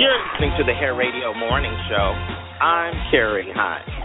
You're listening to the Hair Radio Morning Show. I'm Kerry Hines.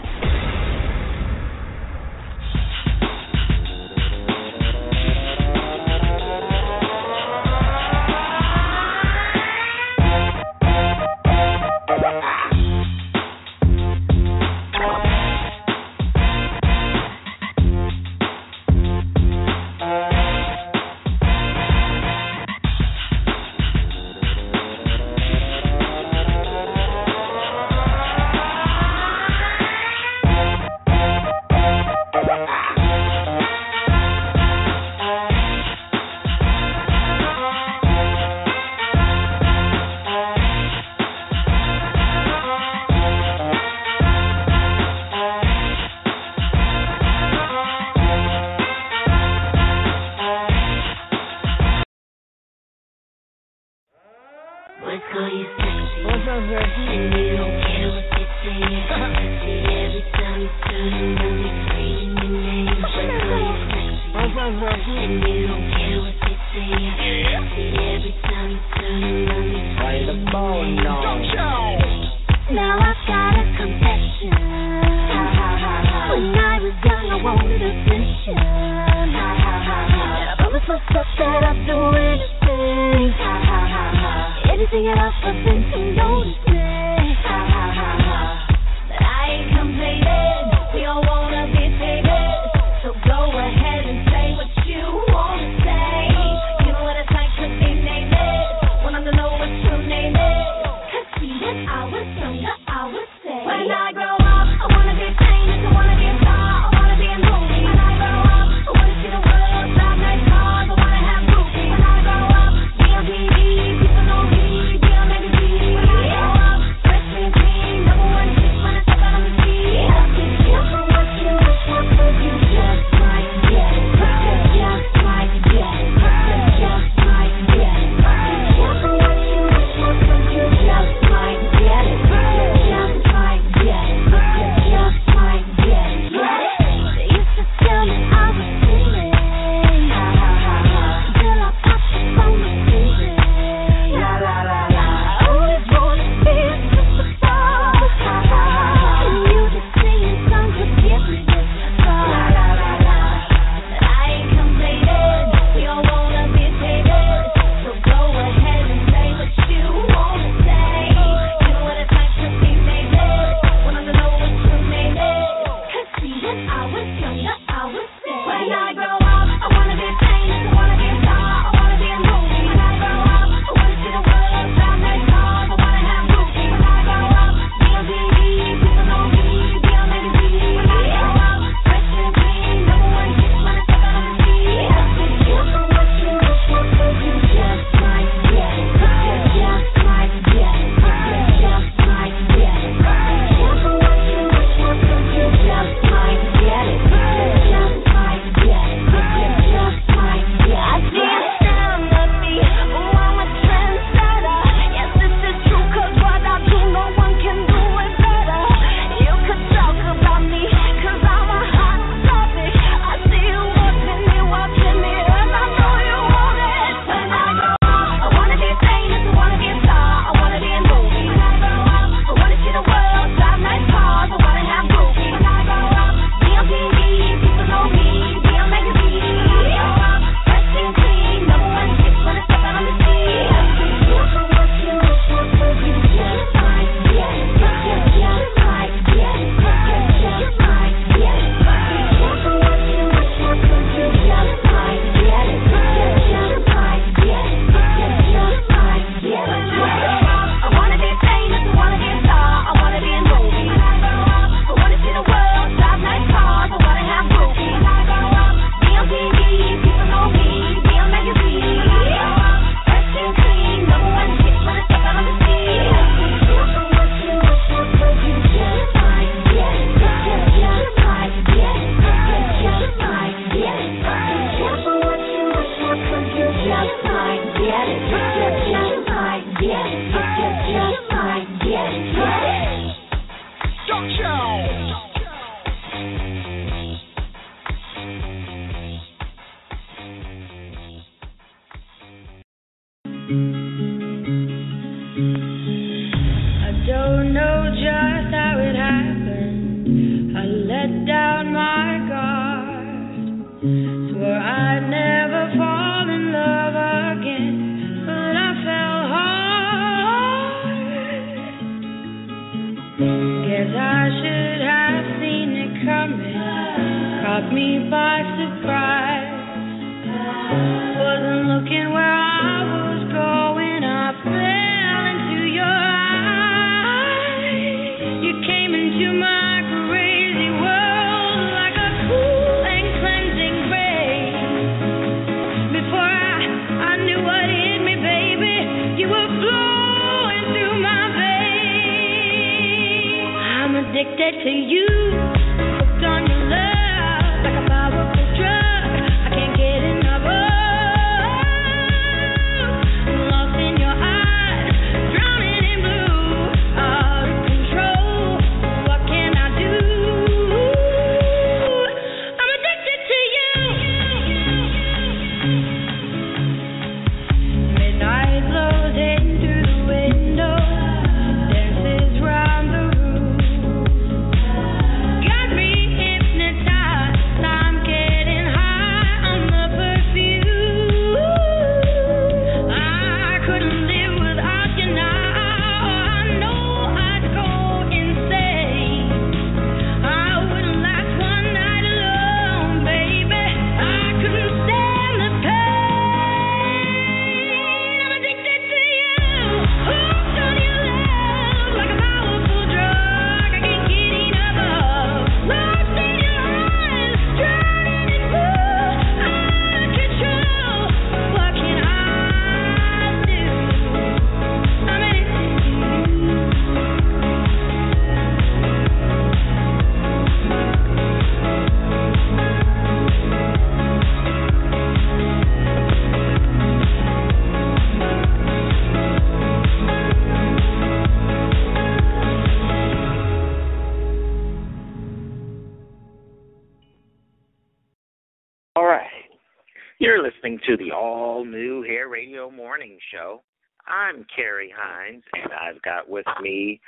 Radio Morning Show. I'm Kerry Hines, and I've got with me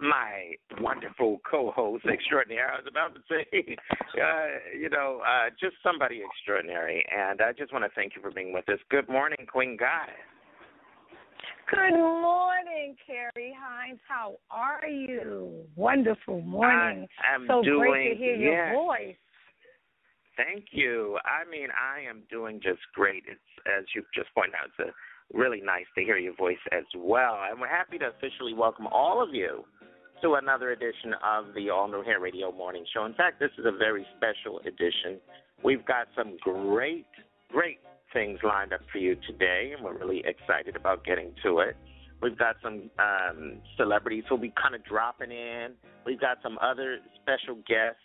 my wonderful co-host extraordinaire. I was about to say, uh, you know, uh, just somebody extraordinary, and I just want to thank you for being with us. Good morning, Queen Goddess. Good morning, Kerry Hines. How are you? Wonderful morning. I am so doing, great to hear your yes. voice. Thank you. I mean, I am doing just great. It's as you just pointed out, it's a really nice to hear your voice as well. And we're happy to officially welcome all of you to another edition of the All New Hair Radio Morning Show. In fact, this is a very special edition. We've got some great, great things lined up for you today, and we're really excited about getting to it. We've got some um, celebrities who'll be kind of dropping in. We've got some other special guests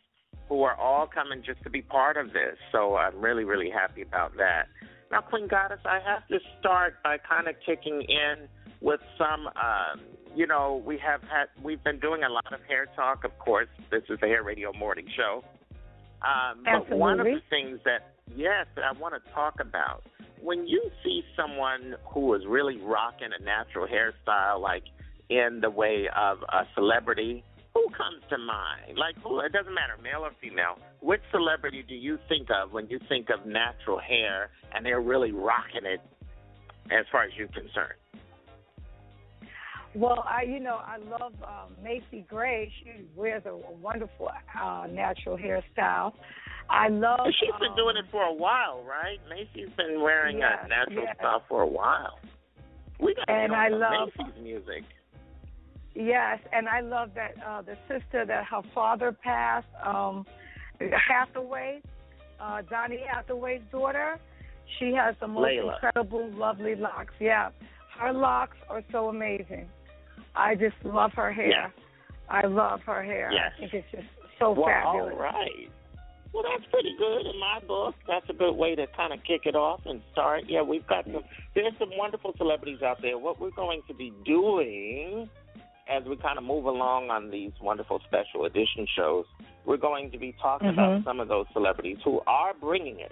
who are all coming just to be part of this. So I'm really, really happy about that. Now, Queen Goddess, I have to start by kind of kicking in with some. Um, you know, we have had we've been doing a lot of hair talk. Of course, this is the Hair Radio Morning Show. Um, but one of the things that yes, that I want to talk about when you see someone who is really rocking a natural hairstyle, like in the way of a celebrity, who comes to mind? Like, who? It doesn't matter, male or female. Which celebrity do you think of when you think of natural hair, and they're really rocking it, as far as you're concerned? Well, I, you know, I love um, Macy Gray. She wears a wonderful uh, natural hairstyle. I love. She's been um, doing it for a while, right? Macy's been wearing Yes, a natural yes. style for a while. We got And I love- Macy's music. Yes, and I love that uh, the sister that her father passed, um, Hathaway, uh, Donny Hathaway's daughter. She has the most Lalah. incredible, lovely locks. Yeah, her locks are so amazing. I just love her hair. Yes. I love her hair. Yes. I think it's just so Well, fabulous. all right. Well, that's pretty good in my book. That's a good way to kind of kick it off and start. Yeah, we've got some. There's some wonderful celebrities out there. What we're going to be doing as we kind of move along on these wonderful special edition shows, we're going to be talking about Mhm. some of those celebrities who are bringing it,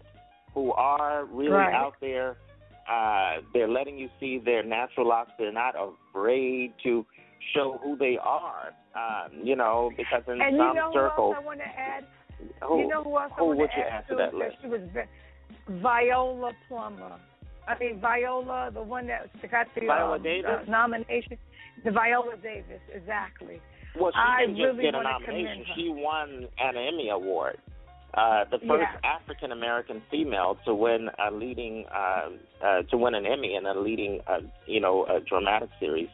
who are really Right. out there. Uh, they're letting you see their natural locks. They're not afraid to show who they are. Um, you know, because in And some you know circles, I want to add Who, you know who else I who want would to you add to that list? She was Viola Plummer. I mean Viola, the one that got the Viola um, Davis? uh, nomination. The Viola Davis, exactly. Well, she I didn't really just get a nomination. She won an Emmy award. Uh, the first Yes. African American female to win a leading uh, uh, to win an Emmy in a leading uh, you know a dramatic series.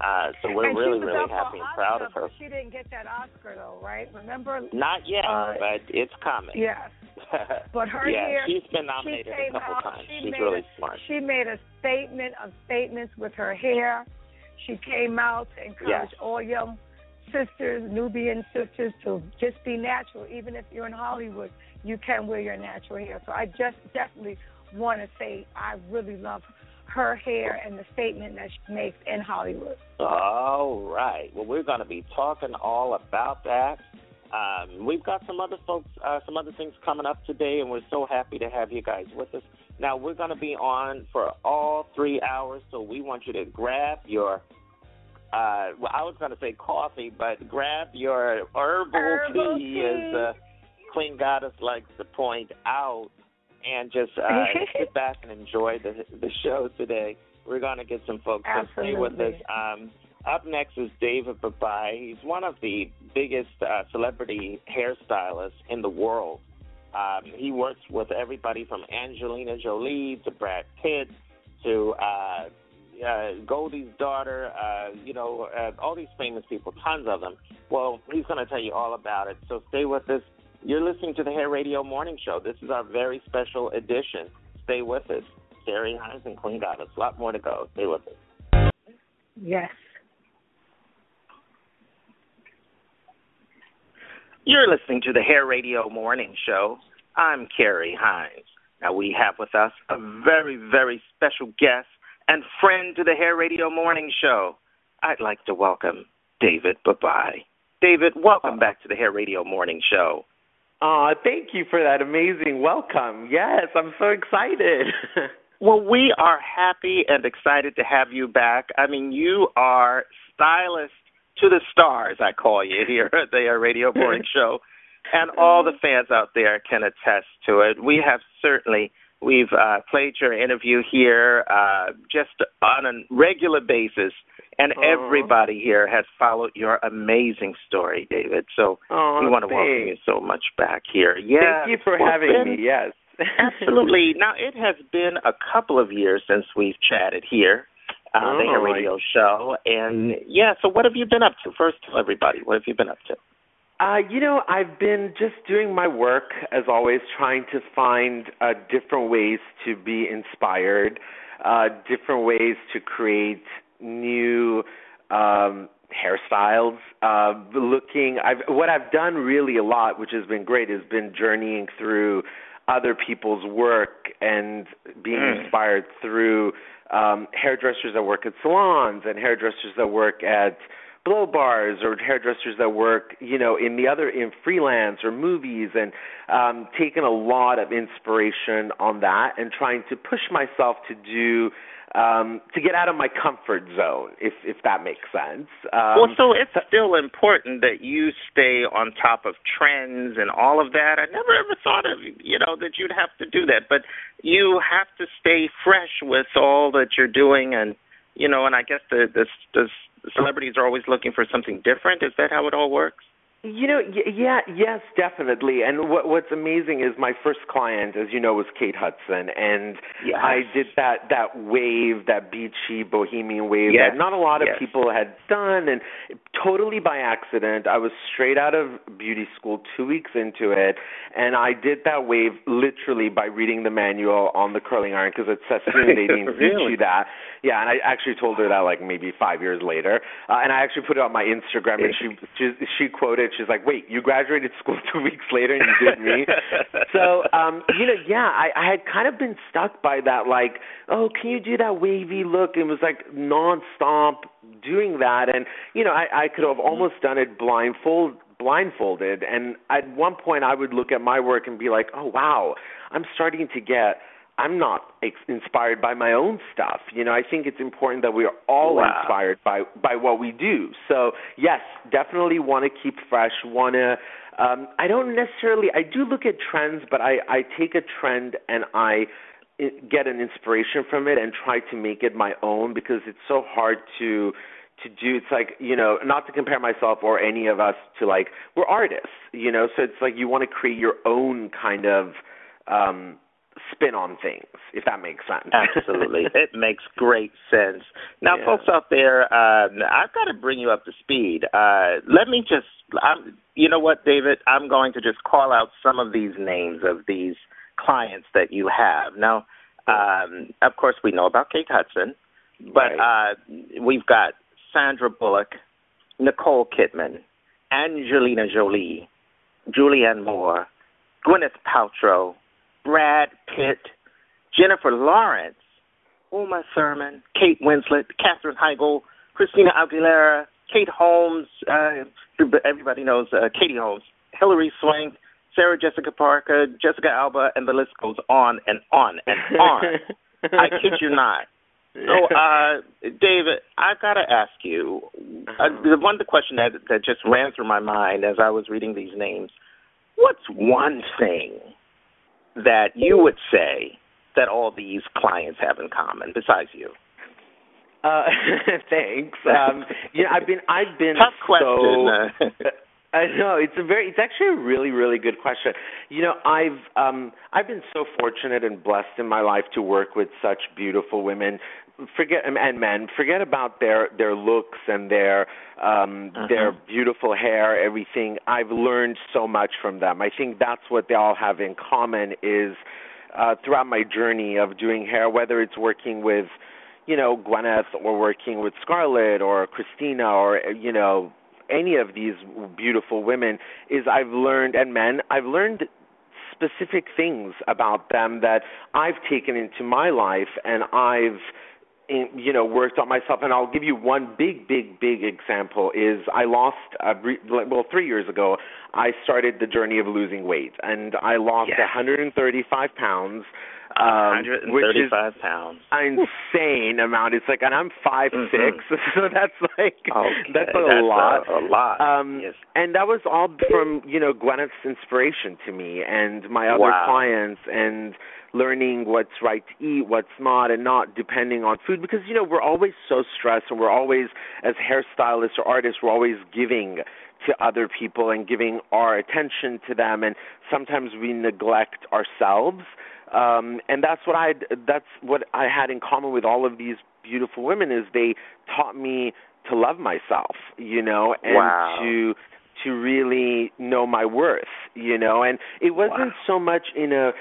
Uh, so we're and really really happy and proud of her. She didn't get that Oscar though, right? Remember? Not yet, Uh, but it's coming. Yes. But her yeah, hair, she's been she nominated a couple out. times. She she's really a, smart. She made a statement of statements with her hair. She came out to encourage Yes. all young sisters, Nubian sisters, to just be natural. Even if you're in Hollywood, you can wear your natural hair. So I just definitely want to say I really love her hair and the statement that she makes in Hollywood. All right. Well, we're going to be talking all about that. Um, we've got some other folks, uh, some other things coming up today, and we're so happy to have you guys with us. Now, we're going to be on for all three hours, so we want you to grab your, uh, well, I was going to say coffee, but grab your herbal, Herbal tea, tea. as uh, Queen Goddess likes to point out, and just uh, sit back and enjoy the the show today. We're going to get some folks to stay with us. Um, up next is David Babaii. He's one of the biggest uh, celebrity hairstylists in the world. Um, he works with everybody from Angelina Jolie to Brad Pitt to uh, uh, Goldie's daughter, uh, you know, uh, all these famous people, tons of them. Well, he's going to tell you all about it. So stay with us. You're listening to the Hair Radio Morning Show. This is our very special edition. Stay with us. Terry Hines and Queen Goddess. A lot more to go. Stay with us. Yes. You're listening to the Hair Radio Morning Show. I'm Kerry Hines. Now, we have with us a very, very special guest and friend to the Hair Radio Morning Show. I'd like to welcome David Babaii. David, welcome back to the Hair Radio Morning Show. Aw, thank you for that amazing welcome. Yes, I'm so excited. Well, we are happy and excited to have you back. I mean, you are stylist to the stars, I call you here at the Radio Morning Show. And all the fans out there can attest to it. We have certainly we've uh, played your interview here uh, just on a regular basis, and everybody here has followed your amazing story, David. So we want to welcome you so much back here. Yeah, Thank you for well, having me. Yes. Absolutely. Now it has been a couple of years since we've chatted here, uh, the Hair Oh, Radio Show, and yeah. So what have you been up to? First, tell everybody what have you been up to? Uh, you know, I've been just doing my work as always, trying to find uh, different ways to be inspired, uh, different ways to create new um, hairstyles. Uh, looking, I've what I've done really a lot, which has been great, has been journeying through other people's work and being Mm. inspired through um, hairdressers that work at salons and hairdressers that work at blow bars or hairdressers that work, you know, in the other in freelance or movies and um taken a lot of inspiration on that and trying to push myself to do um to get out of my comfort zone if if that makes sense. Um well, so it's still important that you stay on top of trends and all of that. I never ever thought of you know that you'd have to do that, but you have to stay fresh with all that you're doing, and you know, and I guess the the, the celebrities are always looking for something different. Is that how it all works? You know, yeah, yes, definitely. And what what's amazing is my first client, as you know, was Kate Hudson, and Yes. I did that that wave, that beachy bohemian wave Yes. that not a lot of Yes. people had done, and totally by accident. I was straight out of beauty school, two weeks into it, and I did that wave literally by reading the manual on the curling iron because at Sassoon they didn't teach you that. Yeah, and I actually told her that like maybe five years later, uh, and I actually put it on my Instagram, and she she, she quoted, she's like, "Wait, you graduated school two weeks later and you did me." so, um, you know, yeah, I, I had kind of been stuck by that, like, oh, can you do that wavy look? It was like nonstop doing that, and you know, I, I could have almost done it blindfold blindfolded and at one point I would look at my work and be like, "Oh wow, I'm starting to get I'm not ex- inspired by my own stuff. You know, I think it's important that we are all Wow. inspired by by what we do. So, yes, definitely want to keep fresh, want to um, I don't necessarily. I do look at trends, but I I take a trend and I get an inspiration from it and try to make it my own because it's so hard to to do it's like you know not to compare myself or any of us to like we're artists you know so it's like you want to create your own kind of um spin on things if that makes sense. Absolutely. It makes great sense. Now yeah. folks out there um i've got to bring you up to speed. Uh let me just i'm you know what david? I'm going to just call out some of these names of these clients that you have. Now um of course we know about kate hudson but right. uh we've got Sandra Bullock, Nicole Kidman, Angelina Jolie, Julianne Moore, Gwyneth Paltrow, Brad Pitt, Jennifer Lawrence, Uma Thurman, Kate Winslet, Katherine Heigl, Christina Aguilera, Kate Holmes, uh, everybody knows uh, Katie Holmes, Hilary Swank, Sarah Jessica Parker, Jessica Alba, and the list goes on and on and on. I kid you not. So, uh, David, I've got to ask you. Uh, the one the question that that just ran through my mind as I was reading these names. What's one thing that you would say that all these clients have in common besides you? Uh, thanks. Um, know, I've been I've been tough question. So, I know it's a very it's actually a really really good question. You know, I've um I've been so fortunate and blessed in my life to work with such beautiful women forget and men forget about their their looks and their um uh-huh. their beautiful hair everything i've learned so much from them i think that's what they all have in common is uh throughout my journey of doing hair whether it's working with you know gwyneth or working with scarlett or christina or you know any of these beautiful women is i've learned and men i've learned specific things about them that I've taken into my life and I've in, you know worked on myself and I'll give you one big big big example is I lost uh, well 3 years ago I started the journey of losing weight and I lost yes. 135 pounds um, 135 which is pounds. insane amount. It's like, and I'm five mm-hmm. six, so that's like okay. that's a that's lot. A, a lot. Um, yes. And that was all from you know Gwyneth's inspiration to me and my other wow. clients and learning what's right to eat, what's not, and not depending on food because you know we're always so stressed and we're always as hairstylists or artists we're always giving to other people and giving our attention to them and sometimes we neglect ourselves um and that's what I that's what I had in common with all of these beautiful women is they taught me to love myself, you know, and wow. to to really know my worth, you know, and it wasn't wow. so much in a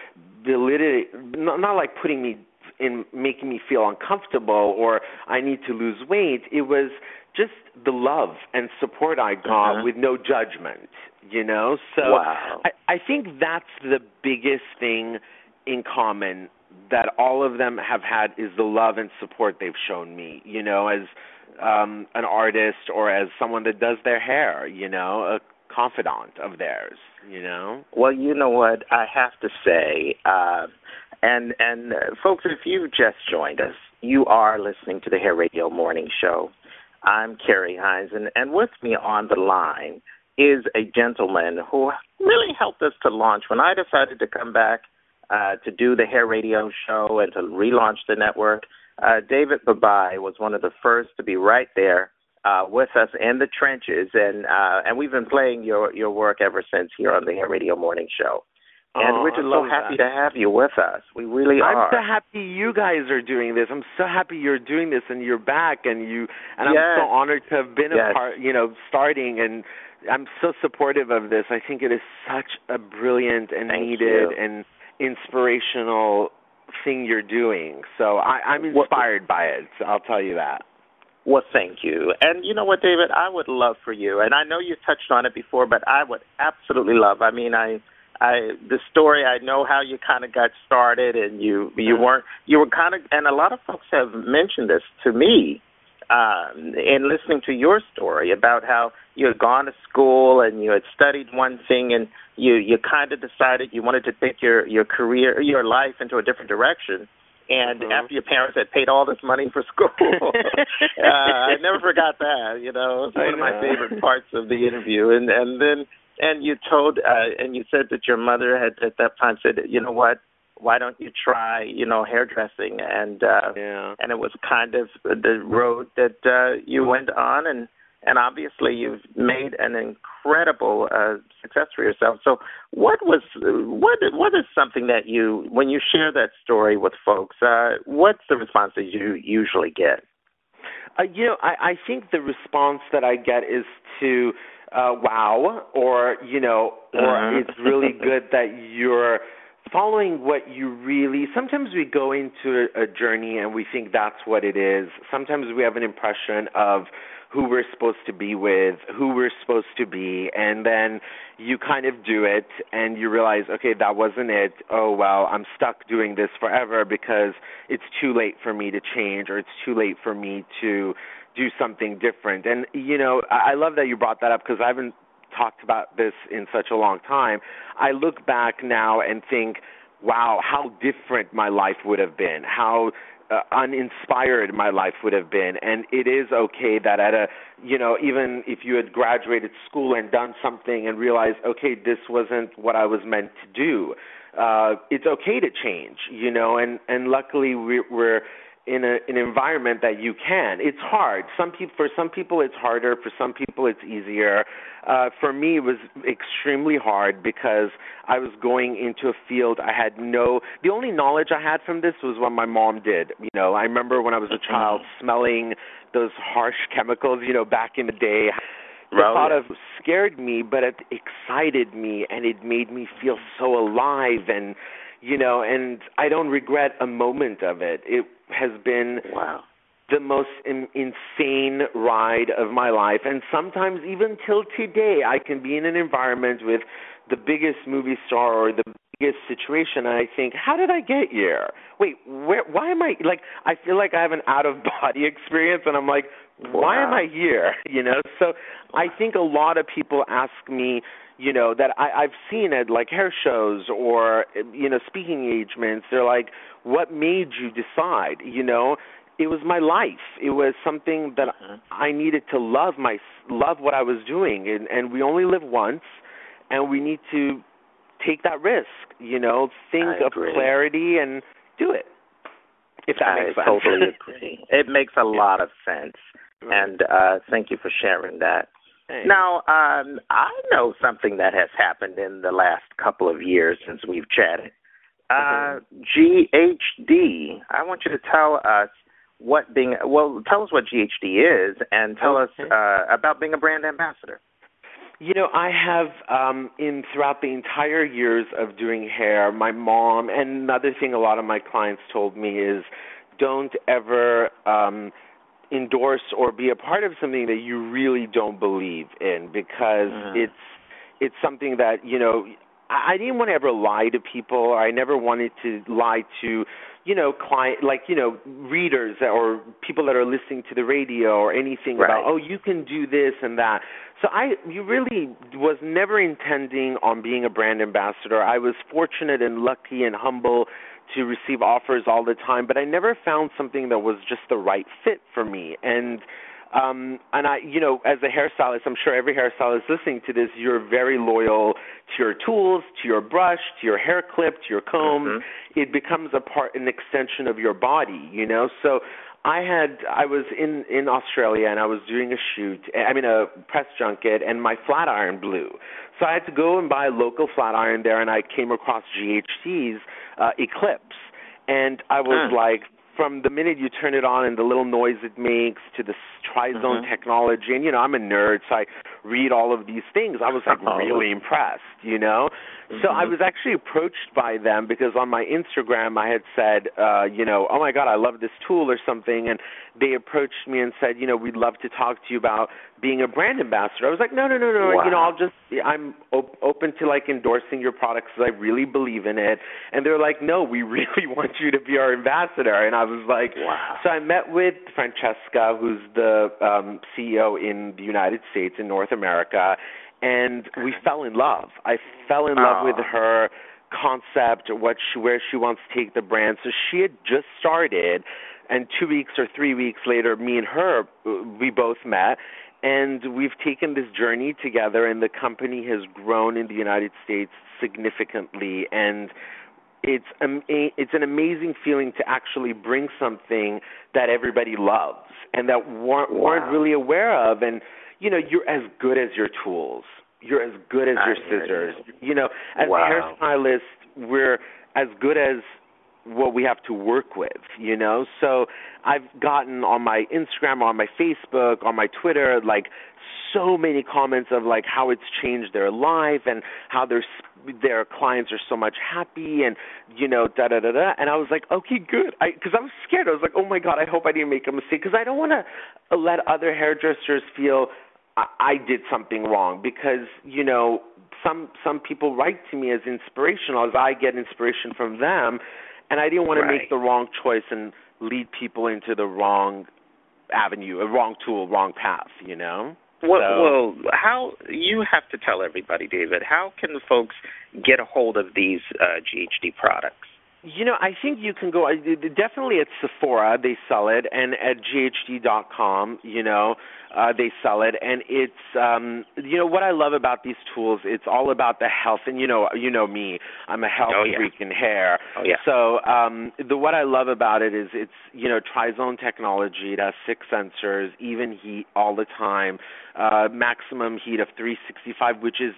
validity, not, not like putting me in making me feel uncomfortable or I need to lose weight. It was just the love and support I got uh-huh. with no judgment, you know. So wow. I, I think that's the biggest thing in common that all of them have had is the love and support they've shown me, you know, as um an artist or as someone that does their hair, you know, a confidant of theirs, you know. Well, you know what I have to say, uh, and and uh, folks, if you've just joined us, you are listening to the Hair Radio Morning Show. I'm Kerry Hines, and and with me on the line is a gentleman who really helped us to launch. When I decided to come back uh, to do the Hair Radio Show and to relaunch the network, uh, David Babaii was one of the first to be right there uh, with us in the trenches, and uh, and we've been playing your your work ever since here on the Hair Radio Morning Show. And oh, we're just so happy that. to have you with us. We really are I'm so happy you guys are doing this. I'm so happy you're doing this and you're back and you and I'm so honored to have been Yes. a part, you know, starting and I'm so supportive of this. I think it is such a brilliant and Thank needed you. and inspirational thing you're doing. So I, I'm inspired by it. So I'll tell you that. Well, thank you. And you know what, David, I would love for you, and I know you touched on it before, but I would absolutely love. I mean, I, I, the story. I know how you kind of got started, and you, you weren't, you were kind of, and a lot of folks have mentioned this to me, um, in listening to your story about how you had gone to school and you had studied one thing, and you, you kind of decided you wanted to take your, your career, your life into a different direction. And Mhm. after your parents had paid all this money for school, uh, I never forgot that. You know, it's one of my favorite parts of the interview. And and then and you told uh, and you said that your mother had at that time said, you know what, why don't you try, you know, hairdressing and uh yeah. and it was kind of the road that uh you went on and and obviously you've made an incredible uh success for yourself. So what was what what is something that you when you share that story with folks, uh what's the response that you usually get? Uh, you know, I, I think the response that I get is to uh, wow, or you know, or Uh-huh. it's really good that you're following what you really. Sometimes we go into a, journey and we think that's what it is. Sometimes we have an impression of who we're supposed to be with, who we're supposed to be, and then you kind of do it and you realize, okay, that wasn't it. Oh, well, I'm stuck doing this forever because it's too late for me to change or it's too late for me to do something different. And, you know, I I love that you brought that up because I haven't talked about this in such a long time. I look back now and think, wow, how different my life would have been, how uh, uninspired my life would have been. And it is okay that at a, you know, even if you had graduated school and done something and realized, okay, this wasn't what I was meant to do, uh, it's okay to change, you know, and, and luckily we, we're, in a, an environment that you can. It's hard. Some people, for some people, it's harder. For some people, it's easier. Uh, for me, it was extremely hard because I was going into a field I had no. The only knowledge I had from this was what my mom did. You know, I remember when I was a child smelling those harsh chemicals. You know, back in the day. The Well, thought of scared me, but it excited me, and it made me feel so alive and you know, and I don't regret a moment of it. It has been Wow. the most in, insane ride of my life, and sometimes even till today, I can be in an environment with the biggest movie star or the biggest situation, and I think, how did I get here? Wait, where? Why am I like? I feel like I have an out of body experience, and I'm like, why am I here? You know, so I think a lot of people ask me you know that I, I've seen at like hair shows or you know speaking engagements. They're like, "What made you decide?" You know, it was my life. It was something that Mhm. I needed to love my love what I was doing, and and we only live once, and we need to take that risk. You know, think of clarity and do it. If that I makes sense. totally agree. It makes a lot of sense. And uh thank you for sharing that. Now, um, I know something that has happened in the last couple of years since we've chatted. Uh, GHD. I want you to tell us what being well. Tell us what GHD is, and tell us uh, about being a brand ambassador. You know, I have um in throughout the entire years of doing hair, my mom and another thing a lot of my clients told me is don't ever um endorse or be a part of something that you really don't believe in because Mhm. it's it's something that, you know, I, I didn't want to ever lie to people or I never wanted to lie to you know, client like you know, readers or people that are listening to the radio or anything Right. about oh, you can do this and that. So I you really was never intending on being a brand ambassador. I was fortunate and lucky and humble to receive offers all the time, but I never found something that was just the right fit for me. And um and I you know, as a hairstylist, I'm sure every hairstylist listening to this, you're very loyal to your tools, to your brush, to your hair clip, to your comb. Mhm. It becomes a part an extension of your body, you know? So I had I was in in Australia and I was doing a shoot, I mean a press junket and my flat iron blew. So I had to go and buy a local flat iron there and I came across GHD's uh Eclipse and I was Hmm. like from the minute you turn it on and the little noise it makes to the tri-zone Mhm. technology and you know I'm a nerd so I read all of these things I was like Oh. really impressed you know so I was actually approached by them because on my Instagram I had said, uh, you know, oh my God, I love this tool or something, and they approached me and said, you know, we'd love to talk to you about being a brand ambassador. I was like, no, no, no, no, you know, I'll just, I'm op- open to like endorsing your products because I really believe in it. And they're like, no, we really want you to be our ambassador. And I was like, Wow. so I met with Francesca, who's the um, CEO in the United States in North America, and we fell in love. I fell in love Aw. with her concept, what she, where she wants to take the brand. So she had just started, and two weeks or three weeks later, me and her, uh, we both met. and we've taken this journey together, and the company has grown in the United States significantly, and it's um, it's an amazing feeling to actually bring something that everybody loves and that weren't, wow. weren't really aware of, and you know, you're as good as your tools. You're as good as your scissors. You. know, as wow. a hairstylist, we're as good as what we have to work with, you know? So I've gotten on my Instagram, on my Facebook, on my Twitter, like so many comments of like how it's changed their life and how their their clients are so much happy and you know da da da da and I was like okay good I because I was scared I was like oh my god I hope I didn't make a mistake because I don't want to let other hairdressers feel I, I did something wrong because you know some some people write to me as inspirational as I get inspiration from them and I didn't want right. to make the wrong choice and lead people into the wrong avenue, a wrong tool, wrong path, you know? Well, so, well, how you have to tell everybody, David. How can folks get a hold of these uh, GHD products? You know, I think you can go definitely at Sephora. They sell it, and at GHD.com. You know, uh, they sell it, and it's um, you know what I love about these tools. It's all about the health, and you know, you know me. I'm a health oh, yeah. freak in hair. Oh yeah. So um, the what I love about it is it's you know trizone technology. It has six sensors, even heat all the time, uh, maximum heat of 365, which has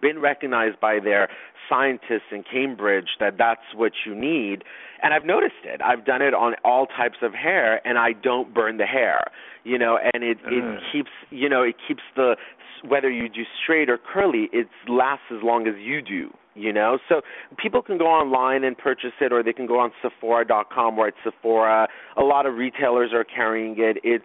been recognized by their scientists in Cambridge that that's what you need. And I've noticed it. I've done it on all types of hair, and I don't burn the hair. You know, and it it Keeps you know it keeps the whether you do straight or curly, it lasts as long as you do. You know, so people can go online and purchase it, or they can go on Sephora.com where it's Sephora. A lot of retailers are carrying it. It's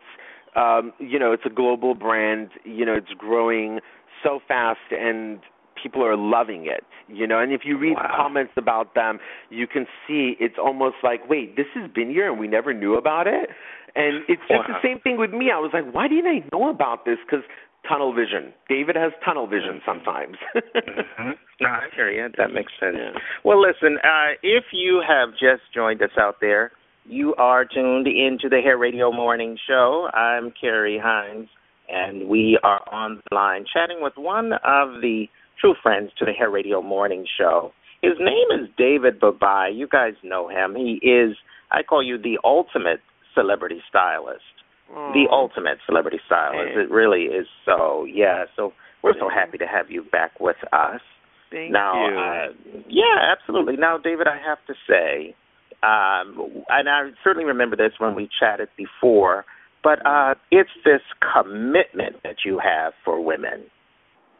um, you know, it's a global brand. You know, it's growing so fast, and people are loving it. You know, and if you read wow. comments about them, you can see it's almost like, wait, this has been here and we never knew about it. And it's just wow. the same thing with me. I was like, why didn't I know about this? Because tunnel vision. David has tunnel vision sometimes. mm-hmm. No, I hear you. That makes sense. Yeah. Well, listen, uh, if you have just joined us out there, you are tuned into the Hair Radio Morning Show. I'm Kerry Hines, and we are on the line chatting with one of the true friends to the Hair Radio Morning Show. His name is David Babaii. You guys know him. He is, I call you the ultimate celebrity stylist. The ultimate celebrity stylist. Hey. It really is so. Yeah, so we're so happy to have you back with us. Thank now, you. Uh, yeah, absolutely. Now, David, I have to say, um, and I certainly remember this when we chatted before, but uh, it's this commitment that you have for women.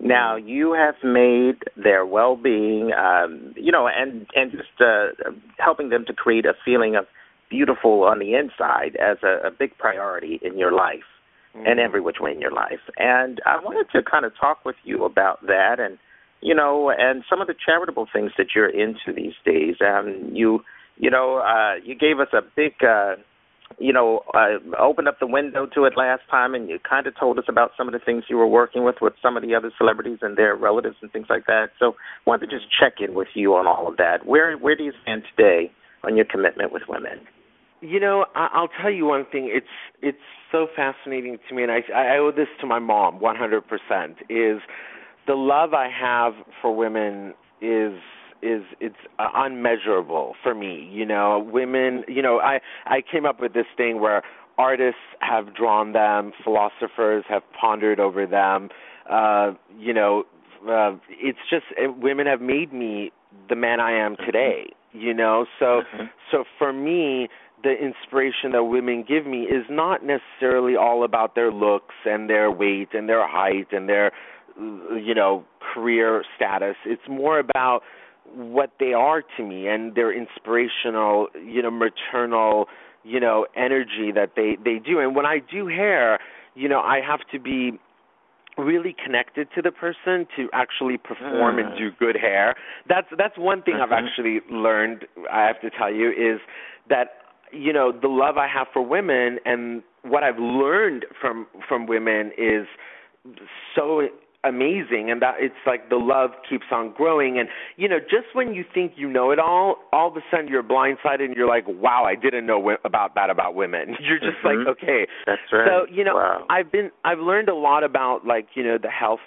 Now you have made their well-being, um, you know, and and just uh, helping them to create a feeling of beautiful on the inside as a, a big priority in your life Mm-hmm. and every which way in your life. And I wanted to kind of talk with you about that, and you know, and some of the charitable things that you're into these days. Um, you, you know, uh, you gave us a big. Uh, you know, uh, opened up the window to it last time, and you kind of told us about some of the things you were working with with some of the other celebrities and their relatives and things like that. So, I wanted to just check in with you on all of that. Where where do you stand today on your commitment with women? You know, I, I'll tell you one thing. It's it's so fascinating to me, and I I owe this to my mom 100%. Is the love I have for women is is it's uh, unmeasurable for me. You know, women. You know, I I came up with this thing where artists have drawn them, philosophers have pondered over them. Uh, you know, uh, it's just uh, women have made me the man I am today. You know, so Mm-hmm. so for me, the inspiration that women give me is not necessarily all about their looks and their weight and their height and their you know career status. It's more about what they are to me and their inspirational, you know, maternal, you know, energy that they they do. And when I do hair, you know, I have to be really connected to the person to actually perform and Mm. do good hair. That's that's one thing I've Mhm. actually learned. I have to tell you is that you know the love I have for women and what I've learned from from women is so amazing and that it's like the love keeps on growing and you know just when you think you know it all all of a sudden you're blindsided and you're like wow I didn't know w- about that about women you're just Mhm. like okay That's right. so you know Wow. I've been I've learned a lot about like you know the health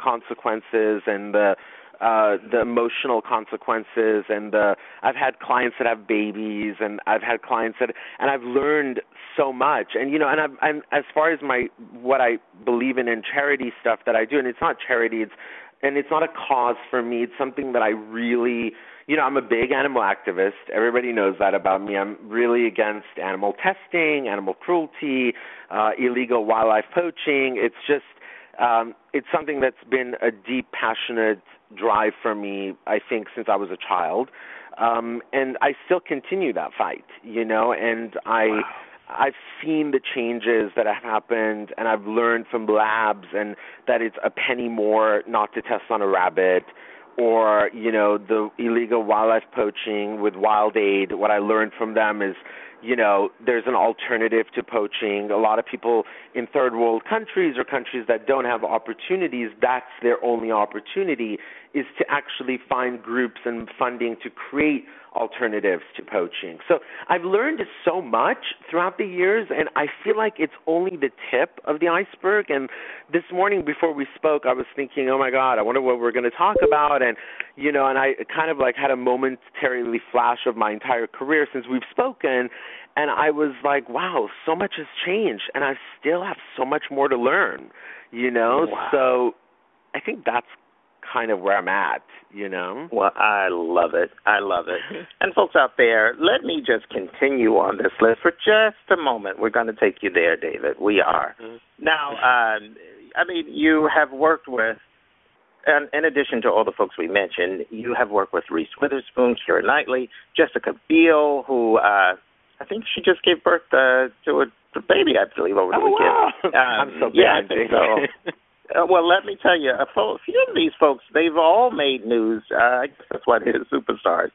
consequences and the uh the emotional consequences and the I've had clients that have babies and I've had clients that and I've learned so much. And you know and I'm I'm as far as my what I believe in in charity stuff that I do and it's not charity it's and it's not a cause for me it's something that I really you know I'm a big animal activist. Everybody knows that about me. I'm really against animal testing animal cruelty uh illegal wildlife poaching. It's just um, it's something that's been a deep, passionate drive for me. I think since I was a child, um, and I still continue that fight. You know, and I. I've seen the changes that have happened, and I've learned from labs, and that it's a penny more not to test on a rabbit, or you know the illegal wildlife poaching with WildAid. What I learned from them is you know, there's an alternative to poaching. A lot of people in third world countries or countries that don't have opportunities, that's their only opportunity is to actually find groups and funding to create alternatives to poaching. So I've learned so much throughout the years and I feel like it's only the tip of the iceberg and this morning before we spoke I was thinking, "Oh my god, I wonder what we're going to talk about." And you know, and I kind of like had a momentarily flash of my entire career since we've spoken and I was like, "Wow, so much has changed and I still have so much more to learn." You know? Wow. So I think that's kind of where I'm at, you know. Well, I love it. I love it. and folks out there, let me just continue on this list for just a moment. We're going to take you there, David. We are. Now, um, I mean, you have worked with, and in addition to all the folks we mentioned, you have worked with Reese Witherspoon, Keira Knightley, Jessica Biel, who uh, I think she just gave birth uh, to a baby, I believe, over the Oh, weekend. wow. Um, I'm so yeah, I glad, Jake. so. Uh, well, let me tell you, a few of these folks, they've all made news. Uh, I guess that's why they're superstars.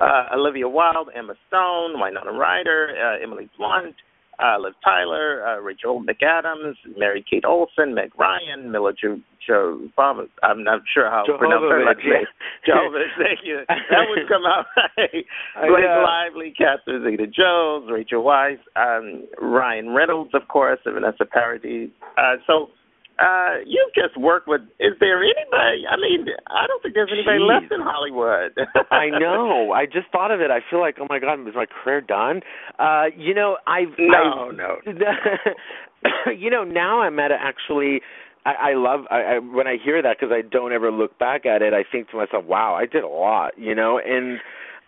Uh, Olivia Wilde, Emma Stone, Winona Ryder, uh, Emily Blunt, uh, Liv Tyler, uh, Rachel McAdams, Mary Kate Olsen, Meg Ryan, Mila Jo, jo Bob, I'm not sure how to pronounce her last name. Jovovich, thank you. That would come out right. Blake. Lively, Catherine Zeta-Jones, Rachel Weisz, um, Ryan Reynolds, of course, and Vanessa Paradis. Uh, so uh, you've just worked with. Is there anybody? I mean, I don't think there's anybody Jeez. left in Hollywood. I know. I just thought of it. I feel like, oh my god, is my career done? Uh, you know, I've No, I've, no. you know, now I'm at a actually. I, I love I, I when I hear that because I don't ever look back at it. I think to myself, wow, I did a lot, you know. And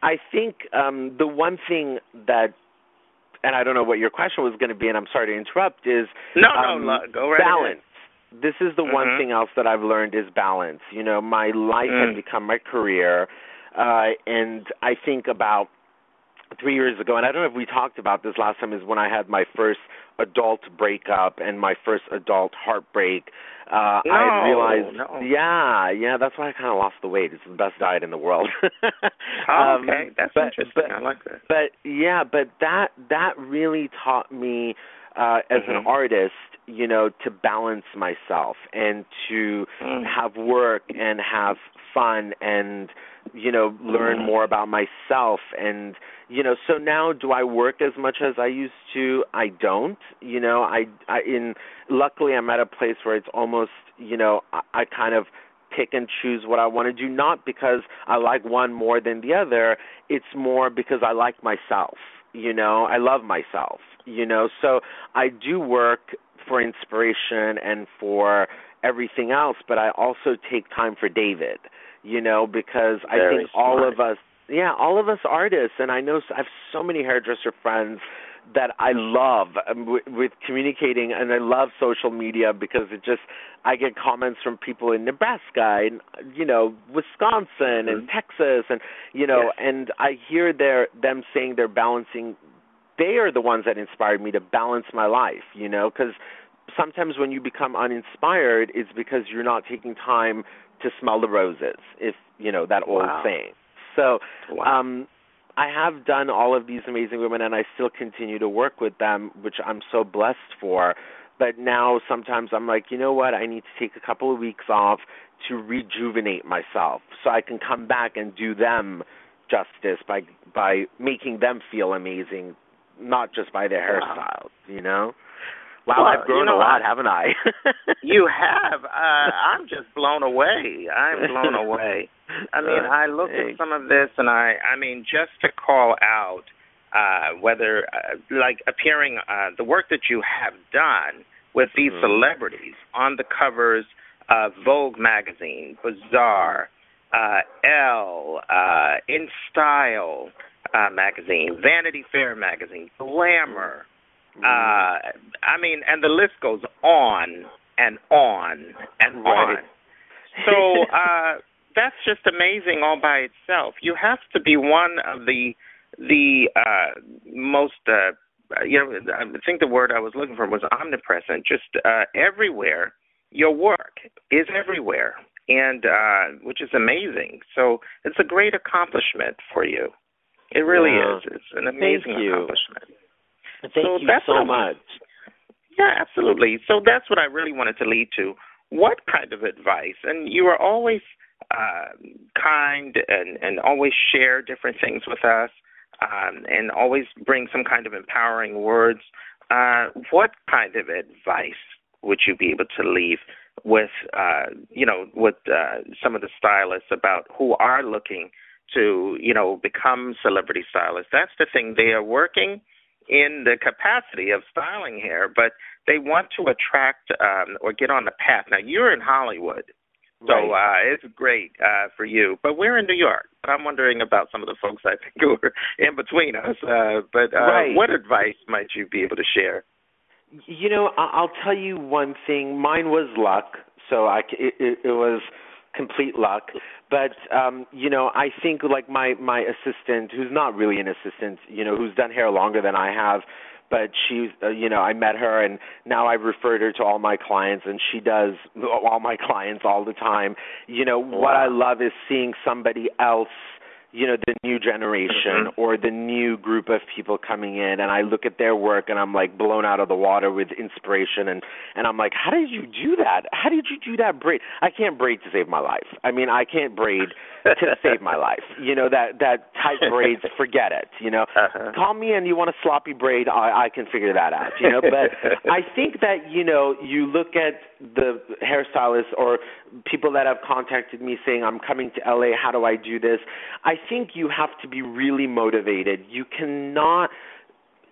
I think um the one thing that, and I don't know what your question was going to be, and I'm sorry to interrupt, is no, um, no, go right balance. This is the one Mhm. thing else that I've learned is balance. You know, my life Mm. has become my career, uh, and I think about three years ago, and I don't know if we talked about this last time, is when I had my first adult breakup and my first adult heartbreak. Uh, No, I realized, no. yeah, yeah, that's why I kind of lost the weight. It's the best diet in the world. Oh, Um, okay, that's but- interesting. but- I like that. but yeah, but that that really taught me uh as an Mhm. artist, you know, to balance myself and to Mm. have work and have fun and you know, learn Mhm. more about myself and you know, so now do I work as much as I used to? I don't. You know, I I in luckily I'm at a place where it's almost, you know, I, I kind of pick and choose what I want to do not because I like one more than the other it's more because I like myself. You know, I love myself. You know, so I do work for inspiration and for everything else, but I also take time for David. You know, because I Very think all of us, yeah, all of us artists, and I know I have so many hairdresser friends that I love um, with, with communicating, and I love social media because it just I get comments from people in Nebraska and you know Wisconsin and Mhm. Texas, and you know, Yes. and I hear their them saying they're balancing. They are the ones that inspired me to balance my life, you know, because sometimes when you become uninspired, it's because you're not taking time to smell the roses, if you know that old Wow. saying. So Wow. um I have done all of these amazing women and I still continue to work with them, which I'm so blessed for. but now sometimes I'm like, you know what? I need to take a couple of weeks off to rejuvenate myself so I can come back and do them justice by by making them feel amazing, not just by their hairstyles, you know. Wow, Well, I've grown you know, a lot, I- haven't I? You have. Uh, I'm just blown away. I'm blown away. I mean, Uh, I look at some of this, and I, I mean, just to call out uh, whether, uh, like, appearing, uh, the work that you have done with these Mhm. celebrities on the covers of Vogue magazine, Bazaar, uh, Elle, uh, In Style uh, magazine, Vanity Fair magazine, Glamour. Uh, I mean, and the list goes on and on and Right. on. So uh, that's just amazing all by itself. You have to be one of the the uh, most uh, you know I think the word I was looking for was omnipresent. Just uh, everywhere, your work is everywhere, and uh, which is amazing. So it's a great accomplishment for you. It really is. It's an amazing accomplishment. Thank So you that's so much. Yeah, absolutely. So that's what I really wanted to lead to. What kind of advice? And you are always uh, kind and and always share different things with us, um, and always bring some kind of empowering words. Uh, what kind of advice would you be able to leave with, uh, you know, with uh, some of the stylists about who are looking to, you know, become celebrity stylists? That's the thing. They are working in the capacity of styling hair, but they want to attract um, or get on the path. Now you're in Hollywood, so uh, it's great uh, for you. But we're in New York. But I'm wondering about some of the folks I think who are in between us. Uh, but uh, Right. what advice might you be able to share? You know, I'll tell you one thing. Mine was luck, so I it, it, it was complete luck. But um, you know, I think like my my assistant, who's not really an assistant, you know, who's done hair longer than I have, but she's, uh, you know, I met her and now I've referred her to all my clients, and she does all my clients all the time. You know, what I love is seeing somebody else you know the new generation Mhm. or the new group of people coming in and I look at their work and I'm like blown out of the water with inspiration and and I'm like how did you do that? How did you do that braid I can't braid to save my life. I mean I can't braid to save my life. You know that that tight braids forget it you know? Uh-huh. call me and you want a sloppy braid I I can figure that out you know? But I think that you know you look at the hairstylists or people that have contacted me saying I'm coming to LA how do I do this? I think you have to be really motivated. You cannot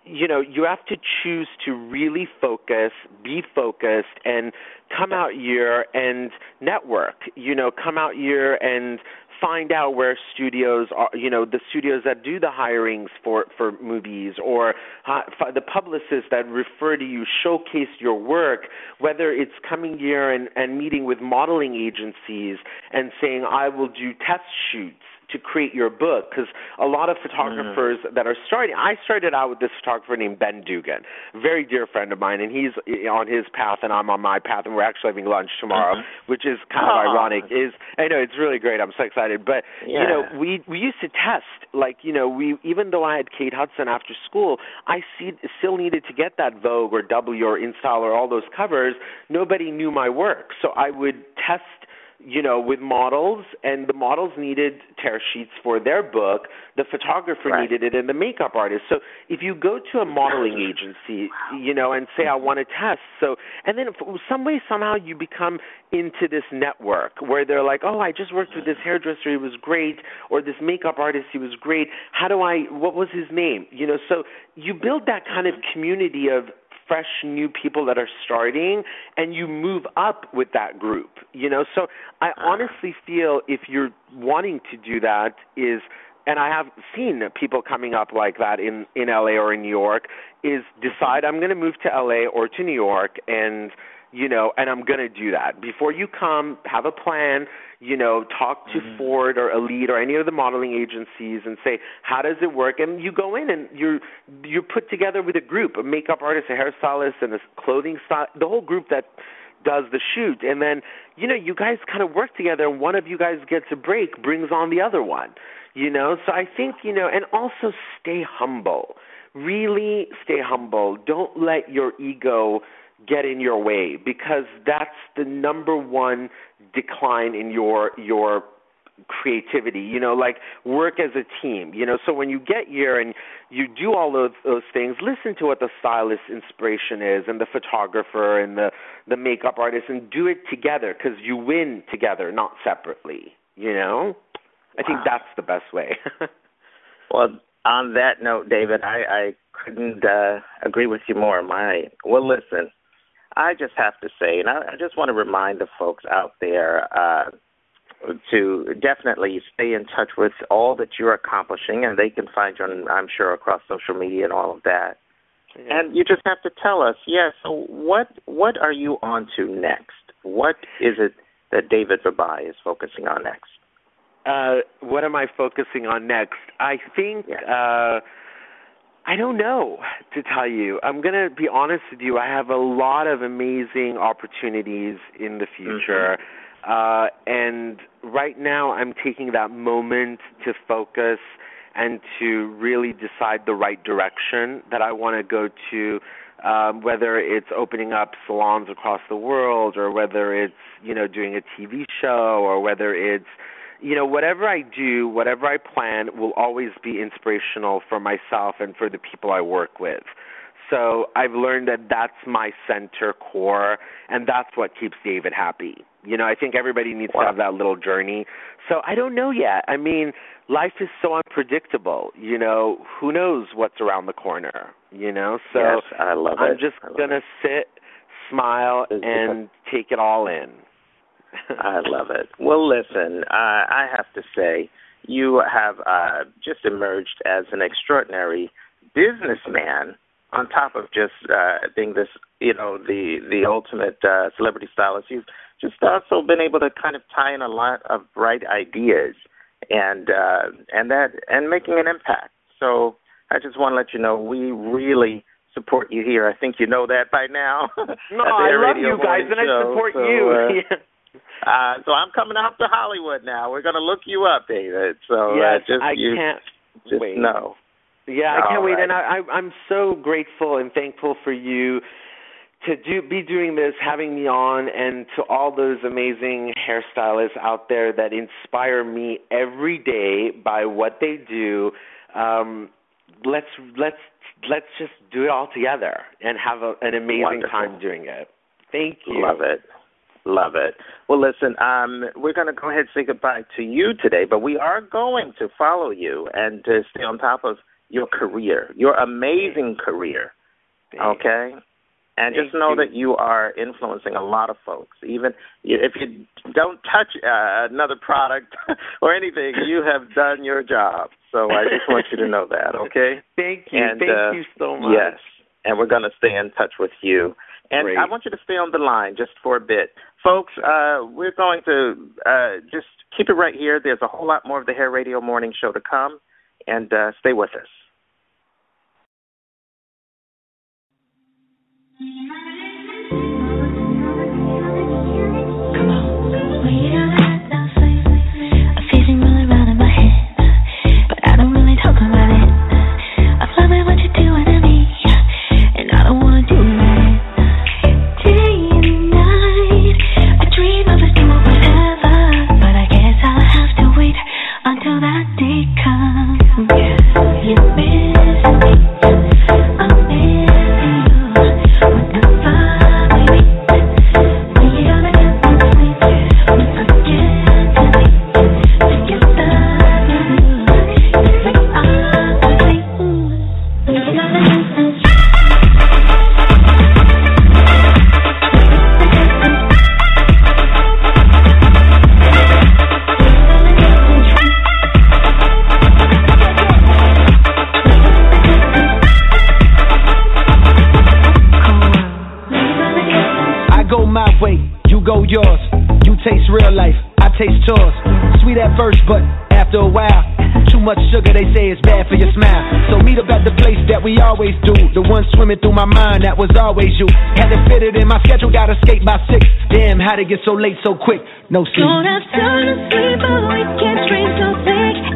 you know you have to choose to really focus be focused and come out here and network you know come out here and find out where studios are you know the studios that do the hirings for for movies or uh, the publicists that refer to you showcase your work whether it's coming here and and meeting with modeling agencies and saying I will do test shoots to create your book because a lot of photographers that are starting I started out with this photographer named Ben Dugan very dear friend of mine and he's eh, on his path and I'm on my path and we're actually having lunch tomorrow which is kind of ironic is I know it's really great I'm so excited but you know we we used to test like you know we even though I had Kate Hudson after school I see, still needed to get that Vogue or W or InStyle or all those covers nobody knew my work so I would test you know, with models, and the models needed tear sheets for their book. The photographer Right. needed it, and the makeup artist. So if you go to a modeling agency, you know, and say I want to test, so and then some way somehow you become into this network where they're like, oh, I just worked with this hairdresser, he was great, or this makeup artist, he was great. How do I? What was his name? You know, so you build that kind of community of fresh new people that are starting and you move up with that group you know? So i uh-huh. honestly feel if you're wanting to do that is and i have seen people coming up like that in in la or in new york is decide i'm going to move to la or to new york and you know and i'm going to do that. Before you come have a plan you know talk to mm-hmm. ford or elite or any of the modeling agencies and say how does it work? And you go in and you're you're put together with a group a makeup artist a hairstylist and a clothing style the whole group that does the shoot. And then you know you guys kind of work together and one of you guys gets a break brings on the other one you know? So i think you know and also stay humble. Really stay humble. Don't let your ego get in your way because that's the number one decline in your your creativity. You know like work as a team you know? So when you get here and you do all those those things listen to what the stylist inspiration is and the photographer and the the makeup artist and do it together because you win together not separately you know? I think that's the best way. Well on that note david i i couldn't uh agree with you more. My well listen i just have to say and i, I just want to remind the folks out there uh to definitely stay in touch with all that you're accomplishing, and they can find you, on, I'm sure, across social media and all of that. Yeah. And you just have to tell us, yeah. So what what are you on to next? What is it that David Babaii is focusing on next? Uh, what am I focusing on next? I think Yeah. uh, I don't know to tell you. I'm gonna be honest with you. I have a lot of amazing opportunities in the future. Uh, and right now, I'm taking that moment to focus and to really decide the right direction that I want to go to. Um, whether it's opening up salons across the world, or whether it's you know doing a TV show, or whether it's you know whatever I do, whatever I plan, will always be inspirational for myself and for the people I work with. So I've learned that that's my center core, and that's what keeps David happy. You know, I think everybody needs Wow. to have that little journey. So I don't know yet. I mean, life is so unpredictable. You know, who knows what's around the corner? You know, so yes, I love I'm it. just gonna it. sit, smile, and take it all in. I love it. Well, listen, uh, I have to say, you have uh, just emerged as an extraordinary businessman. On top of just uh, being this, you know, the the ultimate uh, celebrity stylist, you've just also been able to kind of tie in a lot of bright ideas and uh, and that and making an impact. So I just want to let you know we really support you here. I think you know that by now. No, I love you guys, and I support So, you. uh, uh, so I'm coming out to Hollywood now. We're going to look you up, David. So yes, uh, just I you can't just wait. know. Yeah, I can't All wait, right. and I, I, I'm so grateful and thankful for you to do be doing this, having me on, and to all those amazing hairstylists out there that inspire me every day by what they do. Um, let's let's let's just do it all together and have a, an amazing Wonderful. time doing it. Thank you. Love it. Love it. Well, listen, um, we're going to go ahead and say goodbye to you today, but we are going to follow you and to stay on top of your career, your amazing career. Okay? And Thank just know you. that you are influencing a lot of folks. Even if you don't touch uh, another product or anything, you have done your job. So I just want you to know that, okay? Thank you. And, Thank uh, you so much. Yes, and we're going to stay in touch with you. And Great. I want you to stay on the line just for a bit. Folks, uh, we're going to uh, just keep it right here. There's a whole lot more of the Hair Radio Morning Show to come, and uh, stay with us. Miss always do. The one swimming through my mind, that was always you. Had to fit it in my schedule, gotta skate by six. Damn, how'd it get so late so quick? No sleep. Don't have time to sleep, but we can't dream so big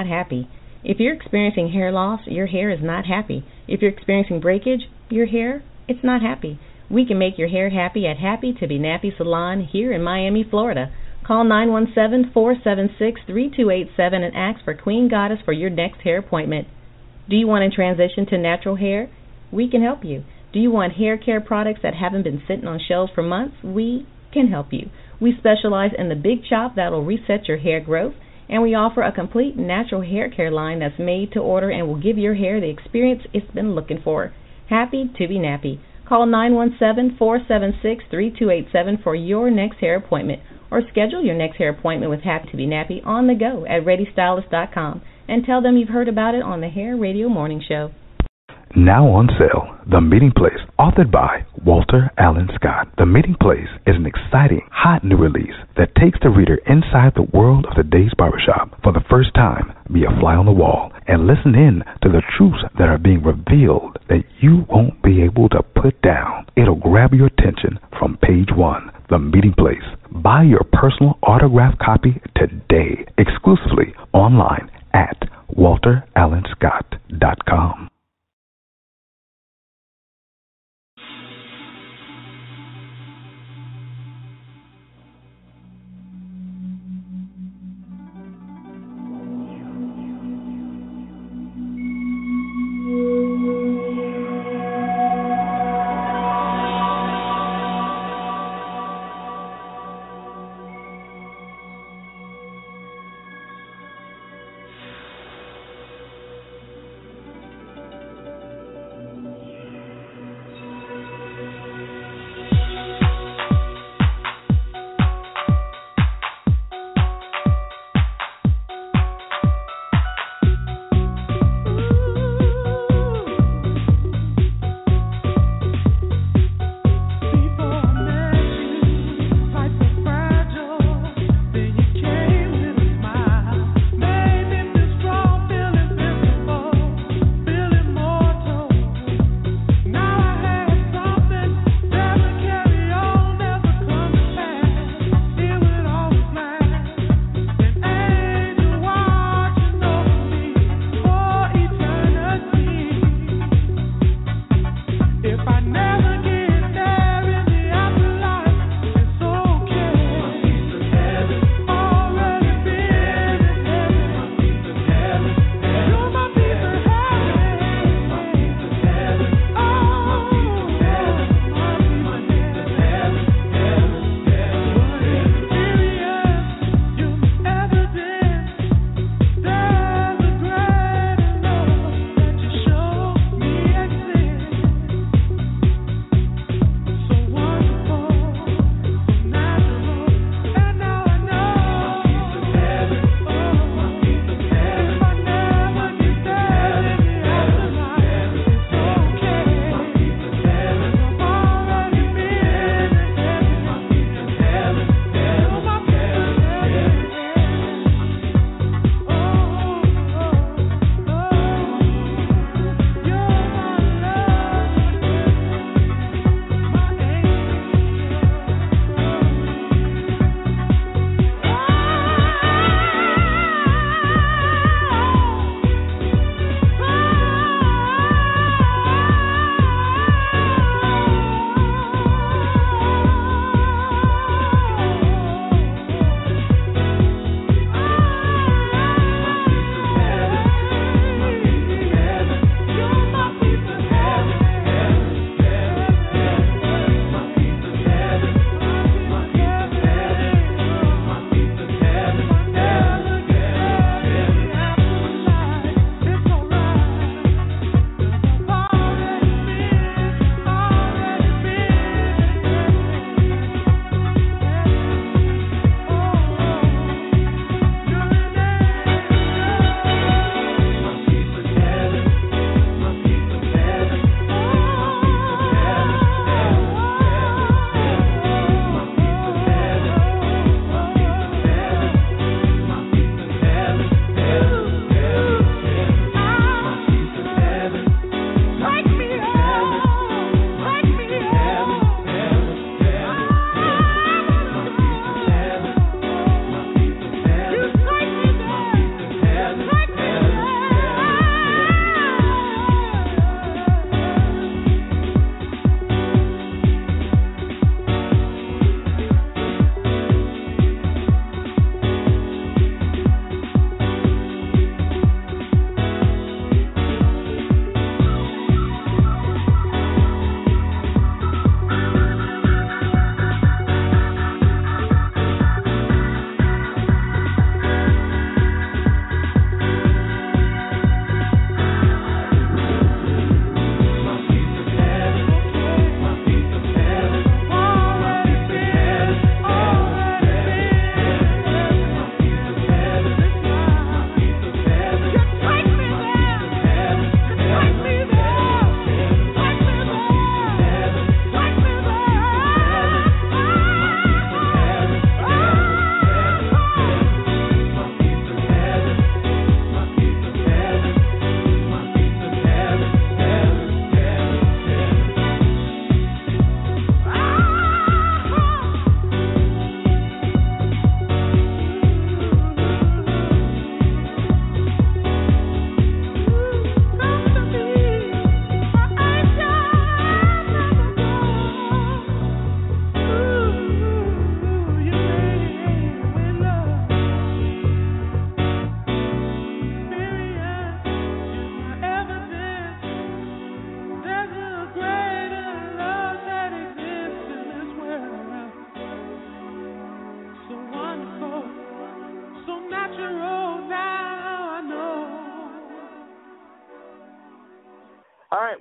not happy. If you're experiencing hair loss, your hair is not happy. If you're experiencing breakage, your hair, it's not happy. We can make your hair happy at Happy to Be Nappy Salon here in Miami, Florida. Call 917-476-3287 and ask for Queen Goddess for your next hair appointment. Do you want to transition to natural hair? We can help you. Do you want hair care products that haven't been sitting on shelves for months? We can help you. We specialize in the big chop that will reset your hair growth, and we offer a complete natural hair care line that's made to order and will give your hair the experience it's been looking for. Happy to be nappy. Call 917-476-3287 for your next hair appointment or schedule your next hair appointment with Happy to be Nappy on the go at ReadyStylist.com and tell them you've heard about it on the Hair Radio Morning Show. Now on sale, The Meeting Place, authored by Walter Allen Scott. The Meeting Place is an exciting, hot new release that takes the reader inside the world of today's barbershop. For the first time, be a fly on the wall and listen in to the truths that are being revealed that you won't be able to put down. It'll grab your attention from page one. The Meeting Place. Buy your personal autograph copy today, exclusively online at walterallenscott.com.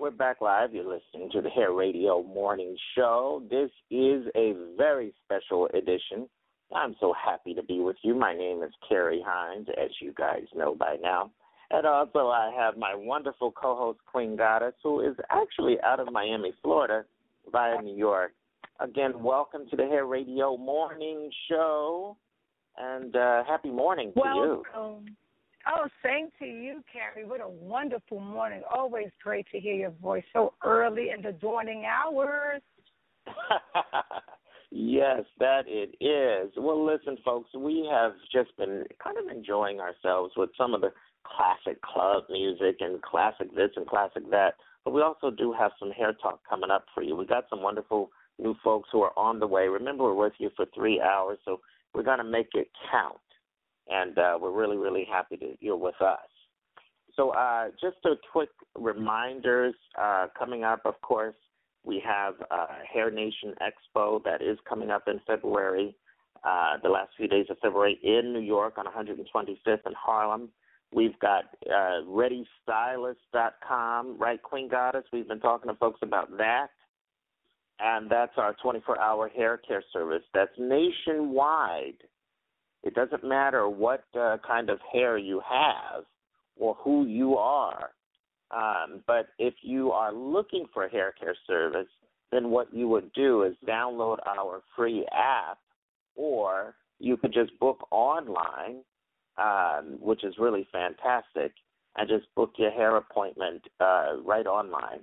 we're back live. You're listening to the Hair Radio Morning Show. This is a very special edition. I'm so happy to be with you. My name is Kerry Hines, as you guys know by now. And also, I have my wonderful co host, Queen Goddess, who is actually out of Miami, Florida, via New York. Again, welcome to the Hair Radio Morning Show. And uh, happy morning to you. Oh, same to you, Kerry. What a wonderful morning. Always great to hear your voice so early in the dawning hours. yes, that it is. Well, listen, folks, we have just been kind of enjoying ourselves with some of the classic club music and classic this and classic that. But we also do have some hair talk coming up for you. We got some wonderful new folks who are on the way. Remember, we're with you for three hours, so we're going to make it count and uh, we're really, really happy that you're with us. So, uh, just a quick reminders uh, coming up. Of course, we have uh, Hair Nation Expo that is coming up in February, uh, the last few days of February in New York on 125th in Harlem. We've got uh, ReadyStylist.com, right, Queen Goddess? We've been talking to folks about that. And that's our 24 hour hair care service. That's nationwide. It doesn't matter what uh, kind of hair you have or who you are. Um, but if you are looking for a hair care service, then what you would do is download our free app, or you could just book online, um, which is really fantastic, and just book your hair appointment uh, right online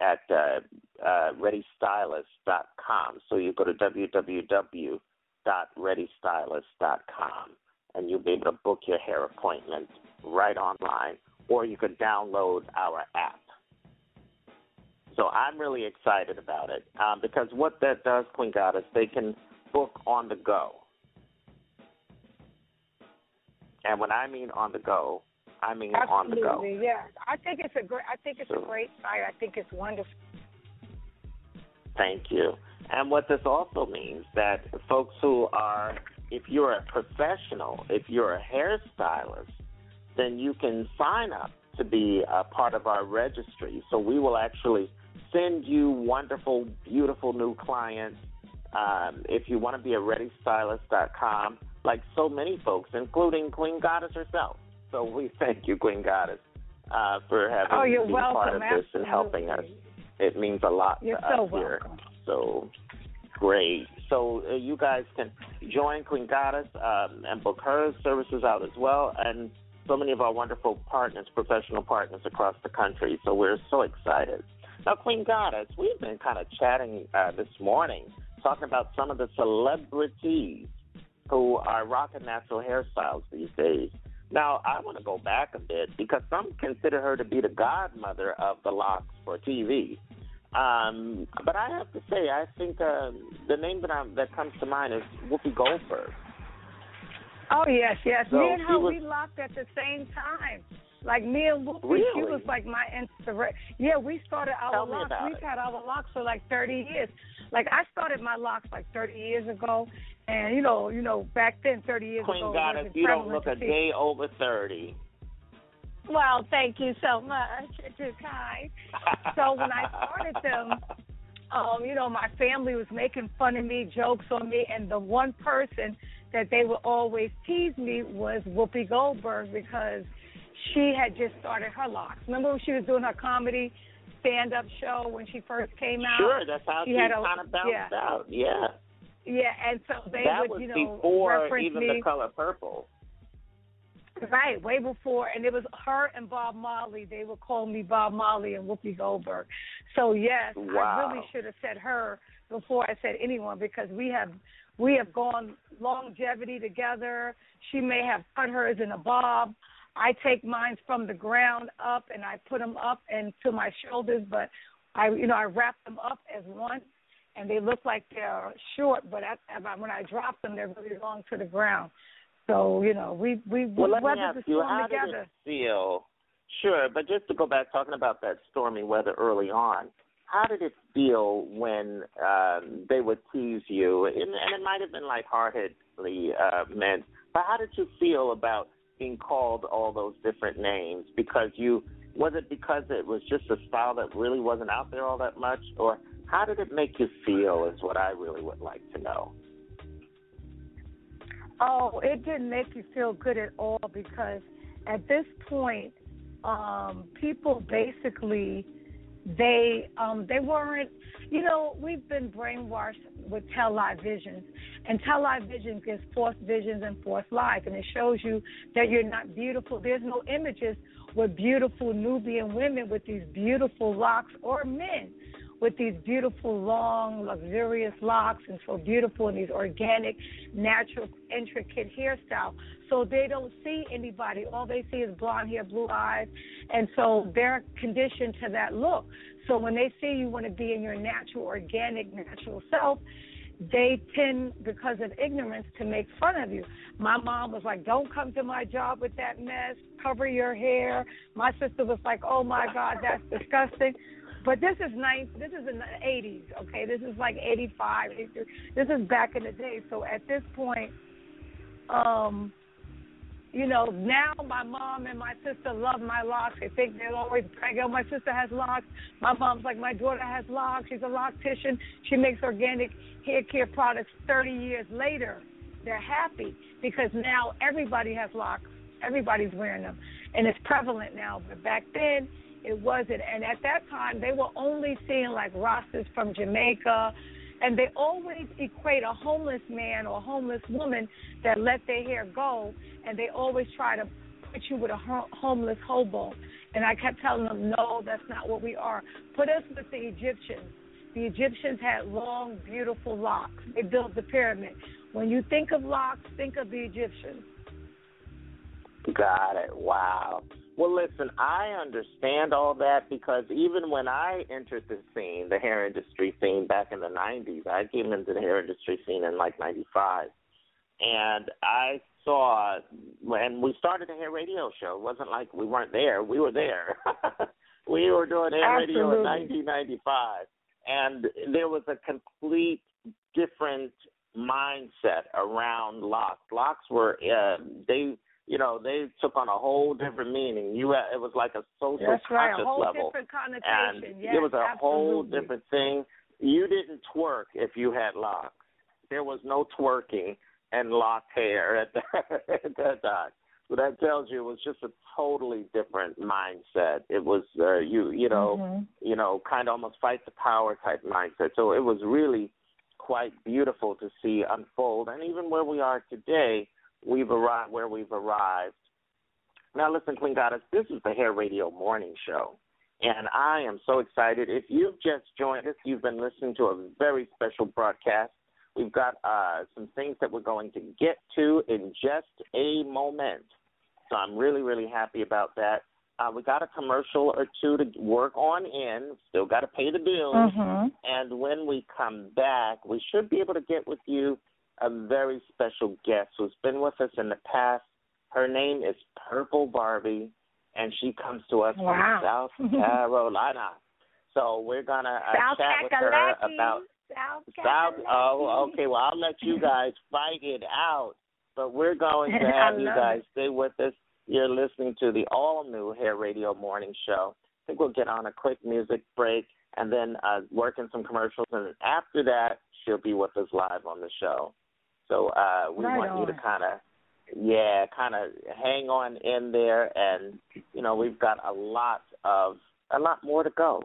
at uh, uh, ReadyStylist.com. So you go to www www.readystylist.com and you'll be able to book your hair appointment right online or you could download our app. So I'm really excited about it um, because what that does, Queen Goddess, they can book on the go. And when I mean on the go, I mean Absolutely, on the go. Yeah, I think it's a great. I think it's a great site. I think it's wonderful. Thank you. And what this also means that folks who are, if you're a professional, if you're a hairstylist, then you can sign up to be a part of our registry. So we will actually send you wonderful, beautiful new clients. Um, if you want to be a ReadyStylist.com, like so many folks, including Queen Goddess herself. So we thank you, Queen Goddess, uh, for having oh, you're been welcome. part of this and helping us. It means a lot You're to so us here. welcome. So great. So uh, you guys can join Queen Goddess um, and book her services out as well, and so many of our wonderful partners, professional partners across the country. So we're so excited. Now, Queen Goddess, we've been kind of chatting uh, this morning, talking about some of the celebrities who are rocking natural hairstyles these days. Now, I want to go back a bit because some consider her to be the godmother of the locks for TV. Um, but I have to say, I think uh, the name that, I'm, that comes to mind is Whoopi Goldberg. Oh yes, yes. So me and her was- we locked at the same time. Like me and Whoopi, she was like my inspiration. Yeah, we started our Tell locks. We've it. had our locks for like thirty years. Like I started my locks like thirty years ago, and you know, you know, back then, thirty years Queen ago, it Goddess, you don't look a day over 30. Well, thank you so much. You're too kind. So when I started them, um, you know, my family was making fun of me, jokes on me, and the one person that they would always tease me was Whoopi Goldberg because she had just started her locks. Remember when she was doing her comedy stand up show when she first came out? Sure, that's how she, had a- kind of bounced yeah. out. Yeah. Yeah, and so they that would, was you know, before even me. the color purple. Right, way before, and it was her and Bob Marley. They would call me Bob Marley and Whoopi Goldberg. So yes, I really should have said her before I said anyone because we have we have gone longevity together. She may have cut hers in a bob. I take mine from the ground up and I put them up and to my shoulders, but I you know I wrap them up as one, and they look like they're short, but I, when I drop them, they're really long to the ground. So you know, we we Well, let weathered the storm how together. feel? Sure, but just to go back, talking about that stormy weather early on, how did it feel when um, they would tease you? And, and it might have been lightheartedly uh, meant, but how did you feel about being called all those different names? Because you Was it because it was just a style that really wasn't out there all that much, or how did it make you feel? Is what I really would like to know. Oh, it didn't make you feel good at all because at this point, um, people basically they um, they weren't. You know, we've been brainwashed with Tell Live Visions. and Tell Live Visions gives false visions and false life, and it shows you that you're not beautiful. There's no images with beautiful Nubian women with these beautiful locks or men with these beautiful, long, luxurious locks and so beautiful and these organic, natural, intricate hairstyle. So they don't see anybody. All they see is blonde hair, blue eyes. And so they're conditioned to that look. So when they see you want to be in your natural, organic, natural self, they tend, because of ignorance, to make fun of you. My mom was like, "Don't come to my job with that mess. Cover your hair." My sister was like, "Oh my God, that's disgusting." But this is nice. This is in the 80s, okay? This is like 85, 83. This is back in the day. So at this point, um, you know, now my mom and my sister love my locks. They think they'll always brag, oh, my sister has locks. My mom's like, my daughter has locks. She's a loctician. She makes organic hair care products 30 years later. They're happy because now everybody has locks. Everybody's wearing them. And it's prevalent now. But back then, it wasn't. And at that time, they were only seeing like Rastas from Jamaica, and they always equate a homeless man or homeless woman that let their hair go, and they always try to put you with a homeless hobo. And I kept telling them, no, that's not what we are. Put us with the Egyptians. The Egyptians had long, beautiful locks. They built the pyramid. When you think of locks, think of the Egyptians. Got it. Wow. Well, listen, I understand all that because even when I entered the scene, the hair industry scene back in the 90s, I came into the hair industry scene in like 95. And I saw when we started the hair radio show, it wasn't like we weren't there. We were there. we were doing hair Absolutely. radio in 1995. And there was a complete different mindset around locks. Locks were, uh, they, you know, they took on a whole different meaning. You, had, it was like a social That's right, conscious a whole level, different and connotation. yes, it was a whole different thing. You didn't twerk if you had locks. There was no twerking and locked hair at that, at that time. So that tells you it was just a totally different mindset. It was uh, you, you know, Mhm. you know, kind of almost fight the power type mindset. So it was really quite beautiful to see unfold. And even where we are today, we've arrived where we've arrived. Now, listen, Queen Goddess, this is the Hair Radio Morning Show. And I am so excited. If you've just joined us, you've been listening to a very special broadcast. We've got uh, some things that we're going to get to in just a moment. So I'm really, really happy about that. Uh, we got a commercial or two to work on in. Still got to pay the bills. Mhm. And when we come back, we should be able to get with you a very special guest who's been with us in the past. Her name is Purple Barbie, and she comes to us Wow. from South Carolina. So we're gonna uh, South chat with her about South South. Oh, okay. Well, I'll let you guys fight it out. But we're going to have you guys it. stay with us. You're listening to the all new Hair Radio Morning Show. I think we'll get on a quick music break and then uh, work in some commercials. And after that, she'll be with us live on the show. So uh, we Right want you to kind of, yeah, kind of hang on in there. And, you know, we've got a lot of, a lot more to go.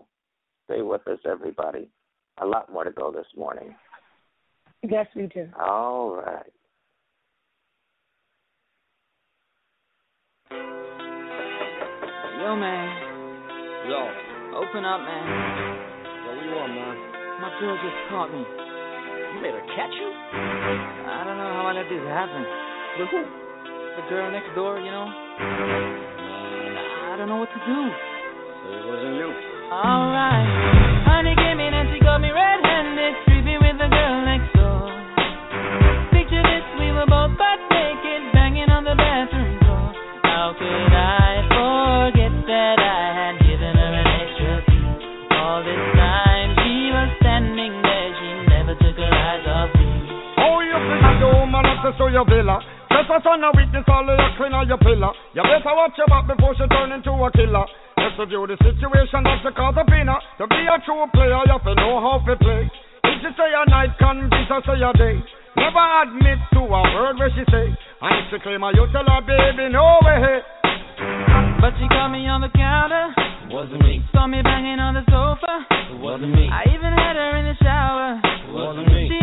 Stay with us, everybody. A lot more to go this morning. Yes, we do. All right. Yo, man. Yo, Open up, man. yo, what you want, man? My girl just caught me. You made her catch you? I don't know how I let this happen. With who? The girl next door, you know? Uh, I don't know what to do. So it wasn't you. Alright. Honey came in and she got me red-handed, creepy with the girl next door. Picture this, we were both butt naked, banging on the bathroom door. How could I your villa. Trespass on a witness, all of your clean on your pillar. You better watch your back before she turn into a killer. Just to view the situation that's the cause of winner. To be a true player, you have to know how to play. If she say a night, can be so say a day. Never admit to a word where she say. And if she claim her, you tell her, baby, no way. But she caught me on the counter. Wasn't me. Saw me banging on the sofa. It wasn't me. I even had her in the shower. Wasn't me. She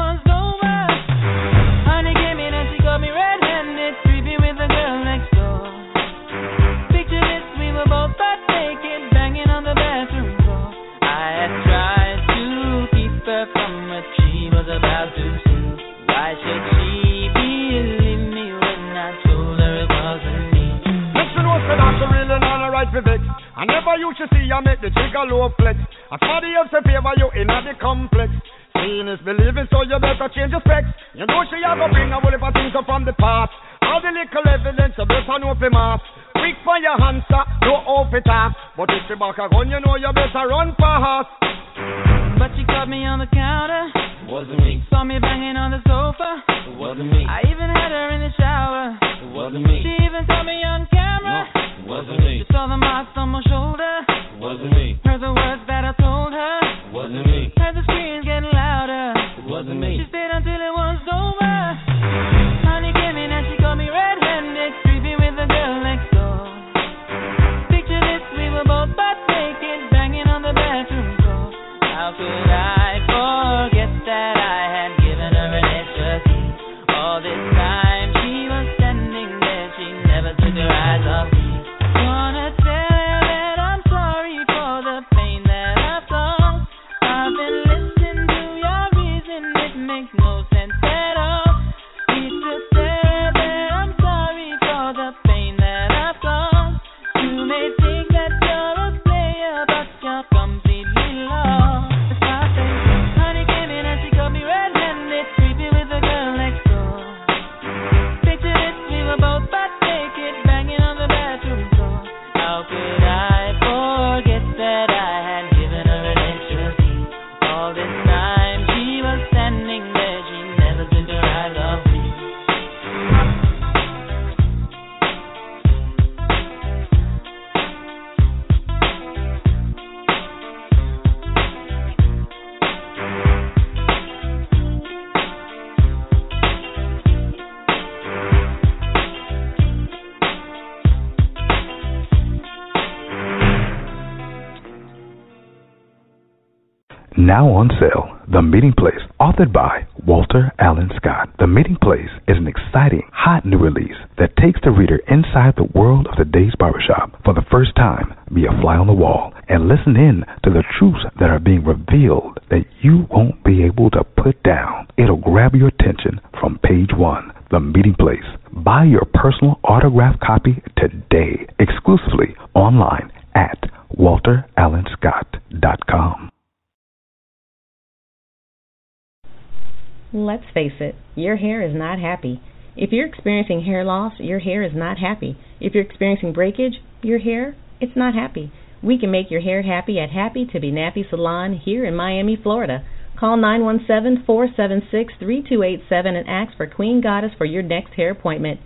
experiencing hair loss, your hair is not happy. If you're experiencing breakage, your hair, it's not happy. We can make your hair happy at Happy to Be Nappy Salon here in Miami, Florida. Call 917-476-3287 and ask for Queen Goddess for your next hair appointment.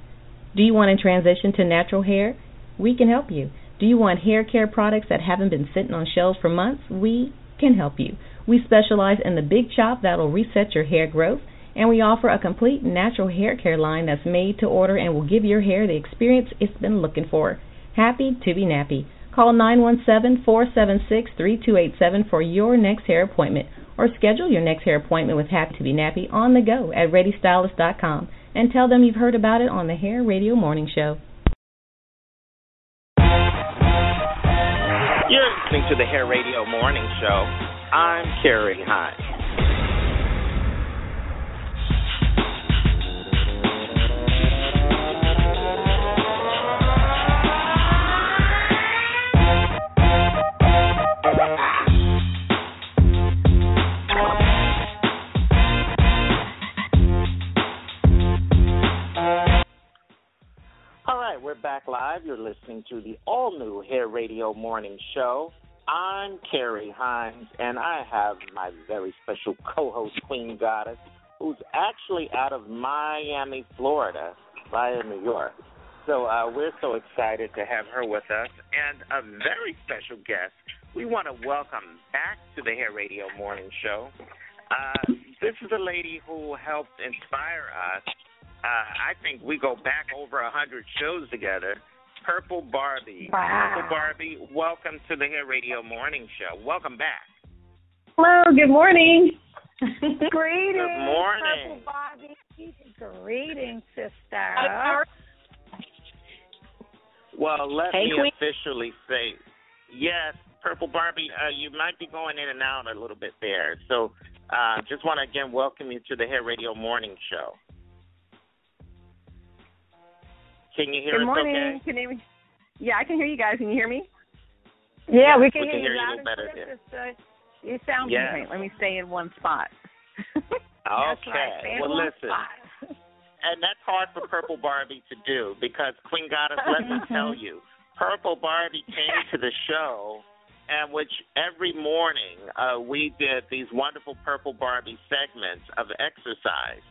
Do you want to transition to natural hair? We can help you. Do you want hair care products that haven't been sitting on shelves for months? We can help you. We specialize in the big chop that'll reset your hair growth, and we offer a complete natural hair care line that's made to order and will give your hair the experience it's been looking for. Happy to be nappy. Call 917-476-3287 for your next hair appointment or schedule your next hair appointment with Happy to be Nappy on the go at ReadyStylist.com and tell them you've heard about it on the Hair Radio Morning Show. You're listening to the Hair Radio Morning Show. I'm Kerry Hines. Right, we're back live. You're listening to the all new Hair Radio Morning Show. I'm Kerry Hines, and I have my very special co-host, Queen Goddess, who's actually out of Miami, Florida, via New York. So uh, we're so excited to have her with us, and a very special guest. We want to welcome back to the Hair Radio Morning Show. Uh, this is a lady who helped inspire us. Uh, I think we go back over a hundred shows together. Purple Barbie. Wow. Purple Barbie, welcome to the Hair Radio Morning Show. Welcome back. Hello, good morning. Greetings. Good morning. Purple Barbie. Greetings, sister. Well, let Hey, me Queen. officially say, yes, Purple Barbie, uh, you might be going in and out a little bit there. So uh, just want to again welcome you to the Hair Radio Morning Show. Can you hear Good us morning. okay? Can you, yeah, I can hear you guys. Can you hear me? Yeah, we can we hear can hear you you a little better and clear, here. sister. You sound Yeah. Okay, let me stay in one spot. Okay. right. Well, listen. spot. and that's hard for Purple Barbie to do because Queen Goddess, let me tell you, Purple Barbie came to the show, and which every morning uh, we did these wonderful Purple Barbie segments of exercise,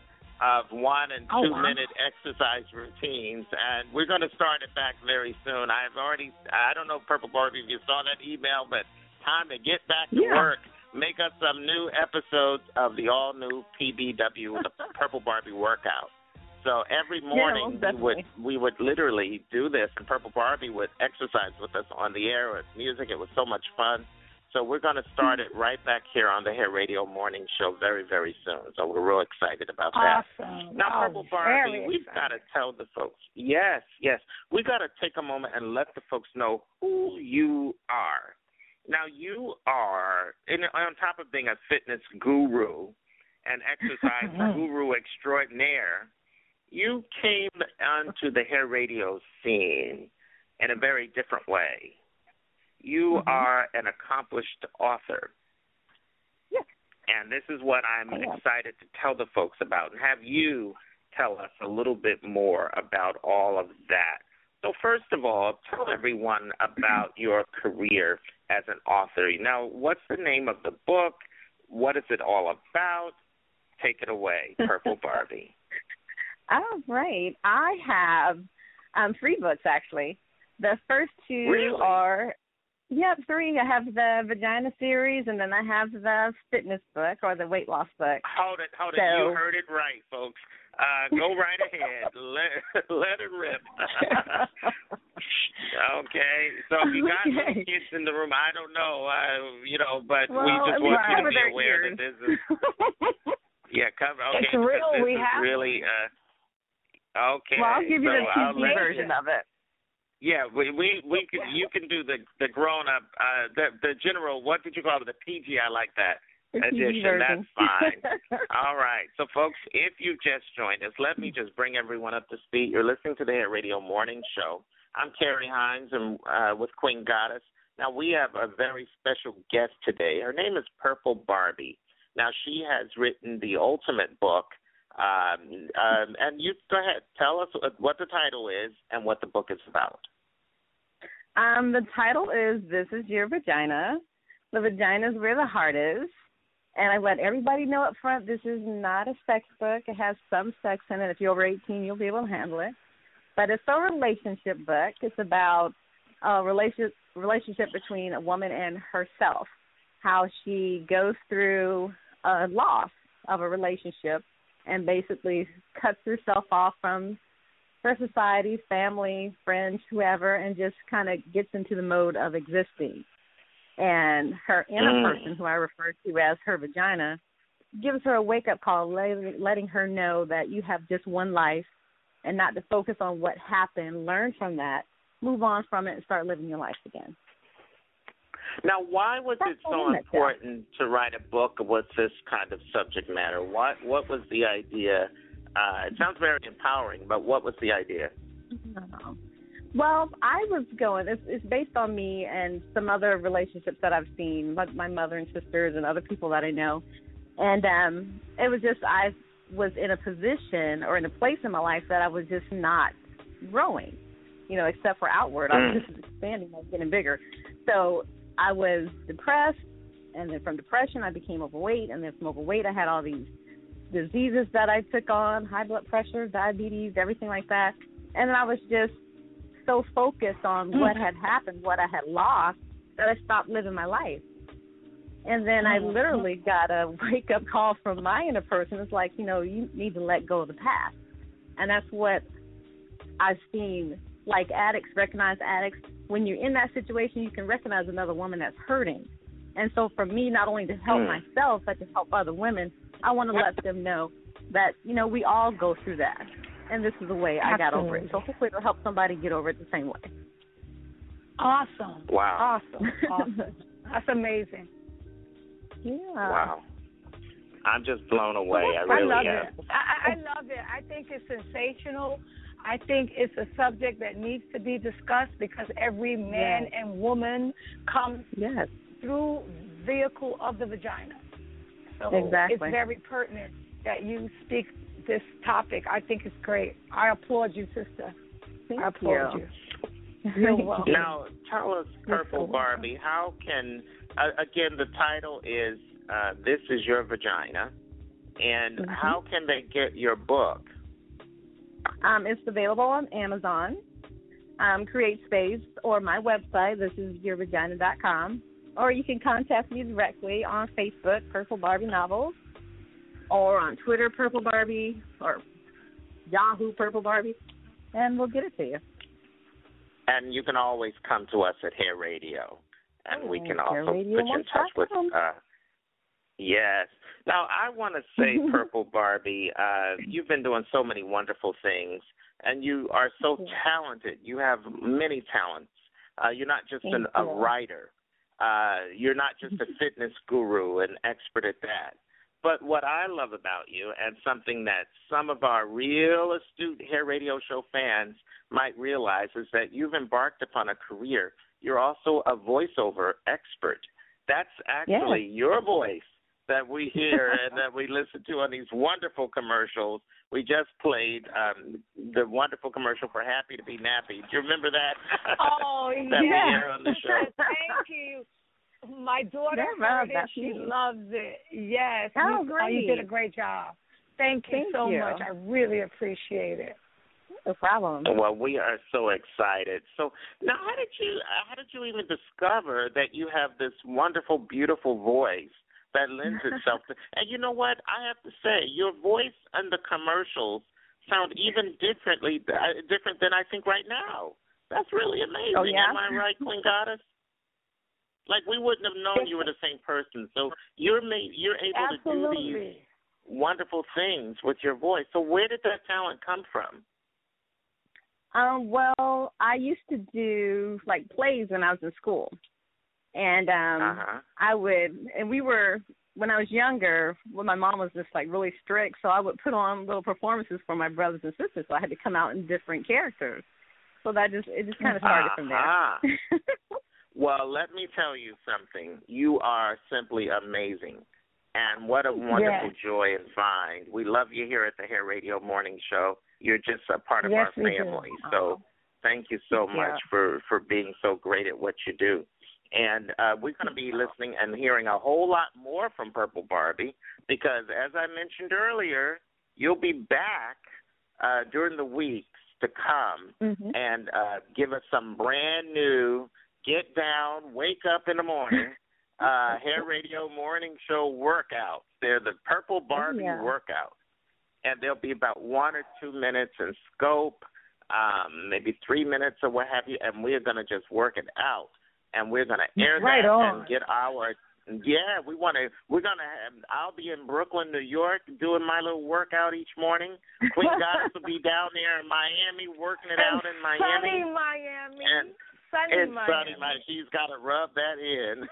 of one and Oh, two wow. minute exercise routines, and we're going to start it back very soon. I've already, I don't know, Purple Barbie, if you saw that email, but time to get back to Yeah. work. Make us some new episodes of the all new PBW, the Purple Barbie workout. So every morning most we would we would literally do this, and Purple Barbie would exercise with us on the air with music. It was so much fun. So we're going to start it right back here on the Hair Radio Morning Show very very soon. So we're real excited about that. Awesome. Now, oh, Purple Barbie, we've got to tell the folks. Yes, yes, we got to take a moment and let the folks know who you are. Now, you are, in, on top of being a fitness guru and exercise guru extraordinaire, you came onto the hair radio scene in a very different way. You are an accomplished author. Yes. And this is what I'm excited to tell the folks about and have you tell us a little bit more about all of that. So, first of all, tell everyone about your career as an author. Now, what's the name of the book? What is it all about? Take it away, Purple Barbie. All right. I have um three books actually. The first two Really? are yeah, three. I have the vagina series and then I have the fitness book or the weight loss book. Hold it, hold it. You heard it right, folks. Uh, go right ahead. let let it rip. okay. So if you got little kids in the room, I don't know, uh, you know, but we just want you to be aware ears. that this is yeah, cover. Okay, It's real. We have really uh. Okay. well, I'll give you so the PG version of it. Yeah, we we we can. You can do the the grown up. Uh, the the general. What did you call it? The PG. I like that edition. That's fine. All right. So, folks, if you just joined us, let me just bring everyone up to speed. You're listening to the Hair Radio Morning Show. I'm Kerry Hines, and uh, with Queen Goddess. Now we have a very special guest today. Her name is Purple Barbie. Now she has written the ultimate book. Um, um, and you go ahead, tell us what the title is and what the book is about. Um, the title is This Is Your Vagina. The vagina is where the heart is. And I let everybody know up front this is not a sex book. It has some sex in it. If you're over 18, you'll be able to handle it. But it's a relationship book. It's about a relationship relationship between a woman and herself. How she goes through a loss of a relationship and basically cuts herself off from her society, family, friends, whoever, and just kind of gets into the mode of existing. And her inner Mm. person, who I refer to as her vagina, gives her a wake up call, letting, letting her know that you have just one life and not to focus on what happened, learn from that, move on from it, and start living your life again. Now, why was it so important to write a book with this kind of subject matter? What what was the idea? Uh, it sounds very empowering, but what was the idea? Um, Well, I was going. It's, it's based on me and some other relationships that I've seen, like my mother and sisters and other people that I know, and um, it was just I was in a position or in a place in my life that I was just not growing, you know, except for outward. I was Mm. just expanding, I was getting bigger. So I was depressed, and then from depression I became overweight, and then from overweight I had all these diseases that I took on, high blood pressure, diabetes, everything like that. And then I was just so focused on mm. what had happened, what I had lost, that I stopped living my life. And then I mm-hmm. literally got a wake up call from my inner person. It's like, you know, you need to let go of the past. And that's what I've seen like addicts recognize addicts. When you're in that situation you can recognize another woman that's hurting. And so for me not only to help Mm. myself but to help other women, I want to let them know that, you know, we all go through that. And this is the way I got over it. So hopefully it'll help somebody get over it the same way. Awesome. Wow. Awesome. Awesome. That's amazing. Yeah. Wow. I'm just blown away. I I really love am. it. I, I I love it. I think it's sensational. I think it's a subject that needs to be discussed because every man Yes. and woman comes Yes. through vehicle of the vagina. So Exactly. it's very pertinent that you speak this topic. I think it's great. I applaud you, sister. Thank I applaud you. you. You're welcome. Now, tell us, Purple Barbie, how can, uh, again, the title is uh, This Is Your Vagina, and Mhm. how can they get your book? Um, it's available on Amazon, um, CreateSpace, or my website. This is yourvagina.com. Or you can contact me directly on Facebook, Purple Barbie Novels, or on Twitter, Purple Barbie, or Yahoo, Purple Barbie, and we'll get it to you. And you can always come to us at Hair Radio, and we can Oh, also put you in touch with. Uh, yes. Now, I want to say, Purple Barbie, uh, you've been doing so many wonderful things, and you are so talented. You have many talents. Uh, you're not just an, a writer. Uh, you're not just a fitness guru and expert at that. But what I love about you, and something that some of our real astute hair radio show fans might realize, is that you've embarked upon a career. You're also a voiceover expert. That's actually your voice that we hear and that we listen to on these wonderful commercials. We just played um, the wonderful commercial for Happy to Be Nappy. Do you remember that? Oh, that we yes. hear on the show. Thank you. My daughter Yeah, heard it. She neat. loves it. Yes. Oh, you, great. you did a great job. Thank you Thank so you. much. I really appreciate it. No problem. Well, we are so excited. So now, how did you uh, how did you even discover that you have this wonderful, beautiful voice that lends itself to? And you know what? I have to say, your voice and the commercials sound even differently uh, different than I think right now. That's really amazing. Oh, yeah? Am I right, Queen Goddess? Like we wouldn't have known you were the same person. So you're made, you're able to do these wonderful things with your voice. So where did that talent come from? Um, well, I used to do like plays when I was in school, and um, Uh-huh. I would, and we were when I was younger. When my mom was just like really strict, so I would put on little performances for my brothers and sisters. So I had to come out in different characters. So that just it just kind of started from Ah. there. Well, let me tell you something. You are simply amazing. And what a wonderful Yes. joy and find. We love you here at the Hair Radio Morning Show. You're just a part of Yes, our family. So thank you so much for, for being so great at what you do. And uh, we're going to be listening and hearing a whole lot more from Purple Barbie because, as I mentioned earlier, you'll be back uh, during the weeks to come Mhm. and uh, give us some brand new get down, wake up in the morning, uh, hair radio morning show workouts. They're the Purple Barbie Yeah. workout. And they'll be about one or two minutes in scope, um, maybe three minutes or what have you, and we're going to just work it out. And we're going to air Right that on. and get our yeah, we want to. We're gonna have. I'll be in Brooklyn, New York, doing my little workout each morning. Queen Goddess will be down there in Miami, working it out in Miami. Sunny Miami. And sunny it's Miami. sunny, man. She's got to rub that in.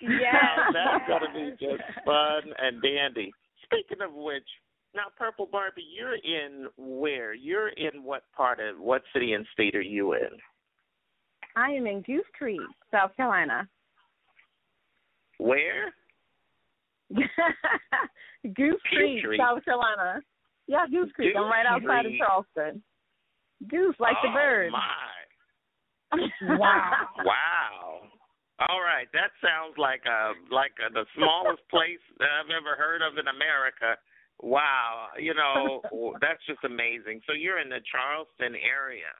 yeah, that's going to be just fun and dandy. Speaking of which, now, Purple Barbie, you're in where? You're in what part of, what city and state are you in? I am in Goose Creek, South Carolina. Where? Goose Creek, Creek? South Carolina. Yeah, Goose Creek. I'm right Goose outside of Charleston. Goose like the oh, bird. my. Wow. Wow. All right, that sounds like a like uh, the smallest place that I've ever heard of in America. Wow, you know that's just amazing. So you're in the Charleston area.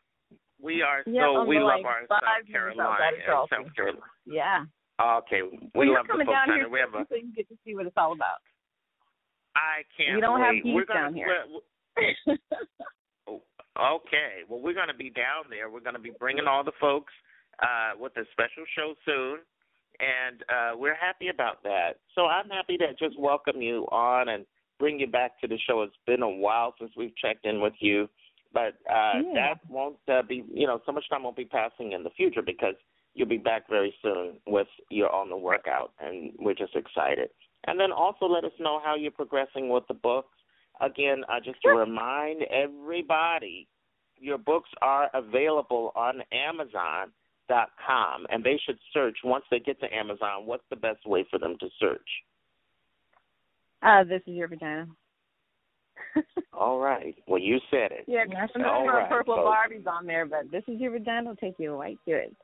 We are Yeah, so I'm we love our South Carolina, Charleston. South Carolina. Yeah. Okay, Well, we you're love the down here We have a. so you get to see what it's all about. I can't We don't have We're gonna, down here. we're- Okay. Well, we're going to be down there. We're going to be bringing all the folks uh, with a special show soon, and uh, we're happy about that. So I'm happy to just welcome you on and bring you back to the show. It's been a while since we've checked in with you, but uh, Yeah. that won't uh, be, you know, so much time won't be passing in the future because you'll be back very soon with your on the workout, and we're just excited. And then also let us know how you're progressing with the books. Again, uh, just to remind everybody, your books are available on Amazon.com, and they should search once they get to Amazon. What's the best way for them to search? Uh, this is your vagina. All right. Well, you said it. Yeah, All for right, purple folks. Barbies on there, but this is your vagina will take you right to it.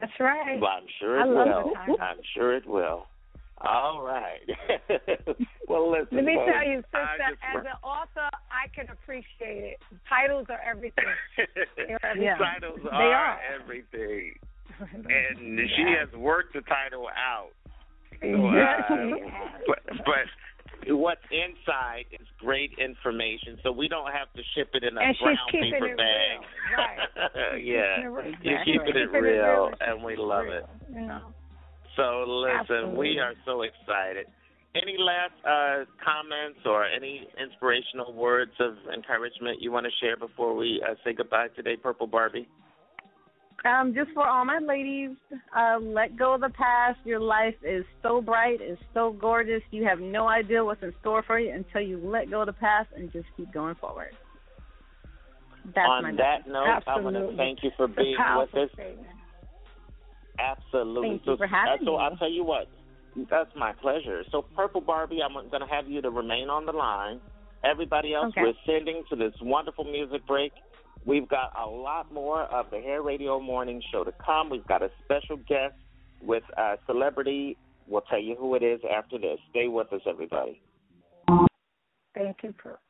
That's right. Well, I'm sure it love will. it. I'm sure it will. All right. well, listen. Let me folks, tell you, I sister, just- as an author, I can appreciate it. Titles are everything. They're. Titles are, are. everything, and she has worked the title out. So, Yes, uh, she has. but, but what's inside is great information, so we don't have to ship it in a And brown paper bag. real. Right. yeah, real. you're Exactly. keeping it Keeping it real, real. and we love it. Yeah. So listen, we are so excited. Any last uh, comments or any inspirational words of encouragement you want to share before we uh, say goodbye today, Purple Barbie? Um, just for all my ladies, uh, let go of the past. Your life is so bright, is so gorgeous. You have no idea what's in store for you until you let go of the past and just keep going forward. That's On my that note, I want to thank you for being with us. Absolutely. Thank you for having so me. I'll tell you what, that's my pleasure. So Purple Barbie, I'm going to have you to remain on the line. Everybody else, Okay. we're sending to this wonderful music break. We've got a lot more of the Hair Radio Morning Show to come. We've got a special guest with a celebrity. We'll tell you who it is after this. Stay with us, everybody. Thank you, Purple.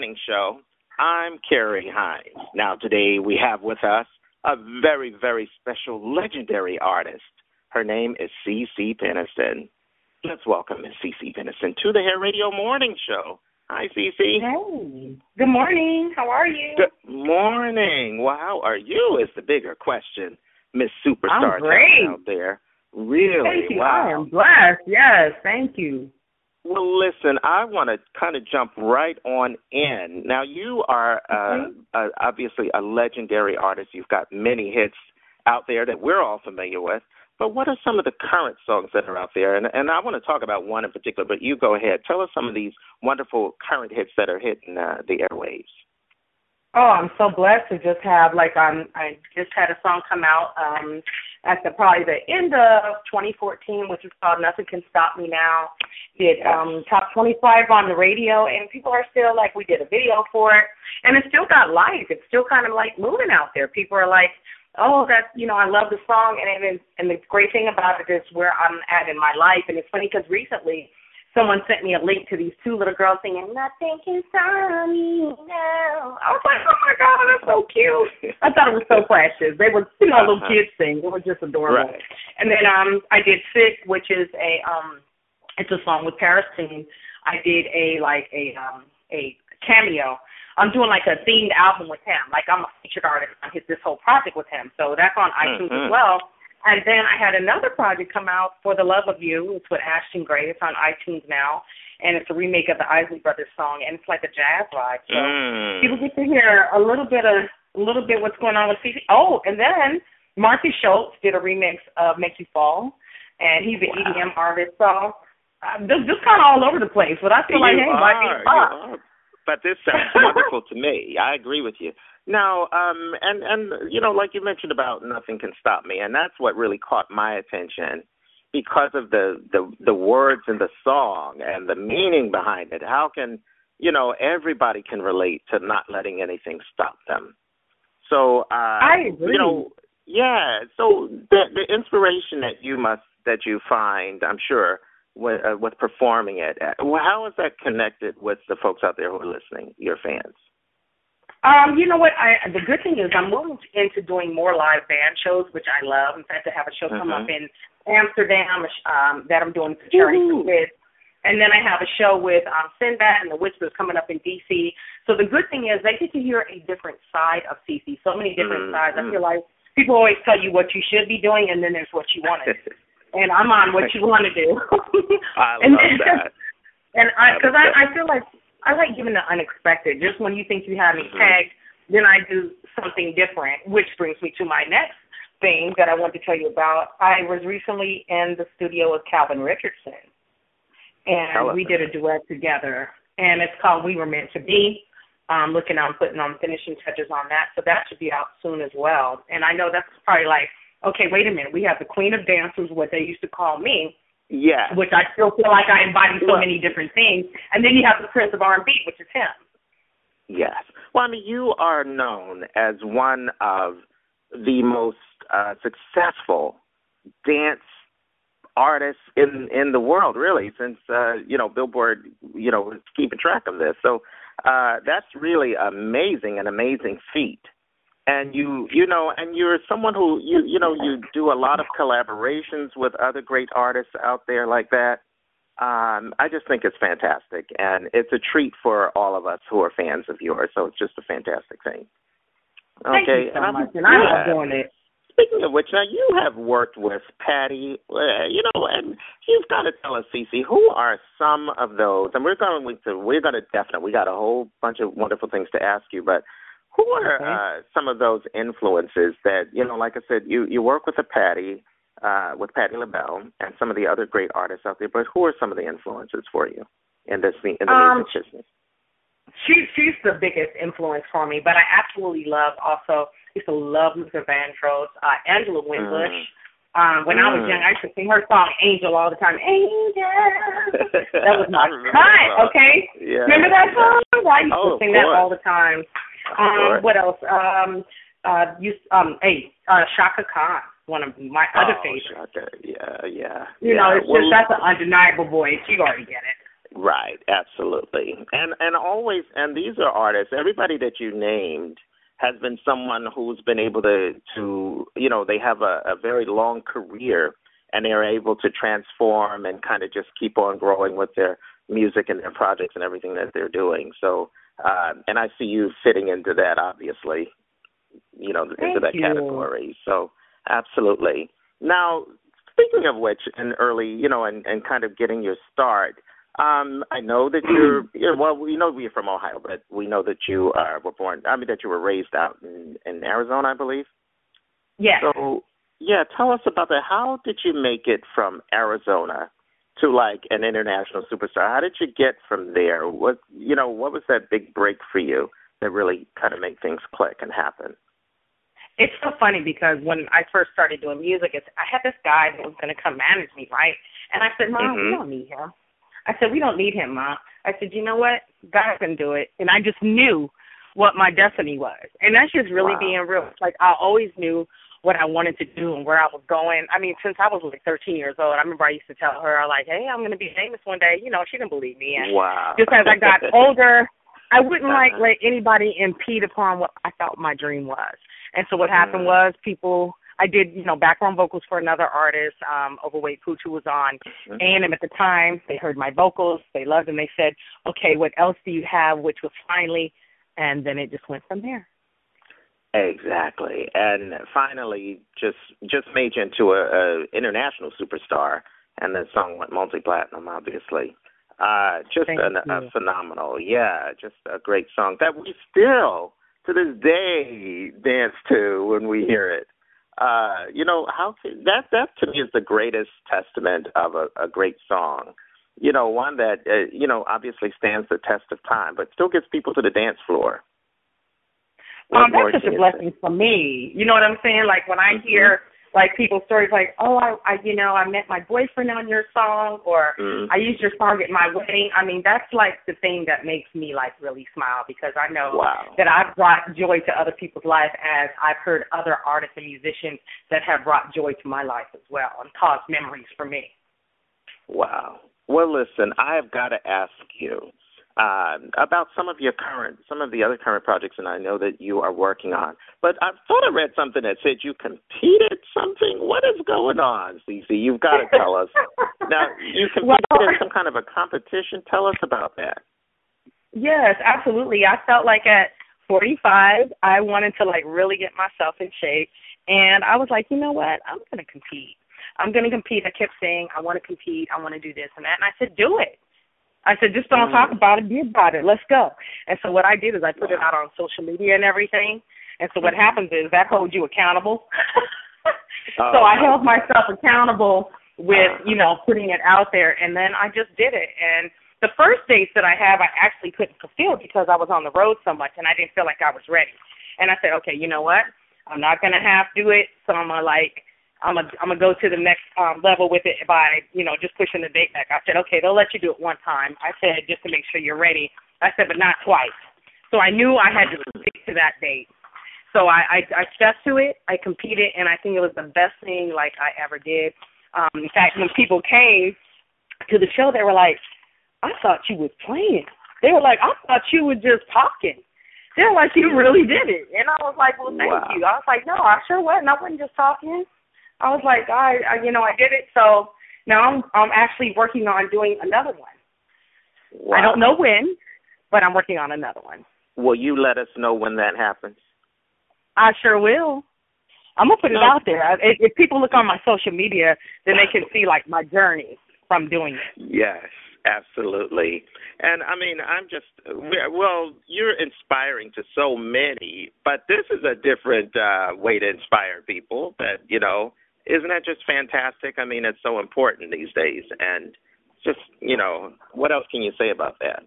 Morning Show. I'm Kerry Hines. Now, today we have with us a very, very special, legendary artist. Her name is CeCe Peniston. Let's welcome Miss CeCe Peniston to the Hair Radio Morning Show. Hi, CeCe. Hey. Good morning. How are you? Good morning. Well, how are you? Is the bigger question, Miss Superstar I'm great. out there. Really? Thank you. Wow. I am blessed. Yes, thank you. Well, listen, I want to kind of jump right on in. Now, you are uh, uh, obviously a legendary artist. You've got many hits out there that we're all familiar with. But what are some of the current songs that are out there? And, and I want to talk about one in particular, but you go ahead. Tell us some of these wonderful current hits that are hitting uh, the airwaves. Oh, I'm so blessed to just have like um I just had a song come out um at the probably the end of 2014, which is called Nothing Can Stop Me Now. Did um top 25 on the radio, and people are still like we did a video for it, and it still got life. It's still kind of like moving out there. People are like, oh, that you know I love the song, and and and the great thing about it is where I'm at in my life, and it's funny because recently someone sent me a link to these two little girls singing "Nothing Can Stop Me Now." I was like, oh my god, that's so cute. I thought it was so precious. They were, you know, little kids sing. It was just adorable. Right. And then um, I did "Sick," which is a um, it's a song with Paris singing. I did a like a um a cameo. I'm doing like a themed album with him. Like I'm a featured artist on his this whole project with him. So that's on iTunes as Mhm. well. And then I had another project come out for the love of you. It's with Ashton Gray. It's on iTunes now, and it's a remake of the Isley Brothers song, and it's like a jazz vibe. So Mm. people get to hear a little bit of a little bit what's going on with CeCe. Oh, and then Marty Schultz did a remix of "Make You Fall," and he's an EDM artist. So uh, just just kind of all over the place. But I feel like you hey, why are, be you fucked? But this sounds wonderful to me. I agree with you. Now, um, and and you know, like you mentioned about nothing can stop me, and that's what really caught my attention because of the the the words in the song and the meaning behind it. How can you know everybody can relate to not letting anything stop them? So uh, I agree. You know, yeah. So the the inspiration that you must that you find, I'm sure, with, uh, with performing it, uh, how is that connected with the folks out there who are listening, your fans? Um, you know what? I the good thing is I'm moving into doing more live band shows, which I love. In fact, I have a show come Mhm. up in Amsterdam um, that I'm doing for charity kids. And then I have a show with um, Sinbad and the Whispers coming up in DC. So the good thing is they get to hear a different side of CeCe, so many different Mhm. sides. I feel like people always tell you what you should be doing, and then there's what you want to do. And I'm on what you want to do. I love then- that. And I, because I, I feel like I like giving the unexpected. Just when you think you have me Mhm. tagged, then I do something different, which brings me to my next thing that I want to tell you about. I was recently in the studio with Calvin Richardson, and we did a duet together, and it's called "We Were Meant to Be." Um, looking on putting on finishing touches on that, so that should be out soon as well. And I know that's probably like, okay, wait a minute, we have the Queen of Dancers, what they used to call me, Yeah. which I still feel like I embody so Well- many different things. And then you have the Prince of R&B, which is him. Yes. Well, I mean, you are known as one of the most uh, successful dance artists in in the world, really, since uh, you know Billboard, you know, is keeping track of this. So uh, that's really amazing, an amazing feat. And you, you know, and you're someone who you, you know, you do a lot of collaborations with other great artists out there like that. Um, I just think it's fantastic, and it's a treat for all of us who are fans of yours. So it's just a fantastic thing. Thank okay, you so and I'm- much. And I love doing it. Speaking of which, now you have worked with Patti, uh, you know, and you've got to tell us, Cece, who are some of those? And we're going to we're going to definitely we got a whole bunch of wonderful things to ask you, but who are uh, some of those influences that you know? Like I said, you you work with a Patti, uh, with Patti LaBelle, and some of the other great artists out there. But who are some of the influences for you in this in the Um, music business? She she's the biggest influence for me, but I absolutely love also used to love Luther Vandross, uh, Angela Winbush. Um, when I was Mm. young, I used to sing her song "Angel" all the time. Angel, that was my cut. Okay, Yeah. remember that song? I used Oh, to sing that all the time. Um, course. what else? Um, uh, you um, hey, uh, Chaka Khan, one of my other oh, favorites. Chaka. Yeah, yeah. You yeah. know, it's well, just that's an undeniable voice. You already get it. Right, absolutely. And and always and these are artists, everybody that you named has been someone who's been able to to you know, they have a, a very long career and they're able to transform and kind of just keep on growing with their music and their projects and everything that they're doing. So uh, and I see you fitting into that obviously, you know, Thank into that you. category. So absolutely. Now, speaking of which, and early, you know, and, and kind of getting your start, um, I know that you're, you're well. We know you're from Ohio, but we know that you uh, were born. I mean, that you were raised out in, in Arizona, I believe. Yes. So, yeah, tell us about that. How did you make it from Arizona to like an international superstar? How did you get from there? What you know? What was that big break for you that really kind of made things click and happen? It's so funny because when I first started doing music, it's I had this guy that was going to come manage me, right? And I said, Mom, we Mhm. don't need him. I said, we don't need him, Mom. I said, you know what? God can do it. And I just knew what my destiny was. And that's just really Wow. being real. Like I always knew what I wanted to do and where I was going. I mean, since I was like 13 years old, I remember I used to tell her, like, hey, I'm going to be famous one day. You know, she didn't believe me. And Wow. just as I got older, I wouldn't like Uh-huh. let anybody impede upon what I thought my dream was. And so what happened Mhm. was people I did, you know, background vocals for another artist, um, Overweight Pooch, who was on Mhm. A&M at the time. They heard my vocals, they loved them. They said, "Okay, what else do you have?" Which was finally, and then it just went from there. Exactly, and finally, just just made you into a, a international superstar, and the song went multi-platinum, obviously. Uh, just an, a phenomenal, yeah, just a great song that we still, to this day, dance to when we hear it. Uh, you know how can, that that to me is the greatest testament of a, a great song. You know, one that uh, you know obviously stands the test of time, but still gets people to the dance floor. Um, that's such a blessing for me. You know what I'm saying? Like when I hear like people's stories, like, oh, I, I, you know, I met my boyfriend on your song, or Mhm. I used your song at my wedding. I mean, that's like the thing that makes me like really smile because I know Wow. that I've brought joy to other people's life as I've heard other artists and musicians that have brought joy to my life as well and caused memories for me. Wow. Well, listen, I have got to ask you uh, about some of your current, some of the other current projects, and I know that you are working on. But I thought I read something that said you competed something. What is going on, CeCe? You've got to tell us. now, you competed Well- in some kind of a competition. Tell us about that. Yes, absolutely. I felt like at 45, I wanted to like really get myself in shape, and I was like, you know what? I'm going to compete. I'm going to compete. I kept saying, I want to compete. I want to do this and that, and I said, do it. I said, just don't Mm. talk about it, be about it. Let's go. And so what I did is I put it out on social media and everything. And so what happens is that holds you accountable. so Oh, I my held myself accountable with, you know, putting it out there and then I just did it. And the first dates that I have I actually couldn't fulfill because I was on the road so much and I didn't feel like I was ready. And I said, Okay, you know what? I'm not gonna half do it, so I'm gonna like I'm gonna I'm gonna go to the next um level with it by, you know, just pushing the date back. I said, Okay, they'll let you do it one time. I said, just to make sure you're ready. I said, but not twice. So I knew I had to stick to that date. So I, I I stuck to it. I competed, and I think it was the best thing like I ever did. Um, in fact, when people came to the show, they were like, "I thought you was playing." They were like, "I thought you were just talking." They were like, "You really did it," and I was like, "Well, thank Wow. you." I was like, "No, I sure wasn't. I wasn't just talking." I was like, "I, I you know, I did it." So now I'm I'm actually working on doing another one. Wow. I don't know when, but I'm working on another one. Will you let us know when that happens? I sure will. I'm gonna put it No. out there. I- If, if people look on my social media, then they can see like my journey from doing it. Yes, absolutely. And I mean, I'm just well, you're inspiring to so many, but this is a different uh way to inspire people that, you know, isn't that just fantastic? I mean, it's so important these days and just, you know, what else can you say about that?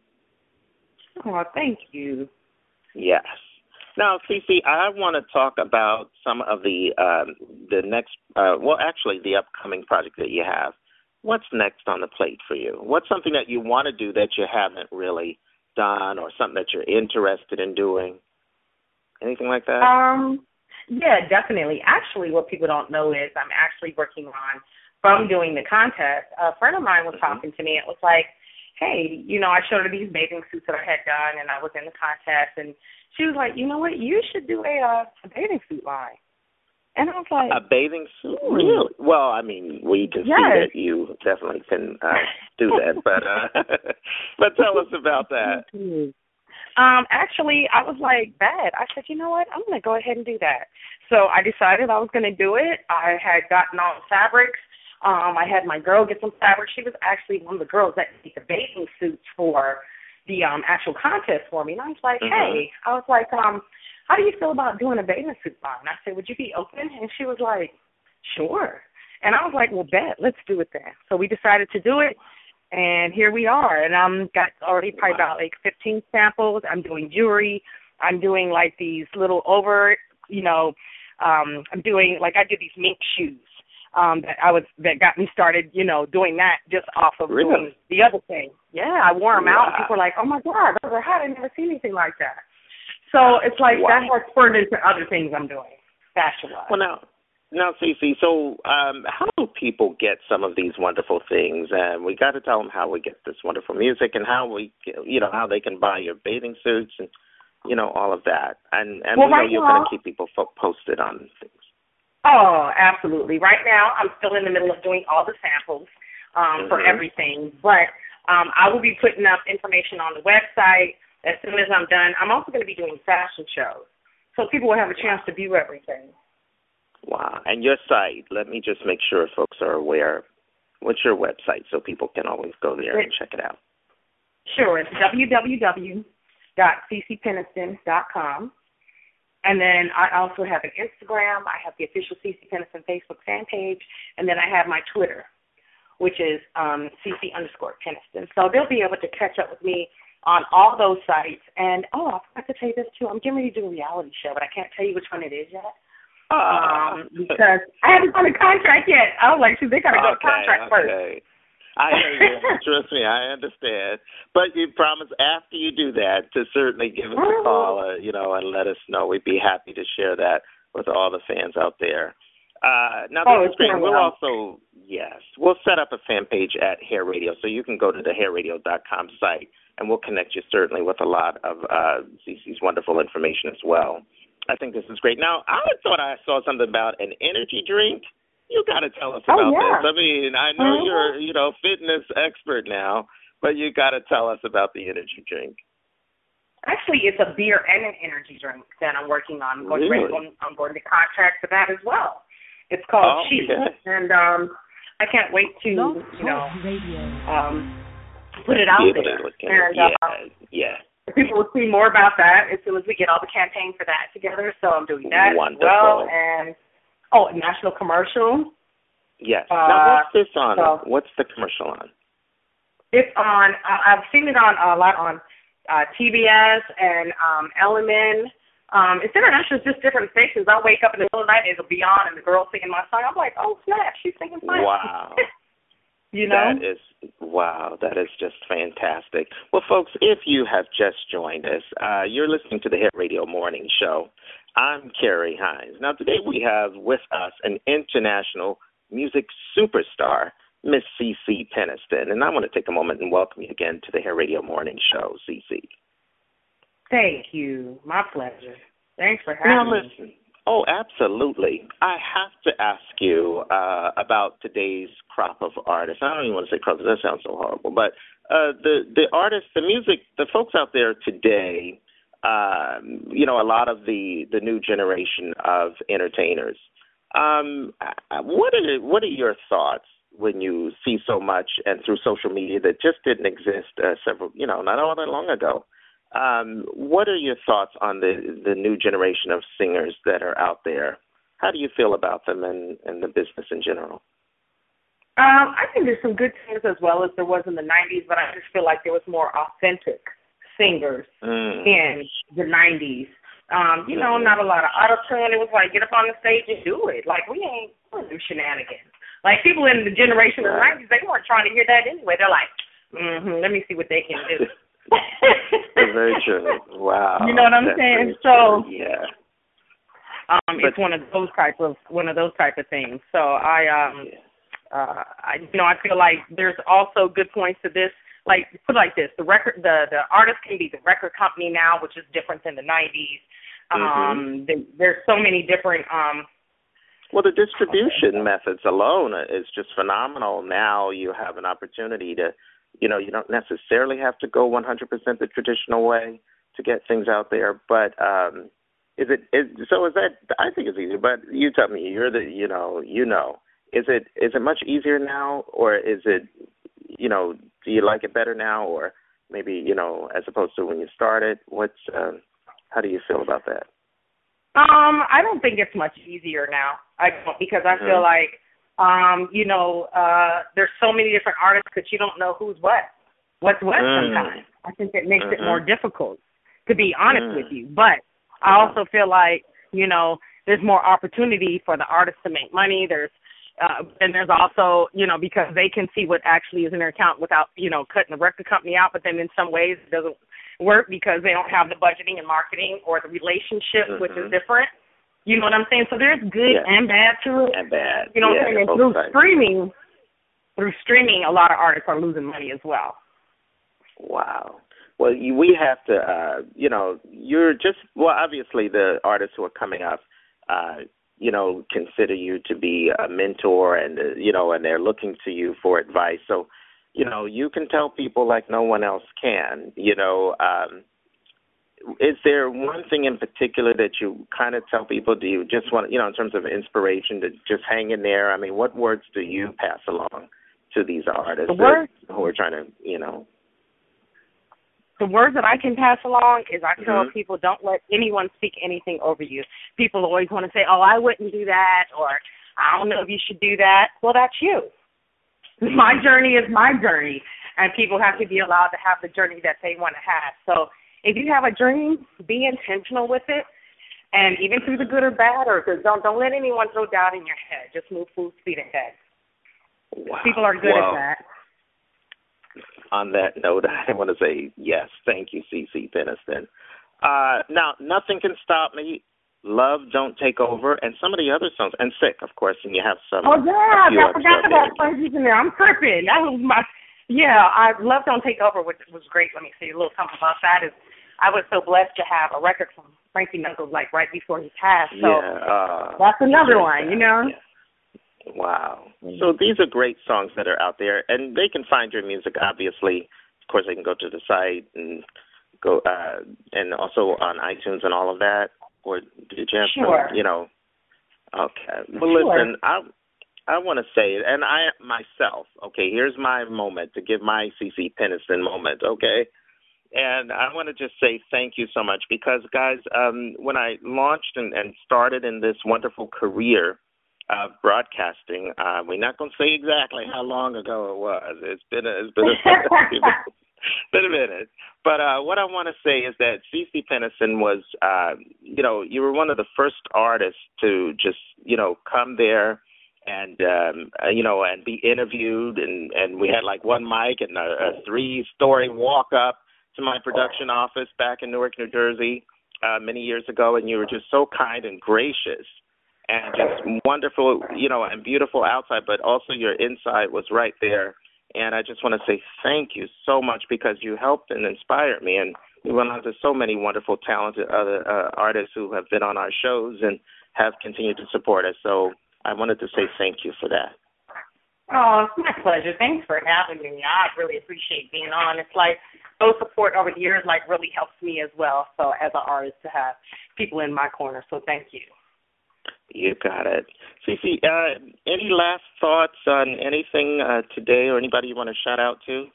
Oh, thank you. Yes. Now, CeCe, I want to talk about some of the um, the next, uh, well, actually, the upcoming project that you have. What's next on the plate for you? What's something that you want to do that you haven't really done, or something that you're interested in doing? Anything like that? Um, yeah, definitely. Actually, what people don't know is I'm actually working on from doing the contest. A friend of mine was talking to me. It was like, hey, you know, I showed her these bathing suits that I had done, and I was in the contest, and she was like, you know what, you should do a, uh, a bathing suit line. And I was like, A bathing suit? Hmm. Really? Well, I mean, we can see that you definitely can uh, do that, but uh, but tell us about that. Um, actually, I was like, bad. I said, you know what? I'm going to go ahead and do that. So I decided I was going to do it. I had gotten all the fabrics. Um, I had my girl get some fabric. She was actually one of the girls that made the bathing suits for the um actual contest for me. And I was like, Mhm. hey, I was like, um, how do you feel about doing a bathing suit line? I said, would you be open? And she was like, sure. And I was like, well, bet, let's do it then. So we decided to do it, and here we are. And I'm got already probably about like 15 samples. I'm doing jewelry. I'm doing like these little over, you know, um, I'm doing like I did these mink shoes. Um, that I was that got me started, you know, doing that just off of Really? doing the other thing. Yeah, I wore them out. Wow. People were like, "Oh my god, those are hot! I never seen anything like that." So it's like Wow. that has spurred into other things I'm doing, fashion wise. Well, now, now, CeCe. So, um, how do people get some of these wonderful things? And we got to tell them how we get this wonderful music and how we, you know, how they can buy your bathing suits and, you know, all of that. And and Well, we know you're going to keep people fo- posted on things. Oh, absolutely. Right now, I'm still in the middle of doing all the samples um, for Mhm. everything, but um, I will be putting up information on the website as soon as I'm done. I'm also going to be doing fashion shows, so people will have a chance to view everything. Wow. And your site. Let me just make sure folks are aware. What's your website so people can always go there and check it out? Sure, it's www.ccpeniston.com. And then I also have an Instagram. I have the official CeCe Peniston Facebook fan page. And then I have my Twitter, which is um, CeCe underscore Peniston. So they'll be able to catch up with me on all those sites. And, oh, I forgot to tell you this, too. I'm getting ready to do a reality show, but I can't tell you which one it is yet. Um, because I haven't signed a contract yet. I was like, shoot, they got to go to okay, contract first. okay. I hear you. Trust me, I understand. But you promise after you do that to certainly give us a call, uh, you know, and let us know. We'd be happy to share that with all the fans out there. Uh, now, Oh, is great. We'll also, yes, we'll set up a fan page at Hair Radio, so you can go to the hairradio.com site, and we'll connect you certainly with a lot of uh, CeCe's wonderful information as well. I think this is great. Now, I thought I saw something about an energy drink. You got to tell us about Oh, about yeah. this. I mean, I know Mhm. you're, you know, fitness expert now, but you got to tell us about the energy drink. Actually, it's a beer and an energy drink that I'm working on. I'm going Really? to I'm, I'm going to contract for that as well. It's called Oh, Chi, okay. and um, I can't wait to Blog you know Radio. um, put it out Be able there. to look in. And yeah, uh, yeah. People will see more about that as soon as we get all the campaign for that together. So I'm doing that as Wonderful. well. And oh, a national commercial. Yes. Uh, now, what's this on? so- what's the commercial on? It's on. Uh, I've seen it on a lot on uh, TBS and um, LMN. Um, it's international. It's just different stations. I wake up in the middle of the night, and it'll be on, and the girl singing my song. I'm like, oh snap, she's singing my song. Wow. you know. That is wow. That is just fantastic. Well, folks, if you have just joined us, uh, you're listening to the Hair Radio Morning Show. I'm Kerry Hines. Now, today we have with us an international music superstar, Miss CeCe Peniston, and I want to take a moment and welcome you again to the Hair Radio Morning Show, CeCe. Thank you. My pleasure. Thanks for Now, having me. Oh, absolutely. I have to ask you uh, about today's crop of artists. I don't even want to say crop because that sounds so horrible, but uh, the the artists, the music, the folks out there today. Um, you know, a lot of the the new generation of entertainers. Um, what are what are your thoughts when you see so much and through social media that just didn't exist uh, several, you know, not all that long ago? Um, what are your thoughts on the the new generation of singers that are out there? How do you feel about them and, and the business in general? Um, I think there's some good singers as well as there was in the '90s, but I just feel like there was more authentic singers Mm. in the '90s. Um, you know, not a lot of auto tune. It was like get up on the stage and do it. Like we ain't gonna do shenanigans. Like people in the generation of the '90s, they weren't trying to hear that anyway. They're like, mm-hmm, let me see what they can do. Very true. Wow. You know what I'm That's saying? So- true. yeah. um it's one of those type of one of those type of things so i um uh i you know i feel like there's also good points to this like put it like this: the record, the the artist can be the record company now, which is different than the '90s. Um, Mhm. the, there's so many different. um Well, the distribution methods alone is just phenomenal. Now you have an opportunity to, you know, you don't necessarily have to go 100% the traditional way to get things out there. But um, is it is so? Is that? I think it's easier. But you tell me. You're the, you know, you know. Is it is it much easier now, or is it, you know, do you like it better now, or maybe you know, as opposed to when you started? What's um, how do you feel about that? Um, I don't think it's much easier now. I don't because I feel Mhm. like um, you know, uh there's so many different artists that you don't know who's what. What's what Mm. sometimes. I think it makes it Mhm. more difficult, to be honest Mm. with you. But I also feel like, you know, there's more opportunity for the artists to make money. There's uh and there's also, you know, because they can see what actually is in their account without, you know, cutting the record company out, but then in some ways it doesn't work because they don't have the budgeting and marketing or the relationship, which is Mhm. different. You know what I'm saying? So there's good Yeah. and bad to it. And bad. You know what yeah, I'm saying? And through sides. streaming, through streaming, a lot of artists are losing money as well. Wow. Well, you, we have to, uh, you know, you're just, well, obviously the artists who are coming up, uh, you know, consider you to be a mentor and, uh, you know, and they're looking to you for advice. So, you know, you can tell people like no one else can, you know, um, is there one thing in particular that you kind of tell people? Do you just want, you know, in terms of inspiration, to just hang in there? I mean, what words do you pass along to these artists The word- that- who are trying to, you know, the words that I can pass along is I tell Mhm. people don't let anyone speak anything over you. People always want to say, "Oh, I wouldn't do that," or "I don't know if you should do that." Well, that's you. My journey is my journey, and people have to be allowed to have the journey that they want to have. So, if you have a dream, be intentional with it, and even through the good or bad, or don't don't let anyone throw doubt in your head. Just move full speed ahead. wow. People are good at that. on that note, I want to say yes, thank you, CeCe Peniston. Uh, now, nothing can stop me. Love, don't take over, and some of the other songs, and sick, of course, and you have some. Oh yeah, I forgot about Frankie in there. I'm tripping. That was my yeah. I love Don't Take Over, which was great. Let me say a little something about that. Is I was so blessed to have a record from Frankie Knuckles like right before he passed. So yeah, uh, that's another great one, you know. yeah. Wow. So these are great songs that are out there, and they can find your music. Obviously, of course, they can go to the site and go, uh, and also on iTunes and all of that. Or did you have Sure. some, you know? Okay. Well, Sure. listen, I I want to say it, and I myself. Okay, here's my moment to give my CeCe Peniston moment. Okay. And I want to just say thank you so much because, guys, um, when I launched and, and started in this wonderful career of broadcasting, uh, we're not going to say exactly how long ago it was. It's been a, it's been a, been a minute. But uh, what I want to say is that CeCe Peniston was, uh, you know, you were one of the first artists to just, you know, come there and um uh, you know and be interviewed and and we had like one mic and a, a three story walk up to my production office back in Newark, New Jersey, uh, many years ago, and you were just so kind and gracious and just wonderful, you know, and beautiful outside, but also your inside was right there. And I just want to say thank you so much because you helped and inspired me. And we went on to so many wonderful, talented other uh, artists who have been on our shows and have continued to support us. So I wanted to say thank you for that. Oh, it's my pleasure. Thanks for having me. I really appreciate being on. It's like those support over the years like really helps me as well. So as an artist to have people in my corner. So thank you. You got it. CeCe, uh, any last thoughts on anything uh, today or anybody you want to shout out to?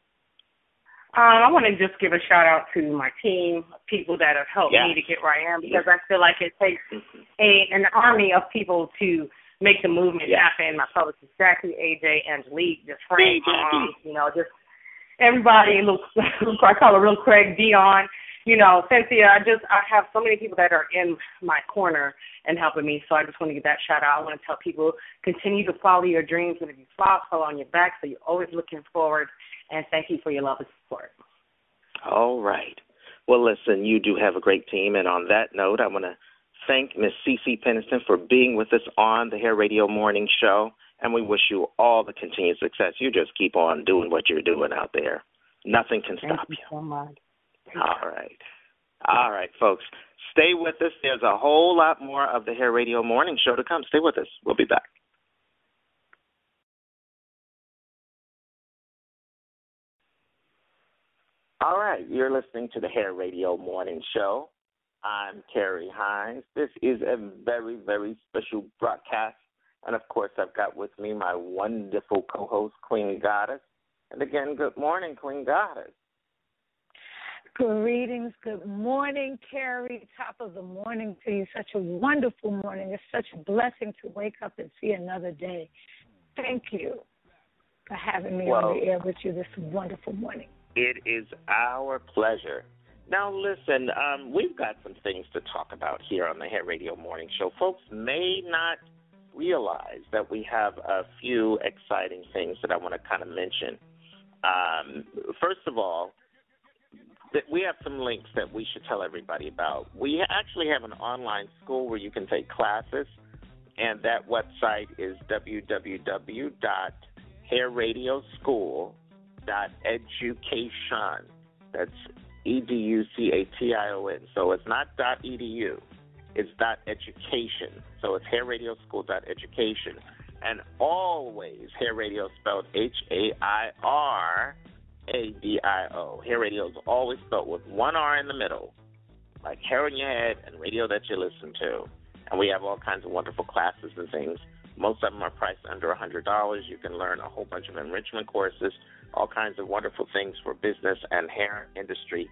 Um, I want to just give a shout out to my team, people that have helped Yeah. me to get where I am, because I feel like it takes a an army of people to make the movement Yeah. happen. My publicist Jackie, AJ, Angelique, just Frank, um, you know, just everybody. Look, I call her real Craig Dion. You know, Cynthia. I just I have so many people that are in my corner and helping me. So I just want to give that shout out. I want to tell people continue to follow your dreams, and if you fall, fall on your back. So you're always looking forward. And thank you for your love and support. All right. Well, listen, you do have a great team. And on that note, I want to thank Miss CeCe Peniston for being with us on the Hair Radio Morning Show. And we wish you all the continued success. You just keep on doing what you're doing out there. Nothing can Thank stop you you. so much. All right. All right, folks. Stay with us. There's a whole lot more of the Hair Radio Morning Show to come. Stay with us. We'll be back. All right. You're listening to the Hair Radio Morning Show. I'm Kerry Hines. This is a very, very special broadcast. And of course, I've got with me my wonderful co host, Queen Goddess. And again, good morning, Queen Goddess. Greetings. Good morning, Kerry. Top of the morning to you. Such a wonderful morning. It's such a blessing to wake up and see another day. Thank you for having me Well- on the air with you this wonderful morning. It is our pleasure. Now, listen, um, we've got some things to talk about here on the Hair Radio Morning Show. Folks may not realize that we have a few exciting things that I want to kind of mention. Um, first of all, that we have some links that we should tell everybody about. We actually have an online school where you can take classes, and that website is www.hairradioschool.education. That's E D U C A T I O N. So it's not dot edu, it's dot education. So it's hairradioschool.education. And always hair radio spelled H A I R A D I O. Hair radio is always spelled with one R in the middle, like hair in your head and radio that you listen to. And we have all kinds of wonderful classes and things. Most of them are priced under a $100. You can learn a whole bunch of enrichment courses, all kinds of wonderful things for business and hair industry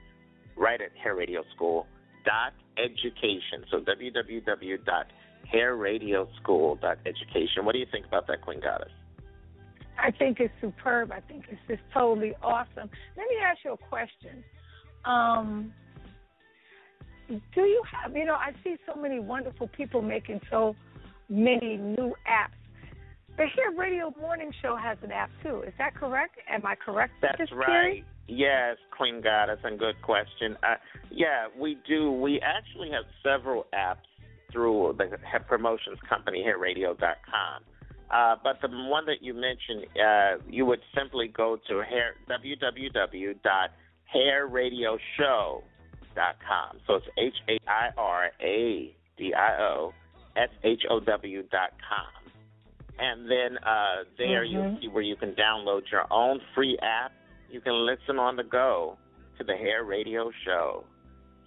right at Hair Radio School dot education. So www.hairradioschool.education. What do you think about that, Queen Goddess? I think it's superb. I think it's just totally awesome. Let me ask you a question. Um, do you have, you know, I see so many wonderful people making so many new apps. The Hair Radio Morning Show has an app too. Is that correct? Am I correct? That's Miss right. Kerry? Yes, Queen Goddess, and good question. Uh, yeah, we do. We actually have several apps through the he- promotions company, HairRadio.com. Uh, but the one that you mentioned, uh, you would simply go to hair, www.hairradioshow.com. So it's H A I R A D I O S H O W dot com. And then uh, there you'll Mhm. see where you can download your own free app. You can listen on the go to the Hair Radio Show.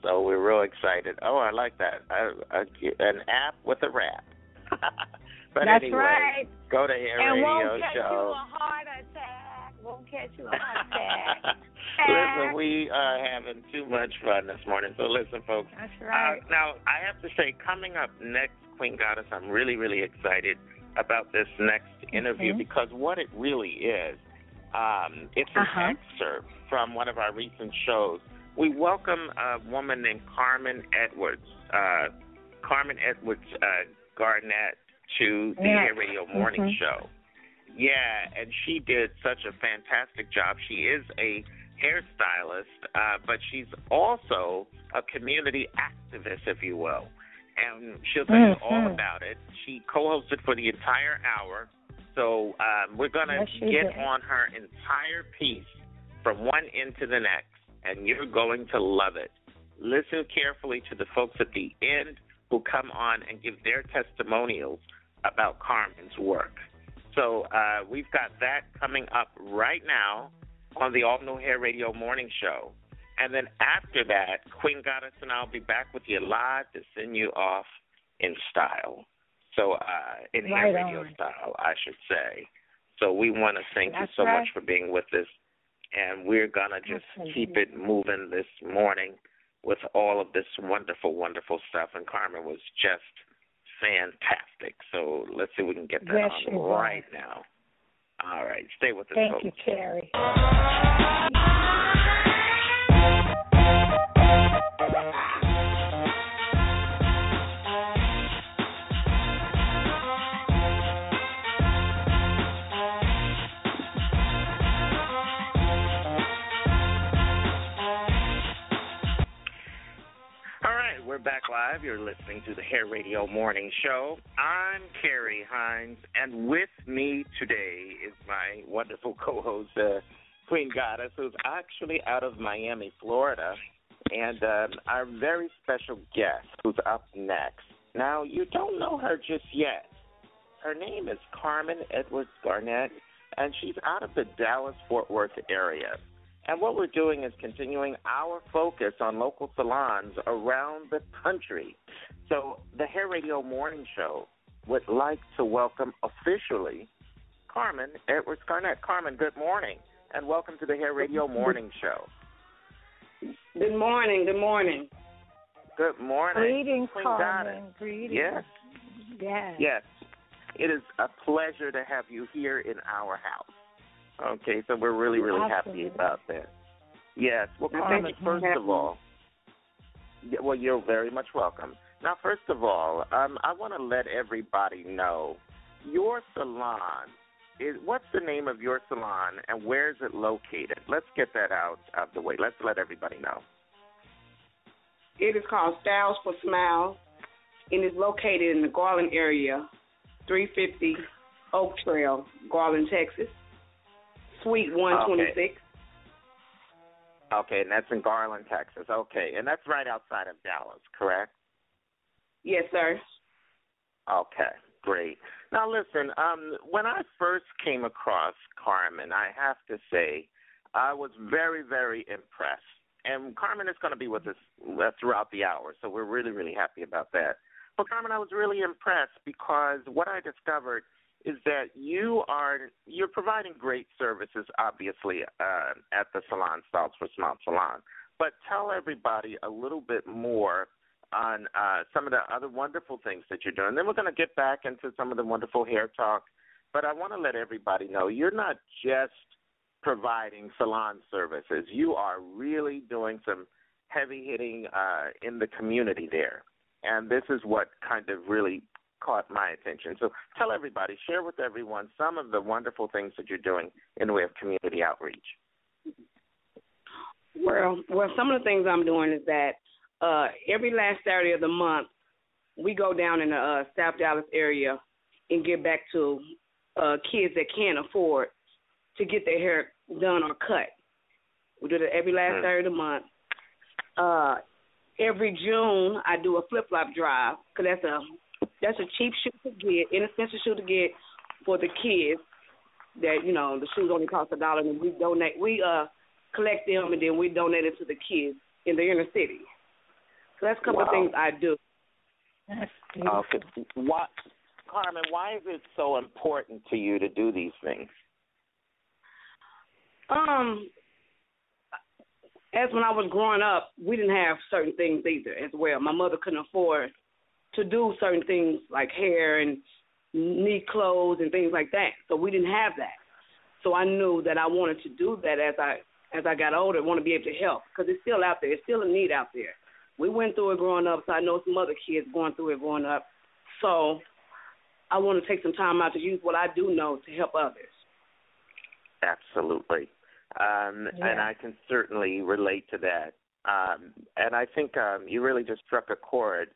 So we're real excited. Oh, I like that. I, I, an app with a rap. but That's anyway, right. go to Hair and Radio won't catch Show. you a heart attack. Won't catch you a heart attack. listen, we are having too much fun this morning. So listen, folks. That's Uh, right. now, I have to say, coming up next, Queen Goddess, I'm really, really excited about this next interview Mhm. because what it really is, um, it's an Uh-huh. excerpt from one of our recent shows. We welcome a woman named Carmen Edwards, uh, Carmen Edwards uh, Garnett, to the. Hair Radio Morning Mhm. Show. Yeah, and she did such a fantastic job. She is a hairstylist, uh, but she's also a community activist, if you will. And she'll tell you all Mhm. about it. She co-hosted for the entire hour, so um, we're gonna Yes, get did. on her entire piece from one end to the next, and you're going to love it. Listen carefully to the folks at the end who come on and give their testimonials about Carmen's work. So uh, we've got that coming up right now on the All New Hair Radio Morning Show. And then after that, Queen Goddess and I'll be back with you live to send you off in style. So uh, in Right radio on. style, I should say. So we want to thank That's you so right. much for being with us. And we're going to just keep it moving this morning with all of this wonderful, wonderful stuff. And Carmen was just fantastic. So let's see if we can get that Yes, on she was. right now. All right, stay with us, Thank folks. you, Kerry. We're back live. You're listening to the Hair Radio Morning Show. I'm Kerry Hines, and with me today is my wonderful co-host, uh, Queen Goddess, who's actually out of Miami, Florida, and um, our very special guest who's up next. Now, you don't know her just yet. Her name is Carmen Edwards Garnett, and she's out of the Dallas Fort Worth area. And what we're doing is continuing our focus on local salons around the country. So, the Hair Radio Morning Show would like to welcome officially Carmen Edwards Garnett. Carmen, good morning, and welcome to the Hair Radio Morning Show. Good morning. Good morning. Good morning. Greetings, Queen Carmen. Goddess. Greetings. Yes. Yes. Yes. It is a pleasure to have you here in our house. Okay, so we're really, really Absolutely. happy about that. Yes. Well, thank you first having of all, yeah, well, you're very much welcome. Now, first of all, um, I want to let everybody know your salon is what's the name of your salon and where is it located? Let's get that out of the way. Let's let everybody know. It is called Styles for Smiles, and it's located in the Garland area, 350 Oak Trail, Garland, Texas, Suite 126. Okay, and that's in Garland, Texas. Okay, and that's right outside of Dallas, correct? Yes, sir. Okay, great. Now listen, um, when I first came across Carmen, I have to say I was very, very impressed. And Carmen is going to be with us uh, throughout the hour, so we're really, really happy about that. But Carmen, I was really impressed because what I discovered is that you are you're providing great services, obviously, uh, at the Salon Styles for Smile Salon. But tell everybody a little bit more on uh, some of the other wonderful things that you're doing. Then we're going to get back into some of the wonderful hair talk. But I want to let everybody know you're not just providing salon services. You are really doing some heavy hitting uh, in the community there. And this is what kind of really caught my attention. So tell everybody, share with everyone some of the wonderful things that you're doing in the way of community outreach. Well, well, some of the things I'm doing is that uh, every last Saturday of the month, we go down in the uh, South Dallas area and give back to uh, kids that can't afford to get their hair done or cut. We do that every last Mm. Saturday of the month. Uh, every June, I do a flip flop drive because that's a that's a cheap shoe to get, inexpensive shoe to get for the kids. That you know the shoes only cost a dollar, and we donate. We uh collect them and then we donate it to the kids in the inner city. So that's a couple of things I do. Okay. Why, Carmen, why is it so important to you to do these things? Um, as when I was growing up, we didn't have certain things either as well. My mother couldn't afford to do certain things like hair and neat clothes and things like that. So we didn't have that. So I knew that I wanted to do that as I as I got older. Want to be able to help because it's still out there. It's still a need out there. We went through it growing up, so I know some other kids going through it growing up. So I want to take some time out to use what I do know to help others. Absolutely. Um, And I can certainly relate to that. Um, and I think um, you really just struck a chord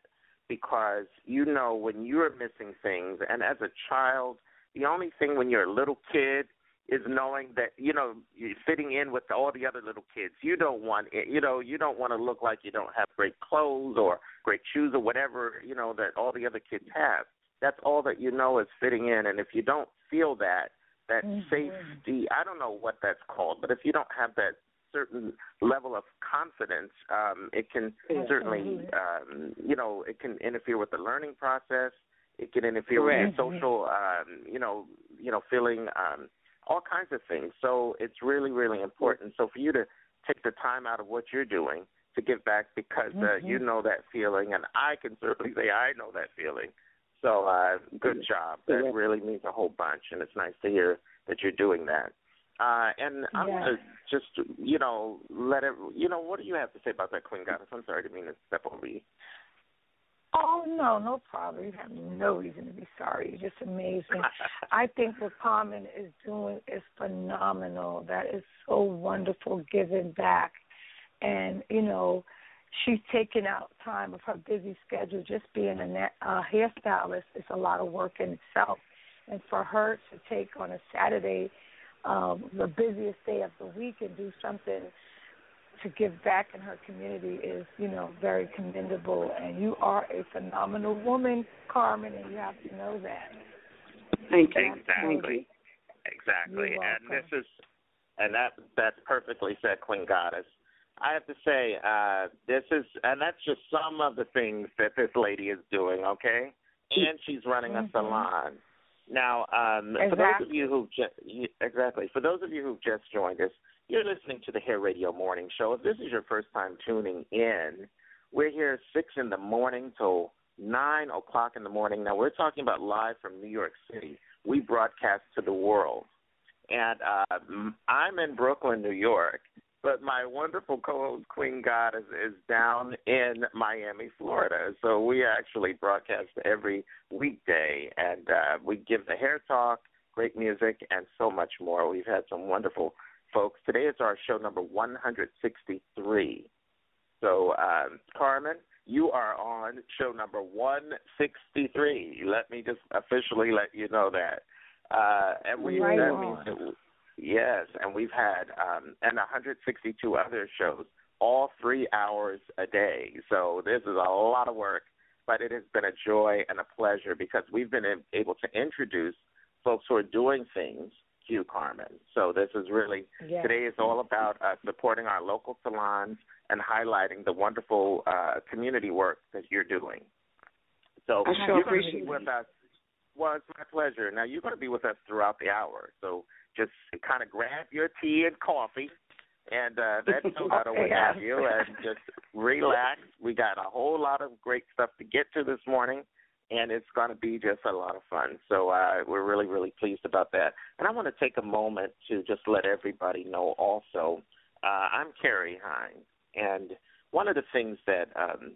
because you know when you're missing things, and as a child, the only thing when you're a little kid is knowing that you know you're fitting in with all the other little kids. You don't want it, you know you don't want to look like you don't have great clothes or great shoes or whatever you know that all the other kids have. That's all that you know is fitting in, and if you don't feel that that mm-hmm. safety, I don't know what that's called, but if you don't have that certain level of confidence, um, it can certainly, um, you know, it can interfere with the learning process. It can interfere Correct. with your social, um, you know, you know, feeling, um, all kinds of things. So it's really, really important. So for you to take the time out of what you're doing to give back because uh, you know that feeling, and I can certainly say I know that feeling. So uh, good job. That really means a whole bunch, and it's nice to hear that you're doing that. Uh, and I'm Yeah. gonna just, you know, let it. You know, what do you have to say about that, Queen Goddess? I'm sorry, I didn't mean to step over you. Oh no, no problem. You have no reason to be sorry. You're just amazing. I think what Carmen is doing is phenomenal. That is so wonderful giving back. And, you know, she's taking out time of her busy schedule. Just being a na- uh, hairstylist is a lot of work in itself. And for her to take on a Saturday um, the busiest day of the week and do something to give back in her community is, you know, very commendable. And you are a phenomenal woman, Carmen, and you have to know that. Thank you. Exactly. Exactly. You're And welcome. this is and that that's perfectly said, Queen Goddess. I have to say, uh, this is and that's just some of the things that this lady is doing, okay? And she's running a Mhm. salon. Now, um, for those of you who ju- exactly for those of you who've just joined us, you're listening to the Hair Radio Morning Show. If this is your first time tuning in, we're here six in the morning till nine o'clock in the morning. Now we're talking about live from New York City. We broadcast to the world, and uh, I'm in Brooklyn, New York. But my wonderful co-host Queen Goddess, is down in Miami, Florida. So we actually broadcast every weekday, and uh, we give the hair talk, great music, and so much more. We've had some wonderful folks. Today is our show number 163. So, um, Carmen, you are on show number 163. Let me just officially let you know that. Uh, and we Right that on. means that yes, and we've had um, and 162 other shows, all three hours a day. So this is a lot of work, but it has been a joy and a pleasure because we've been able to introduce folks who are doing things to Carmen. So this is really today is all about uh, supporting our local salons and highlighting the wonderful uh, community work that you're doing. So I sure you're going to appreciate be with us. Well, it's my pleasure. Now you're going to be with us throughout the hour. So just kind of grab your tea and coffee, and uh, that soda will Okay. have you, and just relax. We got a whole lot of great stuff to get to this morning, and it's going to be just a lot of fun. So uh, we're really, really pleased about that. And I want to take a moment to just let everybody know also. Uh, I'm Kerry Hines, and one of the things that um,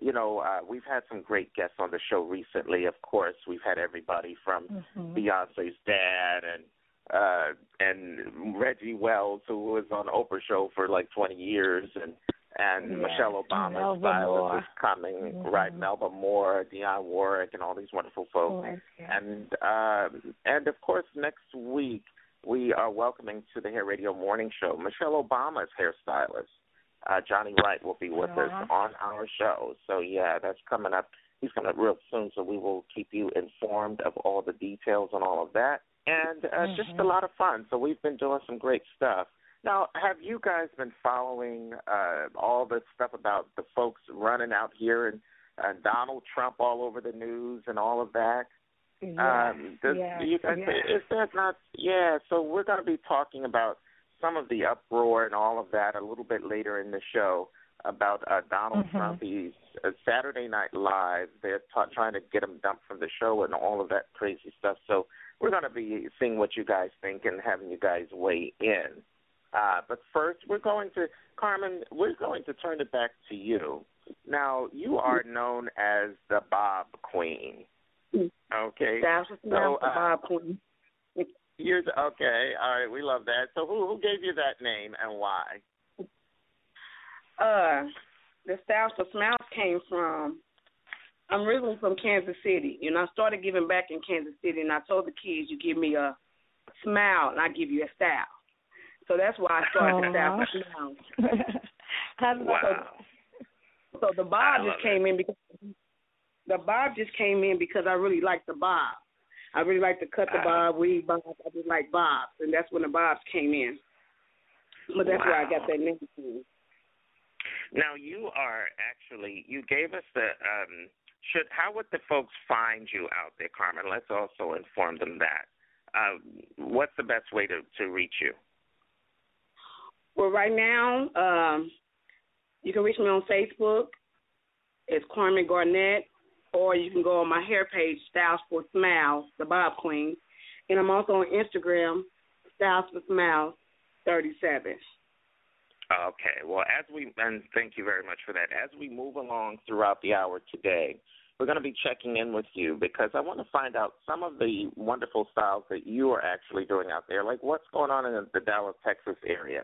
you know, uh, we've had some great guests on the show recently. Of course, we've had everybody from Mhm. Beyonce's dad and uh and Reggie Wells, who was on the Oprah show for like 20 years, and and Yeah. Michelle Obama's stylist is coming, Mhm. right? Melba Moore, Dionne Warwick, and all these wonderful folks. Course, yeah. And um, and of course, next week we are welcoming to the Hair Radio Morning Show Michelle Obama's hairstylist. Uh, Johnny Wright will be with Uh-huh. us on our show. So yeah, that's coming up. He's coming up real soon, so we will keep you informed of all the details and all of that. And uh, just a Mhm. lot of fun. So we've been doing some great stuff. Now, have you guys been following uh, all the stuff about the folks running out here and uh, Donald Trump all over the news and all of that? Yes, Um, does, yes, you guys. Is that not? Yeah. So we're going to be talking about some of the uproar and all of that a little bit later in the show about uh, Donald Mhm. Trump. He's uh, Saturday Night Live. They're ta trying to get him dumped from the show and all of that crazy stuff. So we're going to be seeing what you guys think and having you guys weigh in. Uh, but first, we're going to Carmen. We're going to turn it back to you. Now, you are known as the Bob Queen. Okay. That's So, uh, Bob Queen. You're okay. All right, we love that. So, who who gave you that name and why? Uh, the Styles for Smiles came from. I'm originally from Kansas City, and I started giving back in Kansas City, and I told the kids, "You give me a smile, and I give you a style." So that's why I started the Style for Smiles. I love Wow. So the bob just came in because the bob just came in because I really like the bob. I really like to cut the bob, weave bob. I just like bobs, and that's when the bobs came in. But that's where I got that name from. Now, you are actually you gave us the um. Should how would the folks find you out there, Carmen? Let's also inform them that. Uh, what's the best way to to reach you? Well, right now, um, you can reach me on Facebook. It's Carmen Garnett, or you can go on my hair page, Styles for Smiles, the Bob Queen, and I'm also on Instagram, Styles for Smiles, thirty-seven. Okay. Well, as we and thank you very much for that. As we move along throughout the hour today, we're going to be checking in with you because I want to find out some of the wonderful styles that you are actually doing out there. Like what's going on in the Dallas, Texas area.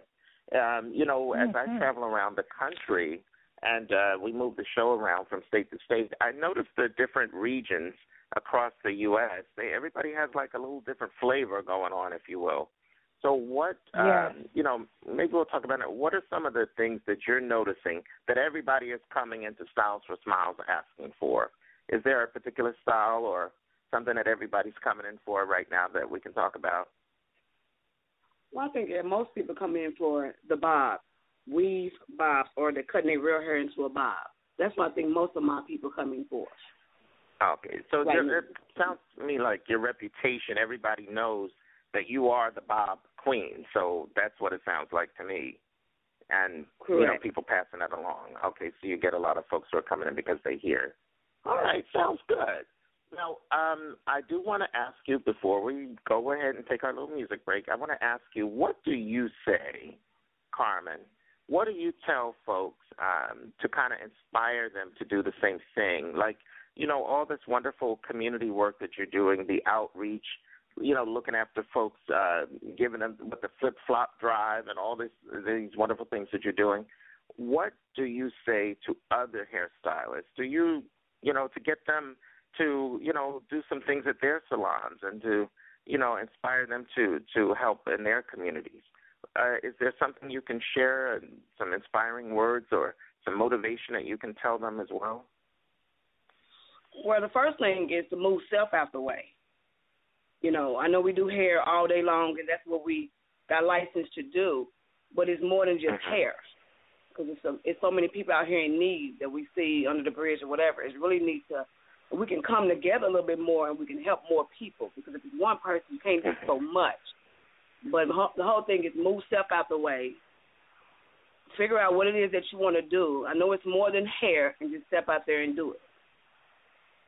Um, you know, as I Mhm. travel around the country and uh, we move the show around from state to state, I notice the different regions across the U.S. They everybody has like a little different flavor going on, if you will. So what, Yes. um, you know, maybe we'll talk about it. What are some of the things that you're noticing that everybody is coming into Styles for Smiles asking for? Is there a particular style or something that everybody's coming in for right now that we can talk about? Well, I think that most people come in for the bob, weave bobs, or they're cutting their real hair into a bob. That's what I think most of my people come in for. Okay, so Right. it sounds to me like your reputation. Everybody knows that you are the Bob Queen, so that's what it sounds like to me. And you know, people passing that along. Okay, so you get a lot of folks who are coming in because they hear. All right, sounds good. Now, um, I do want to ask you before we go ahead and take our little music break. I want to ask you, what do you say, Carmen? What do you tell folks um, to kind of inspire them to do the same thing? Like, you know, all this wonderful community work that you're doing, the outreach, you know, looking after folks, uh, giving them with the flip flop drive and all this these wonderful things that you're doing. What do you say to other hairstylists? Do you, you know, to get them to, you know, do some things at their salons and to, you know, inspire them to to help in their communities? Uh, is there something you can share, some inspiring words or some motivation that you can tell them as well? Well, the first thing is to move self out the way. You know, I know we do hair all day long, and that's what we got licensed to do, but it's more than just Mhm. hair. Because it's, so it's so many people out here in need that we see under the bridge or whatever. It's really neat to we can come together a little bit more and we can help more people. Because if it's one person, you can't do so much. But the whole, thing is move self out the way. Figure out what it is that you want to do. I know it's more than hair, and just step out there and do it.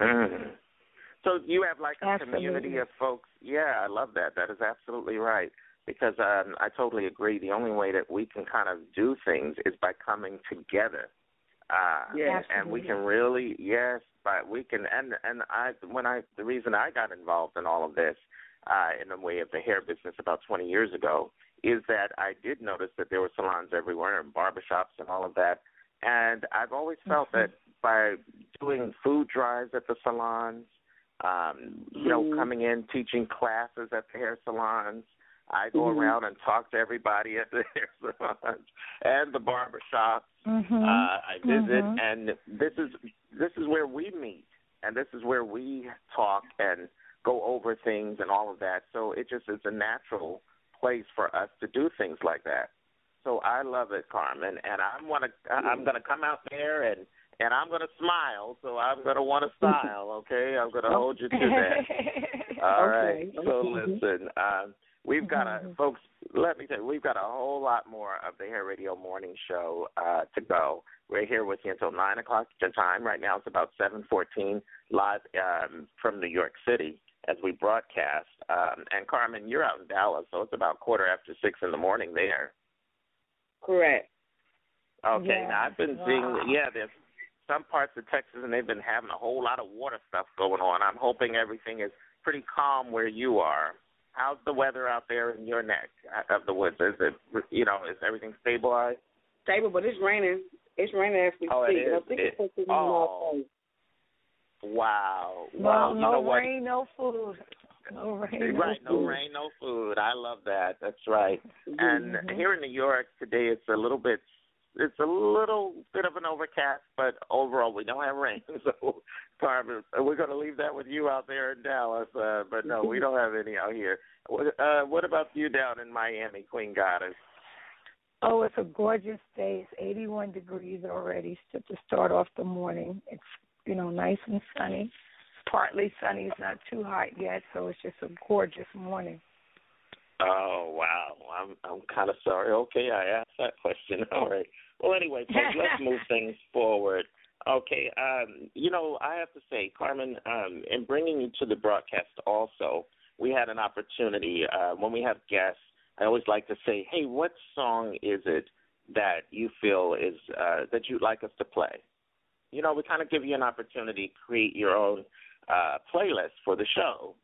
Mm. So you have like a Absolutely. community of folks. Yeah, I love that. That is absolutely right. Because um, I totally agree. The only way that we can kind of do things is by coming together. Uh, Yeah, and we can really yes, but we can and and I when I the reason I got involved in all of this uh, in the way of the hair business about 20 years ago is that I did notice that there were salons everywhere and barbershops and all of that, and I've always felt that by doing food drives at the salons, um, you know, Mhm. coming in teaching classes at the hair salons. I go Mhm. around and talk to everybody at the hair salons and the barber shops. Mm-hmm. Uh, I visit, Mhm. and this is this is where we meet, and this is where we talk and go over things and all of that. So it just is a natural place for us to do things like that. So I love it, Carmen, and I'm wanna I'm gonna come out there and and I'm gonna smile. So I'm gonna want to smile, Okay, I'm gonna hold you to that. All right. Okay. So listen, um, we've got a folks. Let me tell you, we've got a whole lot more of the Hair Radio Morning Show uh, to go. We're here with you until nine o'clock Eastern time. Right now, it's about seven fourteen live um, from New York City as we broadcast. Um, and Carmen, you're out in Dallas, so it's about quarter after six in the morning there. Correct. Okay, Yeah. now I've been Wow. seeing yeah, there's some parts of Texas and they've been having a whole lot of water stuff going on. I'm hoping everything is pretty calm where you are. How's the weather out there in your neck of the woods? Is it you know, is everything stabilized? Stable, but it's raining. It's raining as we Oh, speak. and I think It- it's supposed to rain oh. all day. Wow. No, wow. you no know what? rain, no food. No rain, no right, no food. rain, no food. I love that. That's right. And Mhm. here in New York today, it's a little bit, it's a little bit of an overcast, but overall we don't have rain. So, Carmen, we're going to leave that with you out there in Dallas. Uh, but no, we don't have any out here. What, uh, what about you down in Miami, Queen Goddess? Oh, it's a gorgeous day. It's 81 degrees already to, to start off the morning. It's you know nice and sunny, partly sunny. It's not too hot yet, so it's just a gorgeous morning. Oh wow, I'm I'm kind of sorry. Okay, I asked that question. All right. Well, anyway, folks, let's move things forward. Okay, um, you know, I have to say, Carmen, um, in bringing you to the broadcast, also, we had an opportunity uh, when we have guests. I always like to say, hey, what song is it that you feel is uh, that you'd like us to play? You know, we kind of give you an opportunity to create your own uh, playlist for the show.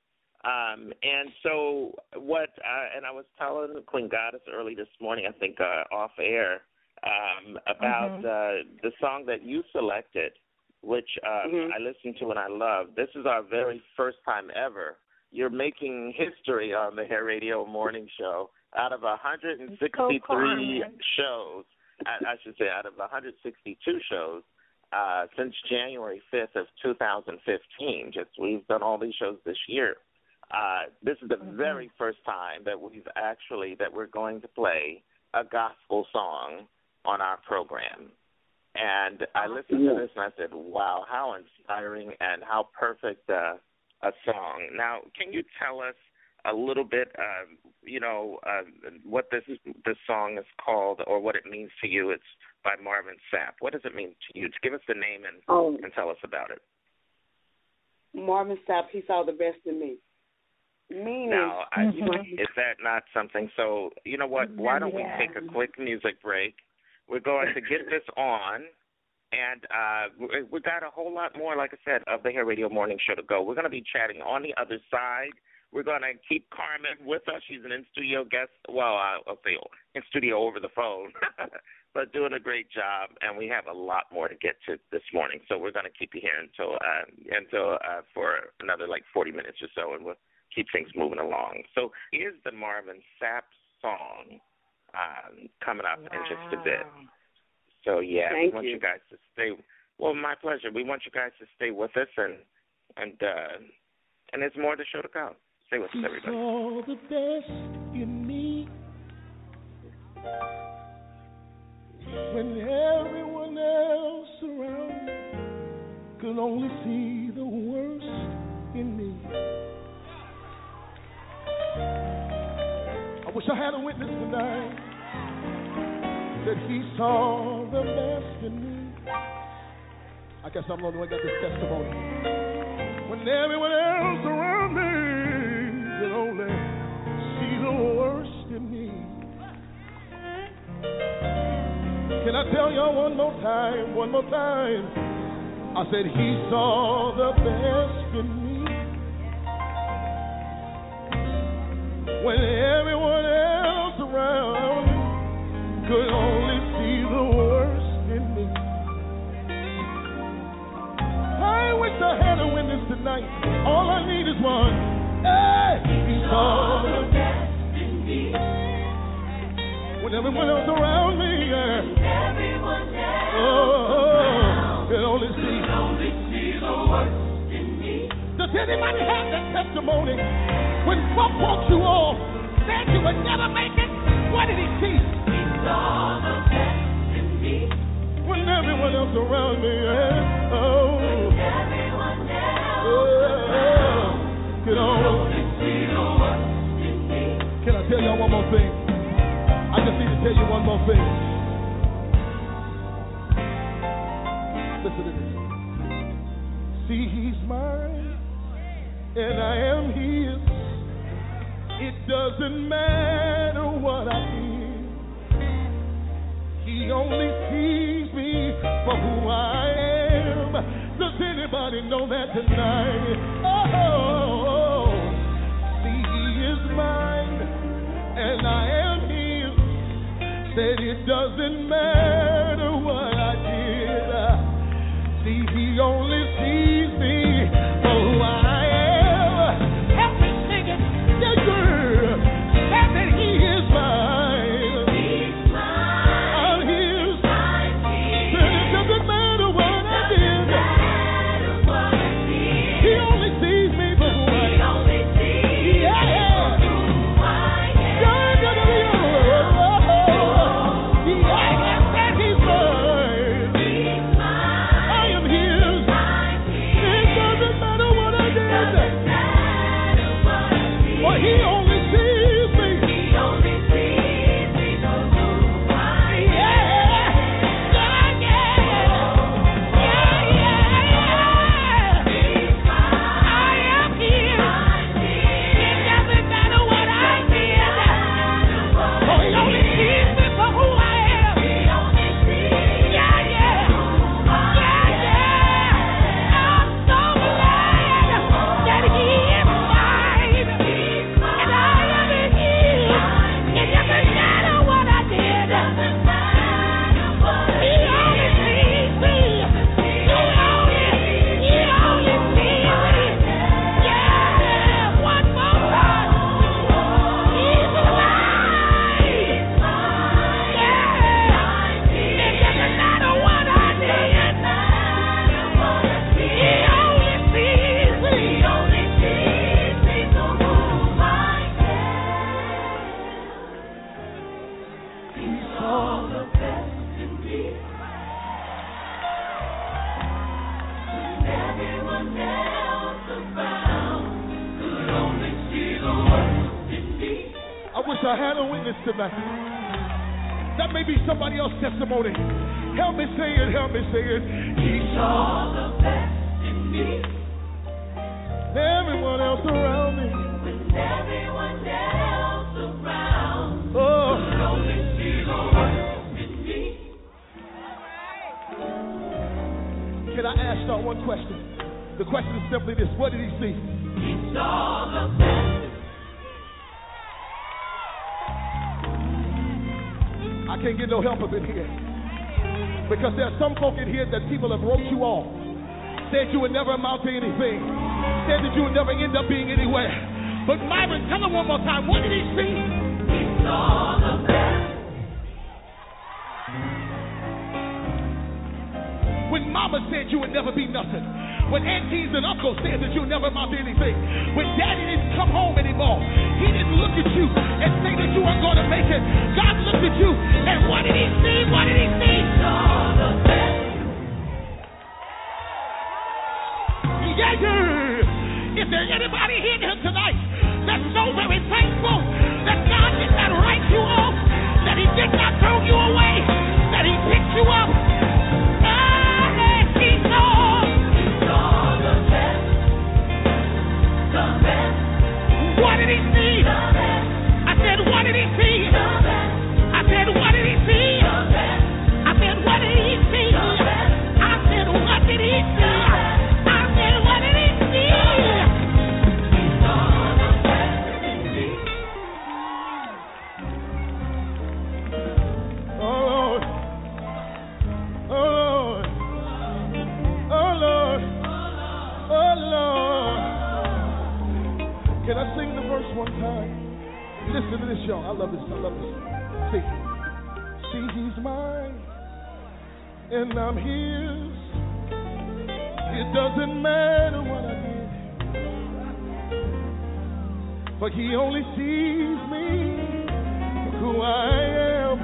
Um, and so what, uh, and I was telling Queen Goddess early this morning, I think uh, off air, um, about Mhm. uh, the song that you selected, which um, Mhm. I listened to and I love. This is our very first time ever. You're making history on the Hair Radio Morning Show. out of 163 Carmen. shows, I, I should say, out of 162 shows uh, since January 5th of 2015. Just we've done all these shows this year. Uh, this is the very first time that we've actually that we're going to play a gospel song on our program. And I listened to this and I said, "Wow, how inspiring and how perfect uh, a song." Now, can you tell us a little bit, uh, you know, uh, what this this song is called or what it means to you? It's by Marvin Sapp. What does it mean to you? Give us the name and Oh. and tell us about it. Marvin Sapp, he saw the best in me. Meaning, Now, I, Mhm. is that not something? So, you know what? Why don't we take a quick music break? We're going to get this on, and uh, we- we got a whole lot more, like I said, of the Hair Radio Morning Show to go. We're going to be chatting on the other side. We're going to keep Carmen with us. She's an in studio guest. Well, uh, I'll say in studio over the phone, but doing a great job. And we have a lot more to get to this morning, so we're going to keep you here until uh, until uh, for another like 40 minutes or so, and we'll keep things moving along. So here's the Marvin Sapp song um, coming up in just a bit. So yeah, Thank we want you. you. guys to stay. Well, my pleasure. We want you guys to stay with us, and and uh, and there's more of the show to come. Stay with us, everybody. saw the best in me when everyone else around me could only see the worst in me. Wish I had a witness tonight that he saw the best in me. I guess I'm the only one that got this testimony. When everyone else around me could only see the worst in me. Can I tell y'all one more time, one more time? I said he saw the best in me. When everyone I had a witness tonight. All I need is one. Hey, he saw the best in me. When everyone else around me, yeah. Everyone else oh, could only see. only see the worst in me. Does anybody have that testimony? When folk walked you off, said you would never make it, what did he see? He saw the best in me. When everyone else around me, yeah. Oh. Can I tell y'all one more thing? I just need to tell you one more thing. Listen to this. See, he's mine, and I am his. It doesn't matter what I. He only sees me for who I am. Does anybody know that tonight? Oh, see, he is mine, and I am his. Said it doesn't matter what I did. See, he only I can't get no help up in here. Because there are some folk in here that people have wrote you off. Said you would never amount to anything. Said that you would never end up being anywhere. But Myron, tell him one more time, what did he see? He saw the best. When mama said you would never be nothing. When aunties and uncles said that you'll never amount to anything. When daddy didn't come home anymore. He didn't look at you and say that you weren't going to make it. God looked at you and what did he see? What did he see? Yeah, yeah. Is there anybody here tonight that's so very thankful that God did not write you off, that He did not throw you away, that He picked you up? What did He see? I said, what did He see? Listen to this, y'all. I love this. I love this. See, see, He's mine, and I'm His. It doesn't matter what I did, for He only sees me for who I am.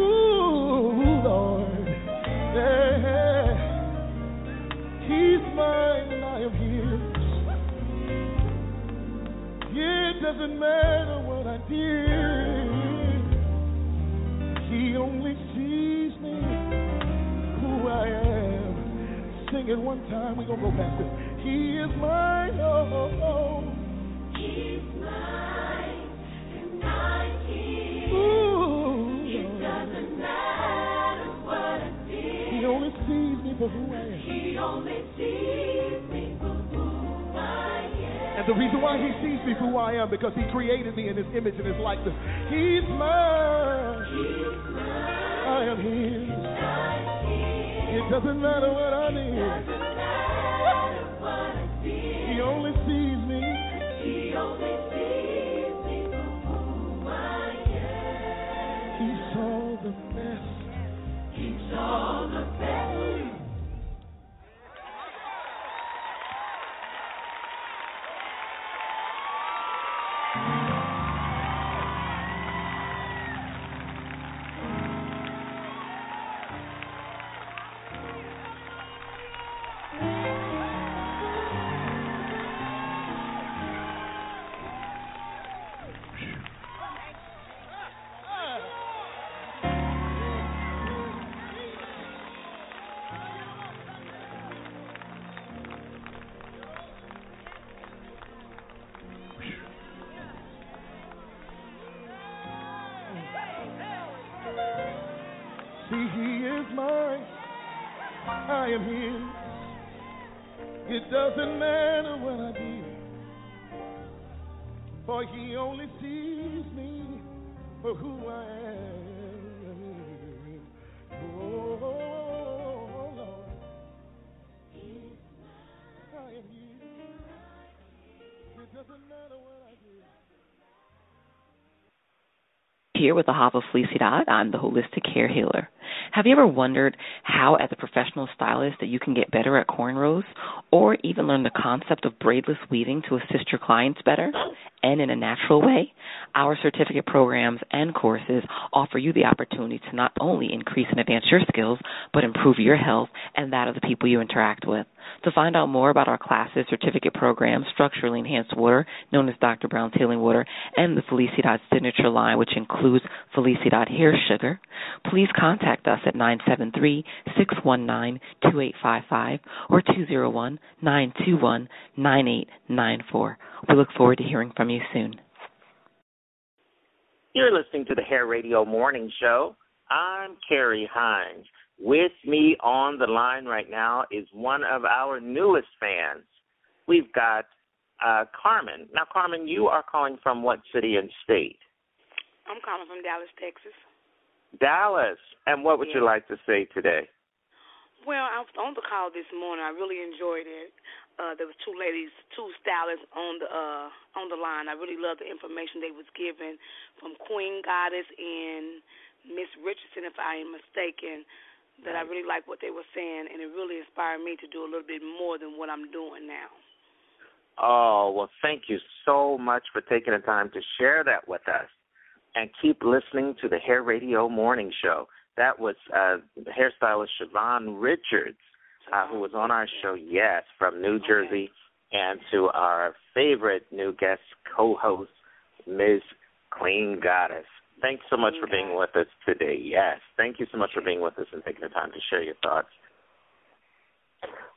Ooh, Lord, yeah. He's mine, and I am His. It doesn't matter what I did. He only sees me who I am. Sing it one time. We're going to go past it. He is mine. Oh, oh, oh. He's mine. And I'm his. Ooh. It doesn't matter what I did. He only sees me for who I am. He only sees And the reason why he sees me for who I am because he created me in his image and his likeness. He's mine. He's mine. I am his. It doesn't matter what I did. He only sees me. He only sees me for who I am. He saw the best. He saw the here with the Hava Felicidad. I'm the holistic hair healer. Have you ever wondered how, as a professional stylist, that you can get better at cornrows or even learn the concept of braidless weaving to assist your clients better and in a natural way? Our certificate programs and courses offer you the opportunity to not only increase and advance your skills, but improve your health and that of the people you interact with. To find out more about our classes, certificate programs, structurally enhanced water, known as Dr. Brown's Healing Water, and the Felicidad Signature line, which includes Felicidad Hair Sugar, please contact us at 973-619-2855 or 201-921-9894. We look forward to hearing from you soon. You're listening to the Hair Radio Morning Show. I'm Kerry Hines. With me on the line right now is one of our newest fans. We've got uh, Carmen. Now, Carmen, you are calling from what city and state? I'm calling from Dallas, Texas. Dallas. And what would you like to say today? Well, I was on the call this morning. I really enjoyed it. Uh, there were two ladies, two stylists on the uh, on the line. I really loved the information they was given from Queen Goddess and Miss Richardson, if I am mistaken. That I really like what they were saying, and it really inspired me to do a little bit more than what I'm doing now. Oh, well, thank you so much for taking the time to share that with us. And keep listening to the Hair Radio Morning Show. That was uh, hairstylist Siobhan Richards, uh, who was on our show, yes, from New Jersey, and to our favorite new guest co host, Ms. Queen Goddess. Thanks so much for being with us today. Yes, thank you so much for being with us and taking the time to share your thoughts.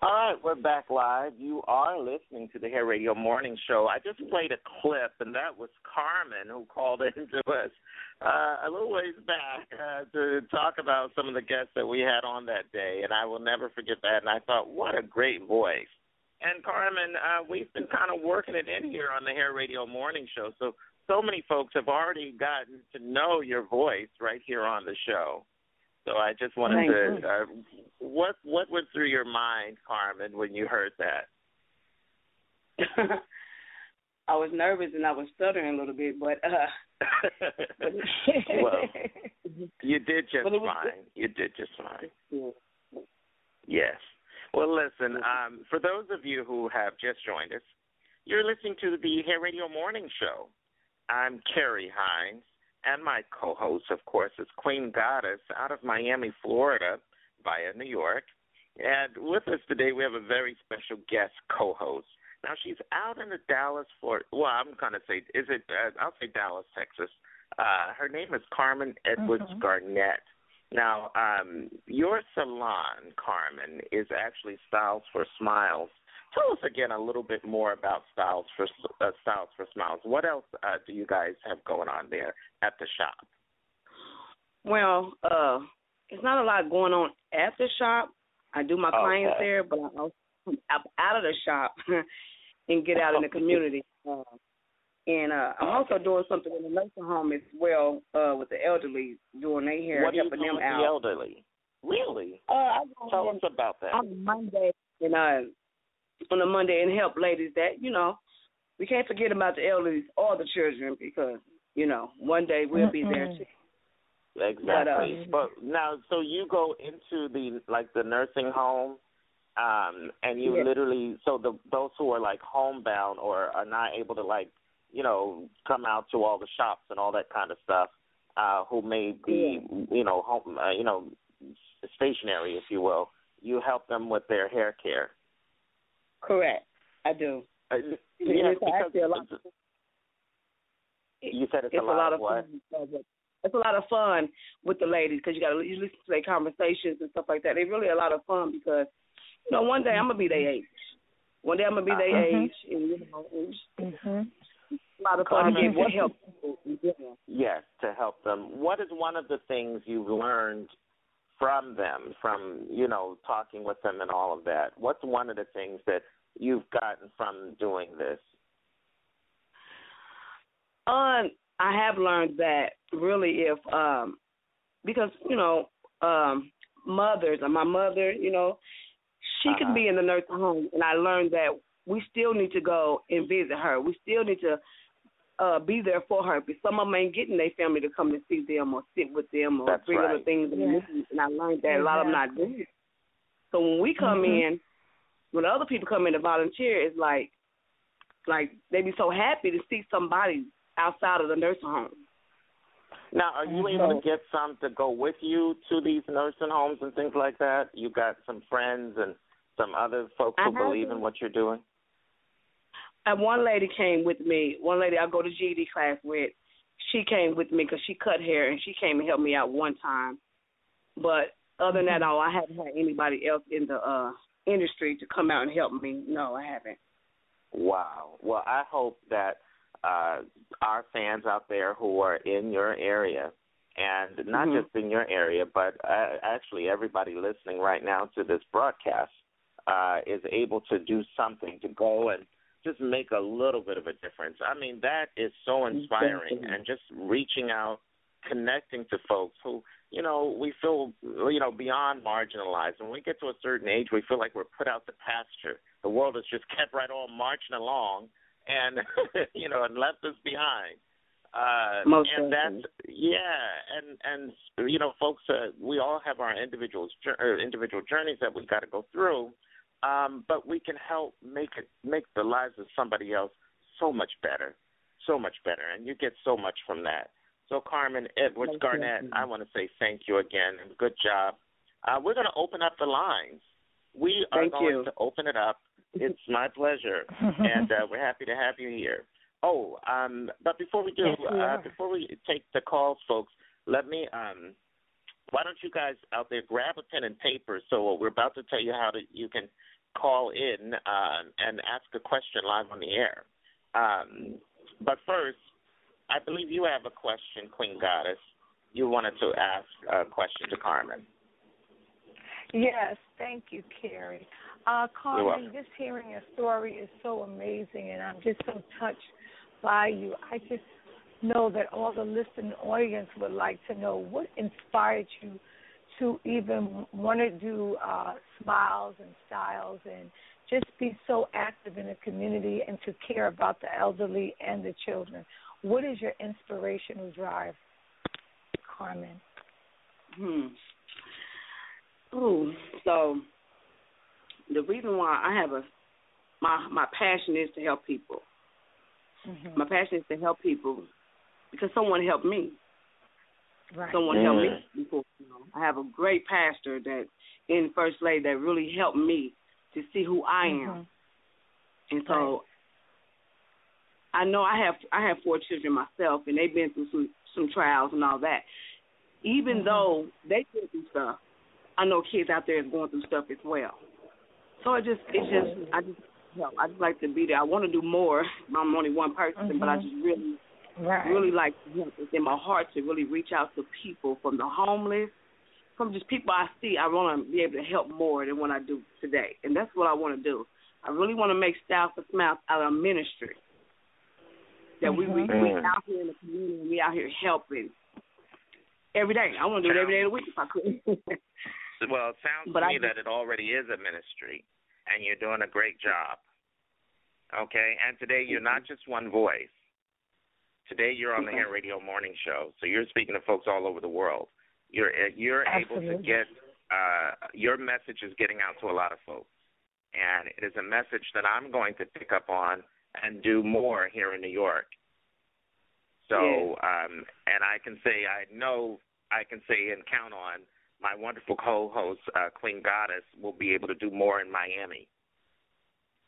All right, we're back live. You are listening to the Hair Radio Morning Show. I just played a clip, and that was Carmen who called into us uh, a little ways back uh, to talk about some of the guests that we had on that day, and I will never forget that. And I thought, what a great voice. And Carmen, uh, we've been kind of working it in here on the Hair Radio Morning Show, so so many folks have already gotten to know your voice right here on the show. So I just wanted Thank to uh, what what went through your mind, Carmen, when you heard that? I was nervous and I was stuttering a little bit, but uh well, you did just But it was- fine. You did just fine. Yes. Well, listen, um, for those of you who have just joined us, you're listening to the Hair Radio Morning Show. I'm Kerry Hines, and my co host, of course, is Queen Goddess out of Miami, Florida, via New York. And with us today, we have a very special guest co host. Now, she's out in the Dallas, Florida. Well, I'm going to say, is it, uh, I'll say Dallas, Texas. Uh, her name is Carmen Edwards Mhm. Garnett. Now, um, your salon, Carmen, is actually Styles for Smiles. Tell us again a little bit more about Styles for uh, Styles for Smiles. What else uh, do you guys have going on there at the shop? well, uh it's not a lot going on at the shop. I do my clients there, but I also come out of the shop and get out in the community. Uh, and uh I'm also doing something in the nursing home as well, uh, with the elderly, doing their hair, what helping them out. the elderly? Really? Uh, I Tell us about that. on Monday and uh on a Monday and help ladies that, you know, we can't forget about the elderly or the children because, you know, one day we'll be there too. Exactly. But, uh, but now, so you go into the like the nursing home, um, and you Yes. literally so the those who are like homebound or are not able to like you know come out to all the shops and all that kind of stuff, uh, who may be you know home uh, you know stationary if you will. You help them with their hair care. Correct. I do. Uh, And yes, it's actually a lot you said it's, it's a lot, of what? fun. It's a lot of fun with the ladies because you got to you listen to their conversations and stuff like that. They're really a lot of fun because you know one day I'm gonna be their age. One day I'm gonna be their Uh-huh. age, and you know, and Mhm. a lot of fun to Carmen, get what- to help people in. Yes, to help them. What is one of the things you've learned from them, from you know talking with them and all of that? What's one of the things that you've gotten from doing this? Um, I have learned that really if um because, you know, um mothers and my mother, you know, she Uh-huh. could be in the nursing home and I learned that we still need to go and visit her. We still need to uh be there for her. But some of them ain't getting their family to come to see them or sit with them or That's bring right. other things. Yeah. And, and I learned that a lot of them not doing. it. So when we come Mhm. in, when other people come in to volunteer, it's like, like they be so happy to see somebody outside of the nursing home. Now, are you able to get some to go with you to these nursing homes and things like that? You got some friends and some other folks I who believe in what you're doing. And one lady came with me. One lady I go to GED class with. She came with me because she cut hair and she came and helped me out one time. But other than that, all I haven't had anybody else in the uh industry to come out and help me. No, I haven't. Wow. Well, I hope that uh, our fans out there who are in your area, and not Mhm. just in your area, but uh, actually everybody listening right now to this broadcast, uh, is able to do something to go and just make a little bit of a difference. I mean, that is so inspiring, and just reaching out, connecting to folks who, you know, we feel, you know, beyond marginalized. When we get to a certain age, we feel like we're put out to pasture. The world has just kept right on marching along, and you know, and left us behind. Uh, Most and that's yeah, and and you know, folks, uh, we all have our individual or individual journeys that we got to go through, um, but we can help make it make the lives of somebody else so much better, so much better, and you get so much from that. So, Carmen Edwards Most Garnett, definitely. I want to say thank you again and good job. Uh, we're going to open up the lines. We are Thank going you. to open it up. It's my pleasure, and uh, we're happy to have you here. Oh, um, but before we do, Yes, we uh, before we take the calls, folks, let me. Um, why don't you guys out there grab a pen and paper? So we're about to tell you how to you can call in uh, and ask a question live on the air. Um, but first, I believe you have a question, Queen Goddess. You wanted to ask a question to Carmen. Yes, thank you, Kerry. Uh, Carmen, just hearing your story is so amazing, and I'm just so touched by you. I just know that all the listening audience would like to know what inspired you to even want to do uh, smiles and styles and just be so active in the community and to care about the elderly and the children. What is your inspirational drive, Carmen? Hmm. Ooh, so the reason why I have a my my passion is to help people. Mm-hmm. My passion is to help people because someone helped me. Right. Someone helped me before. You know. I have a great pastor that in First Lady that really helped me to see who I am. Mhm. And so I know I have I have four children myself and they've been through some some trials and all that. Even Mhm. though they go through stuff, I know kids out there is going through stuff as well. So it just it's just I just you know, I just like to be there. I want to do more. I'm only one person, but I Mhm. just really Right. really like. It's in my heart to really reach out to people from the homeless, from just people I see. I want to be able to help more than what I do today, and that's what I want to do. I really want to make Styles for Smiles out of ministry. That we, we we Mhm. out here in the community, we out here helping every day. I want to do it every day of the week if I could. Well, it sounds But to I me just- that it already is a ministry, and you're doing a great job. Okay, and today you're not just one voice. Today you're on the Okay. Hair Radio Morning Show, so you're speaking to folks all over the world. You're you're able to get uh, your message is getting out to a lot of folks, and it is a message that I'm going to pick up on and do more here in New York. So, um, and I can say I know I can say and count on my wonderful co-host uh, Queen Goddess will be able to do more in Miami.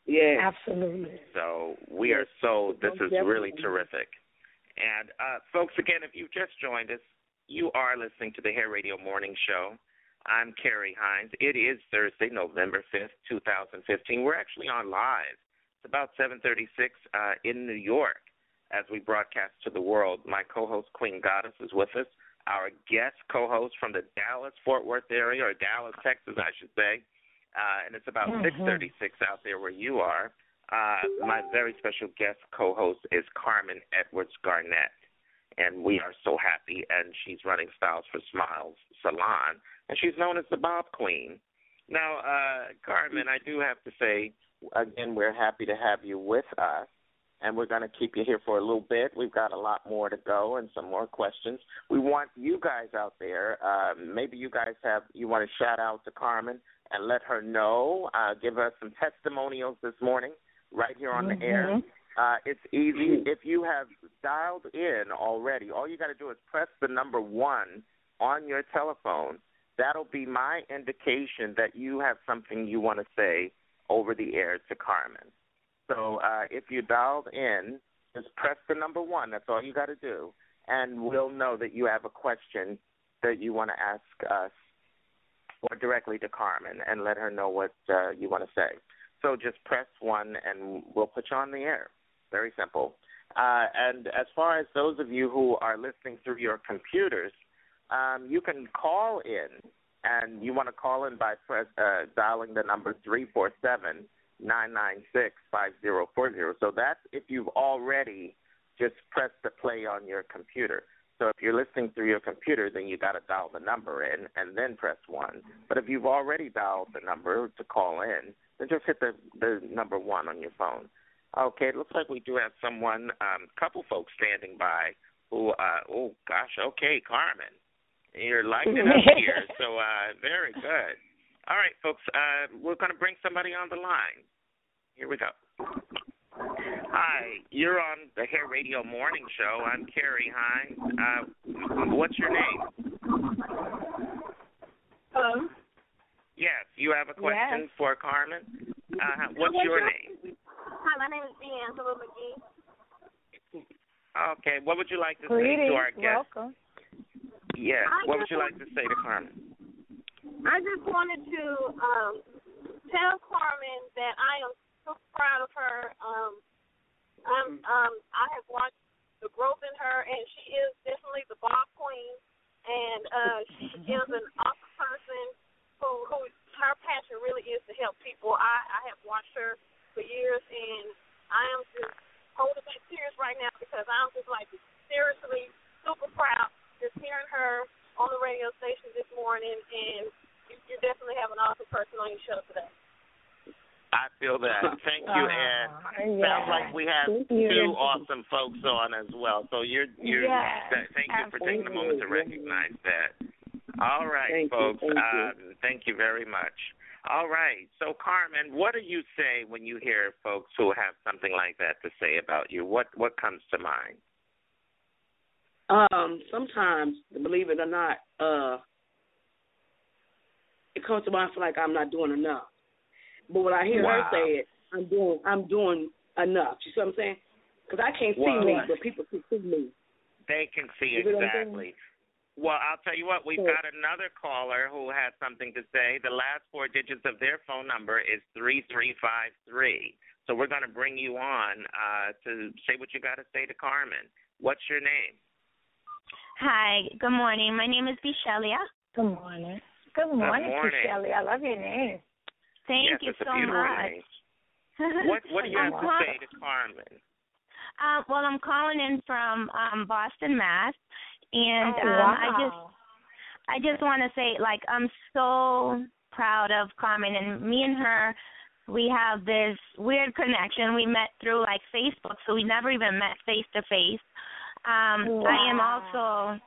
yeah, Absolutely. So we are so this is really terrific. And uh, folks, again, if you've just joined us, you are listening to the Hair Radio Morning Show. I'm Kerry Hines. It is Thursday, November fifth, two thousand fifteen. We're actually on live. It's about seven thirty-six uh, in New York as we broadcast to the world. My co-host Queen Goddess is with us. Our guest co-host from the Dallas Fort Worth area, or Dallas, Texas, I should say, uh, and it's about Mhm. six thirty-six out there where you are. Uh, my very special guest co-host is Carmen Edwards Garnett, and we are so happy. And she's running Styles for Smiles Salon, and she's known as the Bob Queen. Now, uh, Carmen, I do have to say again, we're happy to have you with us. and we're going to keep you here for a little bit. We've got a lot more to go and some more questions. We want you guys out there. Uh, maybe you guys have you want to shout out to Carmen and let her know. Uh, give us some testimonials this morning right here on the air. Uh, it's easy. If you have dialed in already, all you got to do is press the number one on your telephone. That'll be my indication that you have something you want to say over the air to Carmen. So uh, if you dialed in, just press the number one. That's all you got to do, and we'll know that you have a question that you want to ask us or directly to Carmen, and let her know what uh, you want to say. So just press one, and we'll put you on the air. Very simple. Uh, and as far as those of you who are listening through your computers, um, you can call in, and you want to call in by press, uh, dialing the number three four seven nine nine six five zero four zero. So that's if you've already just pressed the play on your computer. So if you're listening through your computer, then you got to dial the number in and then press one. But if you've already dialed the number to call in, then just hit the the number one on your phone. Okay, it looks like we do have someone, um, a couple folks standing by who, uh, oh gosh, okay, Carmen, you're lighting it up here, so uh, very good. All right, folks, uh, we're going to bring somebody on the line. Here we go. Hi, you're on the Hair Radio Morning Show. I'm Kerry Hines. Uh, what's your name? Hello. Yes, you have a question for Carmen. Uh, what's your name? Hi, my name is D'Angela McGee. Okay, what would you like to say to our guest? Welcome. Yes, I what would you like to say to Carmen? I just wanted to um, tell Carmen that I am so proud of her. Um, I'm, um, I have watched the growth in her, and she is definitely the boss queen. And uh, she is an awesome person who, who her passion really is to help people. I, I have watched her for years, and I am just holding back tears right now because I'm just like seriously super proud just hearing her on the radio station this morning, and you, you definitely have an awesome person on your show today. I feel that. Thank you, Ann. Sounds like we have two awesome folks on as well. So you're you're Yes, th- thank you for taking a moment to recognize that. All right, Thank you, folks. thank you. um, thank you very much. All right. So Carmen, what do you say when you hear folks who have something like that to say about you? What what comes to mind? Um, sometimes, believe it or not, uh, it comes to mind I feel like I'm not doing enough. But when I hear Wow. her say it, I'm doing I'm doing enough. You see what I'm saying? Because I can't see Wow. me, but people can see me. They can see You see what I'm exactly. Well, I'll tell you what, we've got another caller who has something to say. The last four digits of their phone number is 3353. So we're going to bring you on uh, to say what you got to say to Carmen. What's your name? Hi, good morning. My name is Bishelia. Good morning. Good morning, morning. Shelley. I love your name. Thank yes, you so much. What What do you I'm have to say to Carmen? Uh, well, I'm calling in from um, Boston, Mass, and Oh, um, I just I just want to say, like, I'm so proud of Carmen and me and her. We have this weird connection. We met through like Facebook, so we never even met face to face. Um, I am also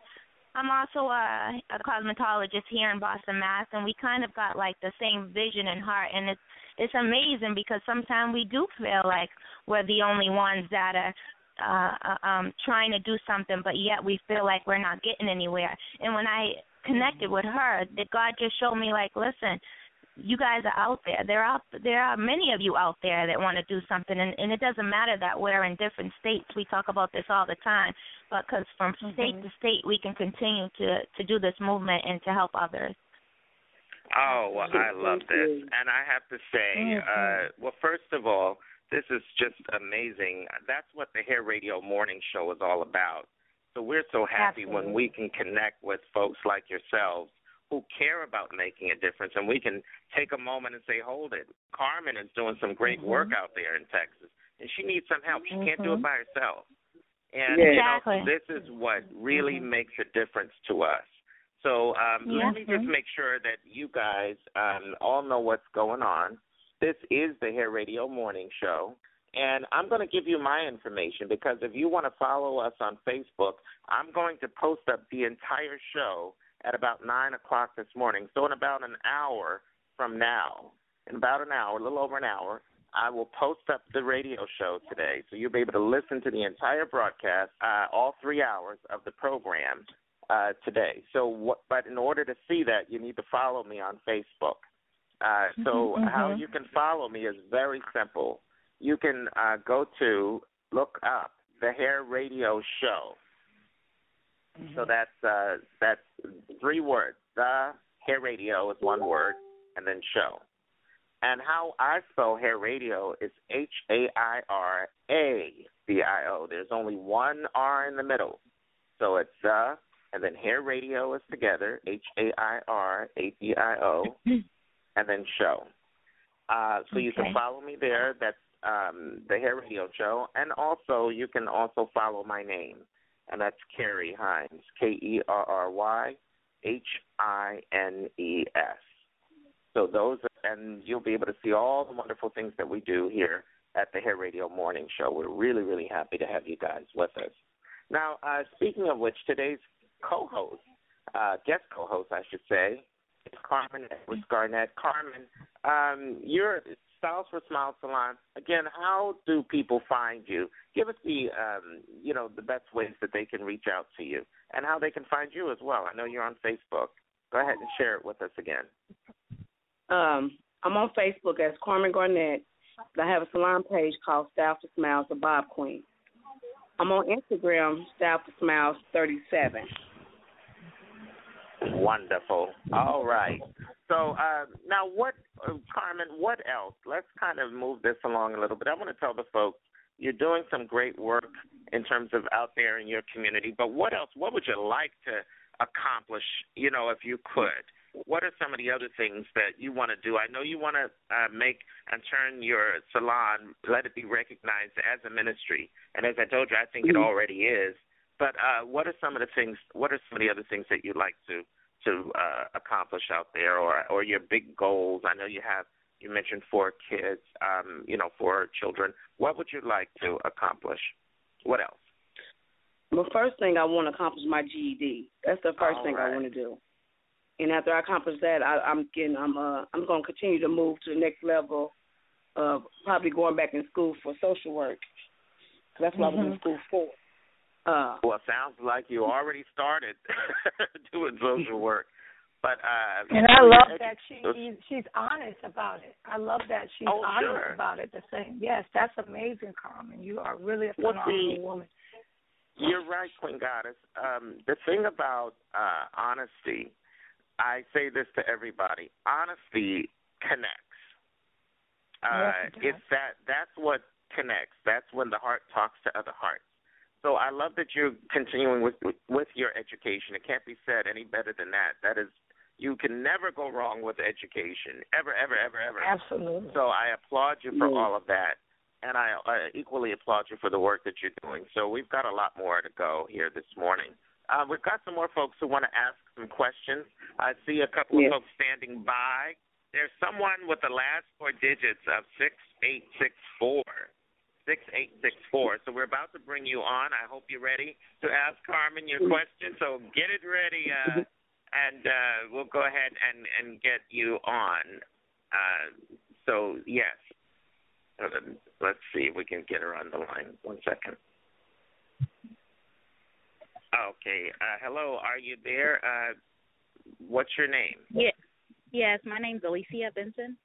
I'm also a, a cosmetologist here in Boston, Mass, and we kind of got like the same vision and heart, and it's it's amazing because sometimes we do feel like we're the only ones that are uh, uh, um trying to do something, but yet we feel like we're not getting anywhere. And when I connected with her, that God just showed me like, listen, you guys are out there. There are there are many of you out there that want to do something, and, and it doesn't matter that we're in different states. We talk about this all the time, but because from state Mhm. to state, we can continue to to do this movement and to help others. Oh, well, I love this. And I have to say, Mhm. uh, well, first of all, this is just amazing. That's what the Hair Radio Morning Show is all about. So we're so happy when we can connect with folks like yourselves who care about making a difference, and we can take a moment and say, hold it. Carmen is doing some great Mhm. work out there in Texas, and she needs some help. She can't do it Mhm. by herself. And Yeah. you know, this is what really makes a difference to us. So um, let me just make sure that you guys um, all know what's going on. This is the Hair Radio Morning Show, And I'm going to give you my information because if you want to follow us on Facebook, I'm going to post up the entire show at about 9 o'clock this morning. So, in about an hour from now, in about an hour, a little over an hour, I will post up the radio show today. So, you'll be able to listen to the entire broadcast, uh, all three hours of the program uh, today. So, what, but in order to see that, you need to follow me on Facebook. Uh, so, Mhm, how mhm. you can follow me is very simple. You can uh, go to look up the Hair Radio Show. So that's uh, that's three words. The Hair Radio is one word, and then show. And how I spell Hair Radio is H A I R A D I O. There's only one R in the middle, so it's the and then Hair Radio is together H A I R A D I O, and then show. Uh, so you can follow me there. That's um, the Hair Radio Show, and also you can also follow my name, and that's Kerry Hines, K E R R Y H I N E S. So those, and you'll be able to see all the wonderful things that we do here at the Hair Radio Morning Show. We're really, really happy to have you guys with us. Now, uh, speaking of which, today's co-host, uh, guest co-host, I should say, is Carmen Edwards Garnett. Carmen, um, you're Styles for Smile Salon. Again, how do people find you? Give us the, um, you know, the best ways that they can reach out to you, and how they can find you as well. I know you're on Facebook. Go ahead and share it with us again. Um, I'm on Facebook as Carmen Garnett. I have a salon page called Style for Smiles, the Bob Queen. I'm on Instagram, Style for Smiles 37. Wonderful. All right. So uh, now, what, uh, Carmen? What else? Let's kind of move this along a little bit. I want to tell the folks you're doing some great work in terms of out there in your community. But what else? What would you like to accomplish? You know, if you could. What are some of the other things that you want to do? I know you want to uh, make and turn your salon, let it be recognized as a ministry. And as I told you, I think it already is. But uh, what are some of the things? What are some of the other things that you'd like to to uh, accomplish out there, or or your big goals? I know you have. You mentioned four kids. Um, you know, four children. What would you like to accomplish? What else? The first thing I want to accomplish my GED. That's the first All thing I want to do. And after I accomplish that, I, I'm getting. I'm. Uh, I'm going to continue to move to the next level of probably going back in school for social work. 'Cause that's what I was in Mhm. school for. Uh, Well, it sounds like you already started doing social work. But uh, And I love that she she's honest about it. I love that she's Oh, honest sure. about it. The same. Yes, that's amazing, Carmen. You are really a Well, see, woman. You're right, Queen Goddess. Um, the thing about uh, honesty, I say this to everybody: honesty connects. Uh, Yes, it it's that that's what connects. That's when the heart talks to other hearts. So I love that you're continuing with with, your education. It can't be said any better than that. That is, you can never go wrong with education, ever, ever, ever, ever. Absolutely. So I applaud you for Yeah. all of that, and I uh, equally applaud you for the work that you're doing. So we've got a lot more to go here this morning. Uh, we've got some more folks who want to ask some questions. I see a couple Yes. of folks standing by. There's someone with the last four digits of six eight six four. Six eight six four. So we're about to bring you on. I hope you're ready to ask Carmen your question. So get it ready, uh, and uh, we'll go ahead and and get you on. Uh, so yes, Uh, let's see if we can get her on the line. One second. Okay. Uh, hello. Are you there? Uh, what's your name? Yeah. Yes, my name's Alicia Benson.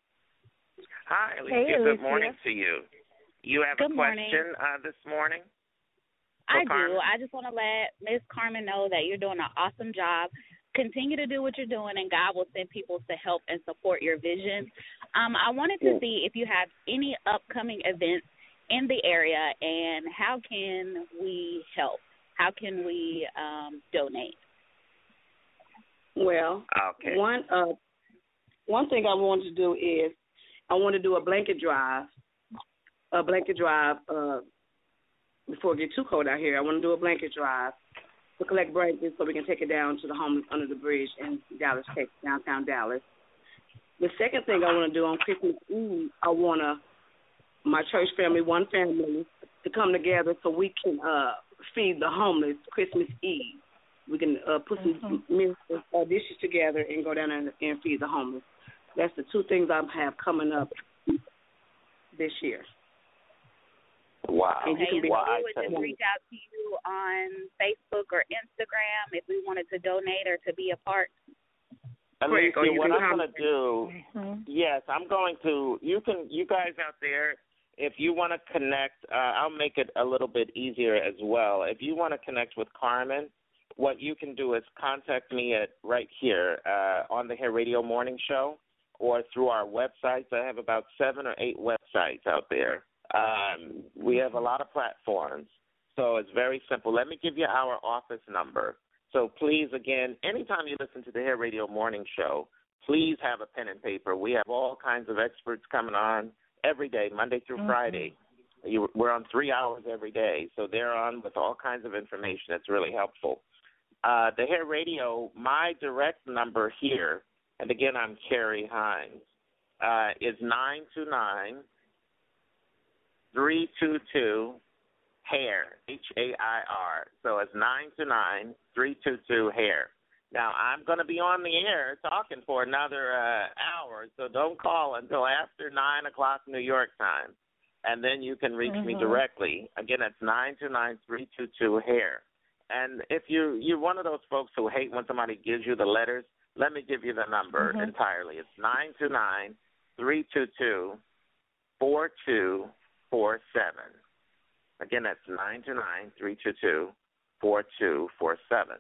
Hi, Alicia. Hey, Good Alicia. morning to you. You have Good a morning. question uh, this morning? I Carmen? do. I just want to let Miss Carmen know that you're doing an awesome job. Continue to do what you're doing, and God will send people to help and support your vision. Um, I wanted to see if you have any upcoming events in the area, and how can we help? How can we um, donate? Well, okay. one uh, one thing I wanted to do is I want to do a blanket drive, a blanket drive. Uh, before it get too cold out here, I want to do a blanket drive to collect blankets so we can take it down to the homeless under the bridge in Dallas, Texas, downtown Dallas. The second thing I want to do on Christmas Eve, I want to my church family, one family, to come together so we can uh feed the homeless Christmas Eve. We can uh put some Mm-hmm. meals, uh, dishes together and go down and, and feed the homeless. That's the two things I have coming up this year. Wow. And you Okay, can be so Well, I we would just reach out to you on Facebook or Instagram if we wanted to donate or to be a part. Correct, or Alicia, you what I'm going to do, Mm-hmm. yes, I'm going to. You can, you guys out there, if you want to connect, uh, I'll make it a little bit easier as well. If you want to connect with Carmen, what you can do is contact me at right here uh, on the Hair Radio Morning Show, or through our websites. I have about seven or eight websites out there. Um, we have a lot of platforms, so it's very simple. Let me give you our office number. So please, again, anytime you listen to the Hair Radio Morning Show, please have a pen and paper. We have all kinds of experts coming on every day, Monday through Mhm. Friday. You, we're on three hours every day, so they're on with all kinds of information that's really helpful. Uh, the Hair Radio, my direct number here, and again, I'm Kerry Hines, uh, is nine two nine three two two hair H A I R. So it's nine two nine three two two hair. Now I'm going to be on the air talking for another uh, hour, so don't call until after nine o'clock New York time, and then you can reach me Mhm. directly. Again, it's nine two nine three two two hair. And if you you're one of those folks who hate when somebody gives you the letters, let me give you the number Mhm. entirely. It's nine two nine three two two four two four seven. Again, that's nine two nine three two two four two four seven.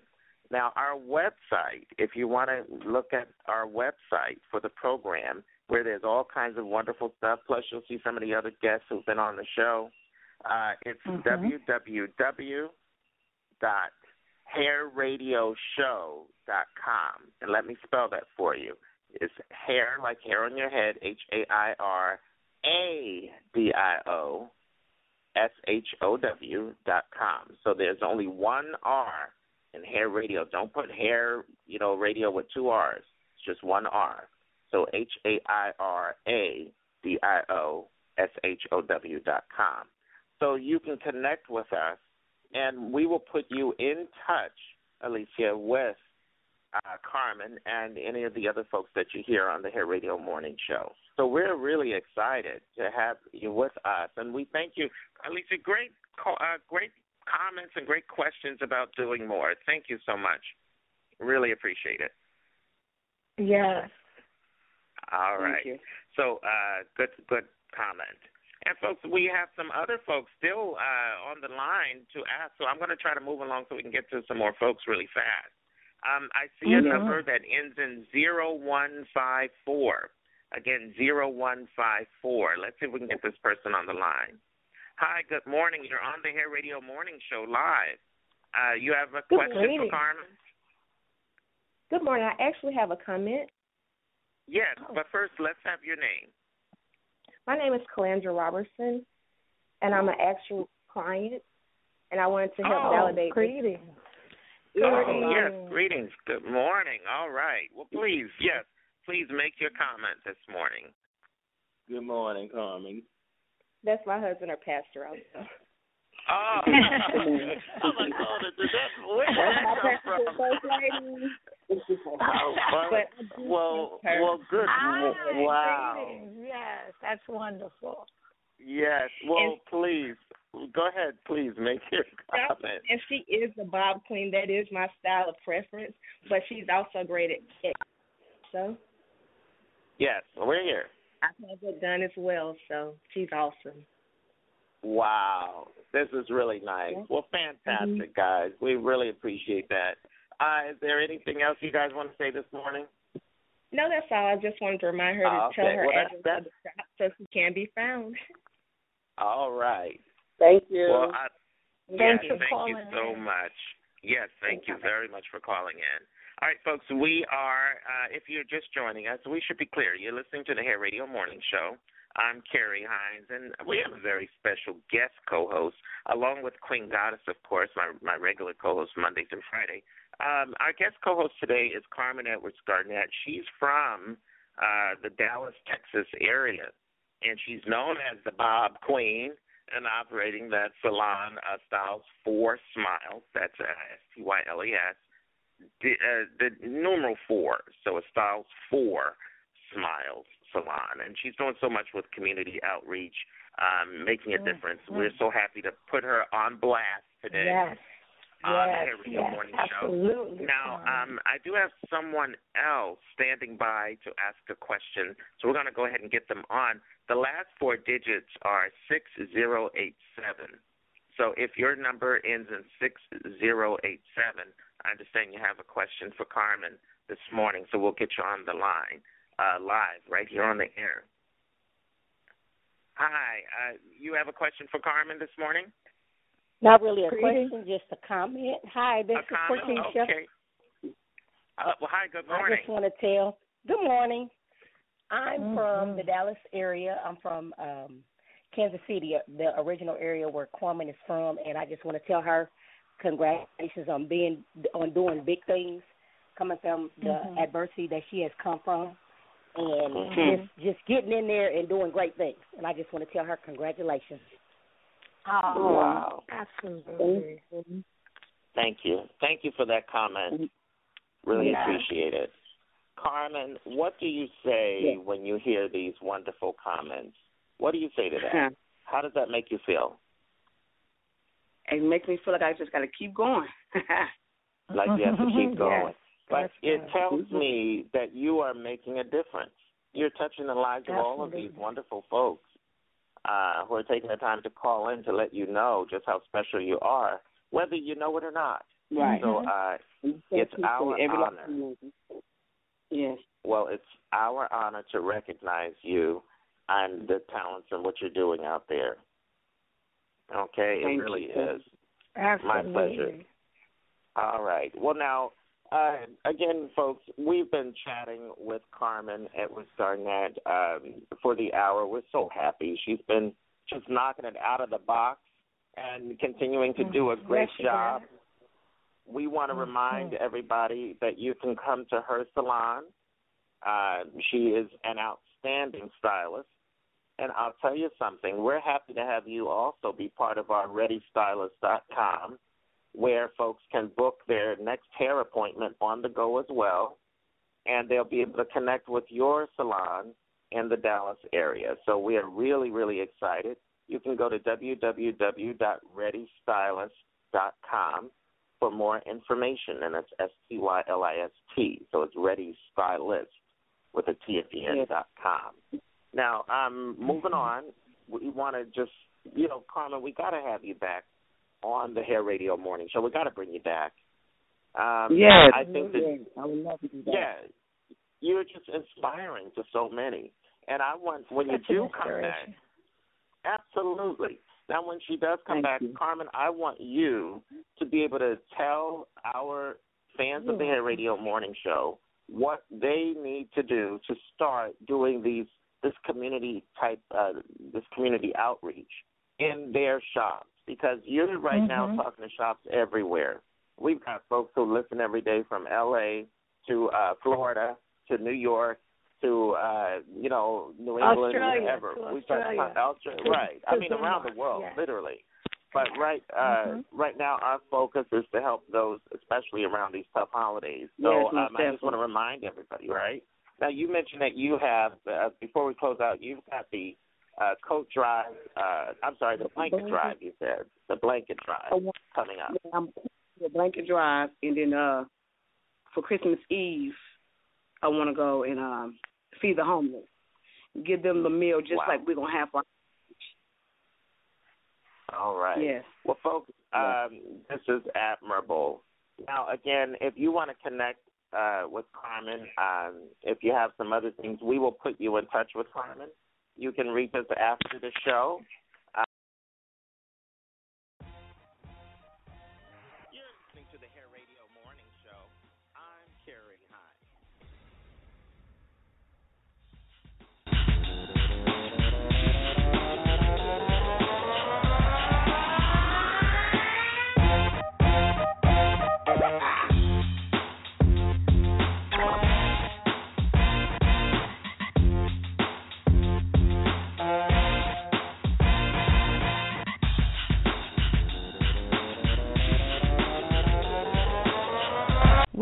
Now, our website, if you want to look at our website for the program, where there's all kinds of wonderful stuff, plus you'll see some of the other guests who've been on the show. Uh, it's Mhm. www dot hairradioshow.com. And let me spell that for you. It's hair, like hair on your head, H A I R A D I O S H O W dot com. So there's only one R in hair radio. Don't put hair, you know, radio with two R's. It's just one R. So H A I R A D I O S H O W dot com. So you can connect with us and we will put you in touch, Alicia, with uh, Carmen and any of the other folks that you hear on the Hair Radio Morning Show. So we're really excited to have you with us, and we thank you, Alicia. Great, uh, great comments and great questions about doing more. Thank you so much. Really appreciate it. Yes. All right. So uh, good, good comment. And folks, we have some other folks still uh, on the line to ask. So I'm going to try to move along so we can get to some more folks really fast. Um, I see a Mhm. number that ends in zero one five four. Again, zero one five four. Let's see if we can get this person on the line. Hi, good morning. You're on the Hair Radio Morning Show live. Uh, you have a Good question morning. for Carmen? Good morning. I actually have a comment. Yes, but first let's have your name. My name is Calandra Robertson, and I'm an actual client, and I wanted to help Oh, validate. greetings. Oh, yes, greetings. Good morning. All right. Well, please, yes, please make your comment this morning. Good morning, Carmen. That's my husband or pastor also. Oh, oh my God, did that, where did that my come from? lady. Oh, well, But well, well, good. Hi, Wow. Yes, that's wonderful. Yes. Well, please, go ahead. Please make your comment. And she is the bob queen. That is my style of preference, but she's also great at it. So Yes, we're here. I've had that done as well. So she's awesome. Wow, this is really nice. Well, fantastic, guys. We really appreciate that. Uh, is there anything else you guys want to say this morning? No, that's all. I just wanted to remind her to Oh, tell okay. her Well, address that's- of the shop so she can be found. All right. Thank you. Well, I, Thanks yes, for thank you so much. Yes, thank you very much for calling in. All right, folks, we are, uh, if you're just joining us, we should be clear. You're listening to the Hair Radio Morning Show. I'm Kerry Hines, and we have a very special guest co-host, along with Queen Goddess, of course, my, my regular co-host Monday through Friday. Um, our guest co-host today is Carmen Edwards Garnett. She's from uh, the Dallas, Texas area, and she's known as the Bob Queen and operating that salon, uh, Styles Four Smiles. That's uh, S T Y L E S. The, uh, the numeral four, so it's Styles Four Smiles Salon, and she's doing so much with community outreach, um, making a difference. We're so happy to put her on blast today. Yes. on yes, the yes, Morning absolutely. Show. Now, um, I do have someone else standing by to ask a question, so we're going to go ahead and get them on. The last four digits are 6087. So if your number ends in 6087, I understand you have a question for Carmen this morning, so we'll get you on the line uh, live right here on the air. Hi, uh, you have a question for Carmen this morning? Not really a Greetings. question, just a comment. Hi, this a is comment? Portisha. Okay. Uh, well, hi, good morning. I just want to tell. Good morning. I'm Mhm. from the Dallas area. I'm from um Kansas City, uh, the original area where Carmen is from, and I just want to tell her congratulations on being on doing big things, coming from the Mhm. adversity that she has come from, and Mhm. just just getting in there and doing great things. And I just want to tell her congratulations. Oh, Wow. Absolutely. Thank you. Thank you for that comment. Really Yeah. appreciate it. Carmen, what do you say Yeah. when you hear these wonderful comments? What do you say to Huh. that? How does that make you feel? It makes me feel like I just got to keep going. Like you have to keep Yes. going. But it tells me that you are making a difference. You're touching the lives of all of these wonderful folks uh, who are taking the time to call in to let you know just how special you are, whether you know it or not. Right. So uh, it's our honor. Yes. Well, it's our honor to recognize you and the talents and what you're doing out there. Okay, Thank it really you. is. Absolutely. My pleasure. All right. Well, now, uh, again, folks, we've been chatting with Carmen Edwards Garnett um, for the hour. We're so happy. She's been just knocking it out of the box and continuing to do a great Yes, job. We want to remind everybody that you can come to her salon. Uh, she is an outstanding stylist. And I'll tell you something, we're happy to have you also be part of our ReadyStylist.com, where folks can book their next hair appointment on the go as well. And they'll be able to connect with your salon in the Dallas area. So we are really, really excited. You can go to www.readystylist.com for more information, and it's S T Y L I S T. So it's Ready Stylist with a T at the end dot com. Now, um, moving on, we want to just, you know, Carmen, we got to have you back on the Hair Radio Morning Show. We got to bring you back. Um, yes. I think that. I would love to do that. yeah, you're just inspiring to so many. And I want when you do come back, absolutely. Now, when she does come Thank back, you. Carmen, I want you to be able to tell our fans of the Hair Radio Morning Show what they need to do to start doing these this community type uh, this community outreach in their shops because you're right now Mhm. talking to shops everywhere. We've got folks who listen every day from L.A. to uh, Florida to New York to uh, you know New England, Australia, wherever. to We've got Australia. Right? I mean, around the world, yes. literally. But right, uh, Mhm. right now, our focus is to help those, especially around these tough holidays. So Yes, um, I just want to remind everybody, right? Now, you mentioned that you have, uh, before we close out, you've got the uh, coat drive. Uh, I'm sorry, the blanket Blanket. drive. You said the blanket drive I coming up. Yeah, I'm the blanket drive, and then uh, for Christmas Eve, I want to go and um, feed the homeless, give them the meal just Wow. like we're gonna have for. All right. Yes. Well, folks, um, this is admirable. Now, again, if you want to connect uh, with Carmen, um, if you have some other things, we will put you in touch with Carmen. You can reach us after the show.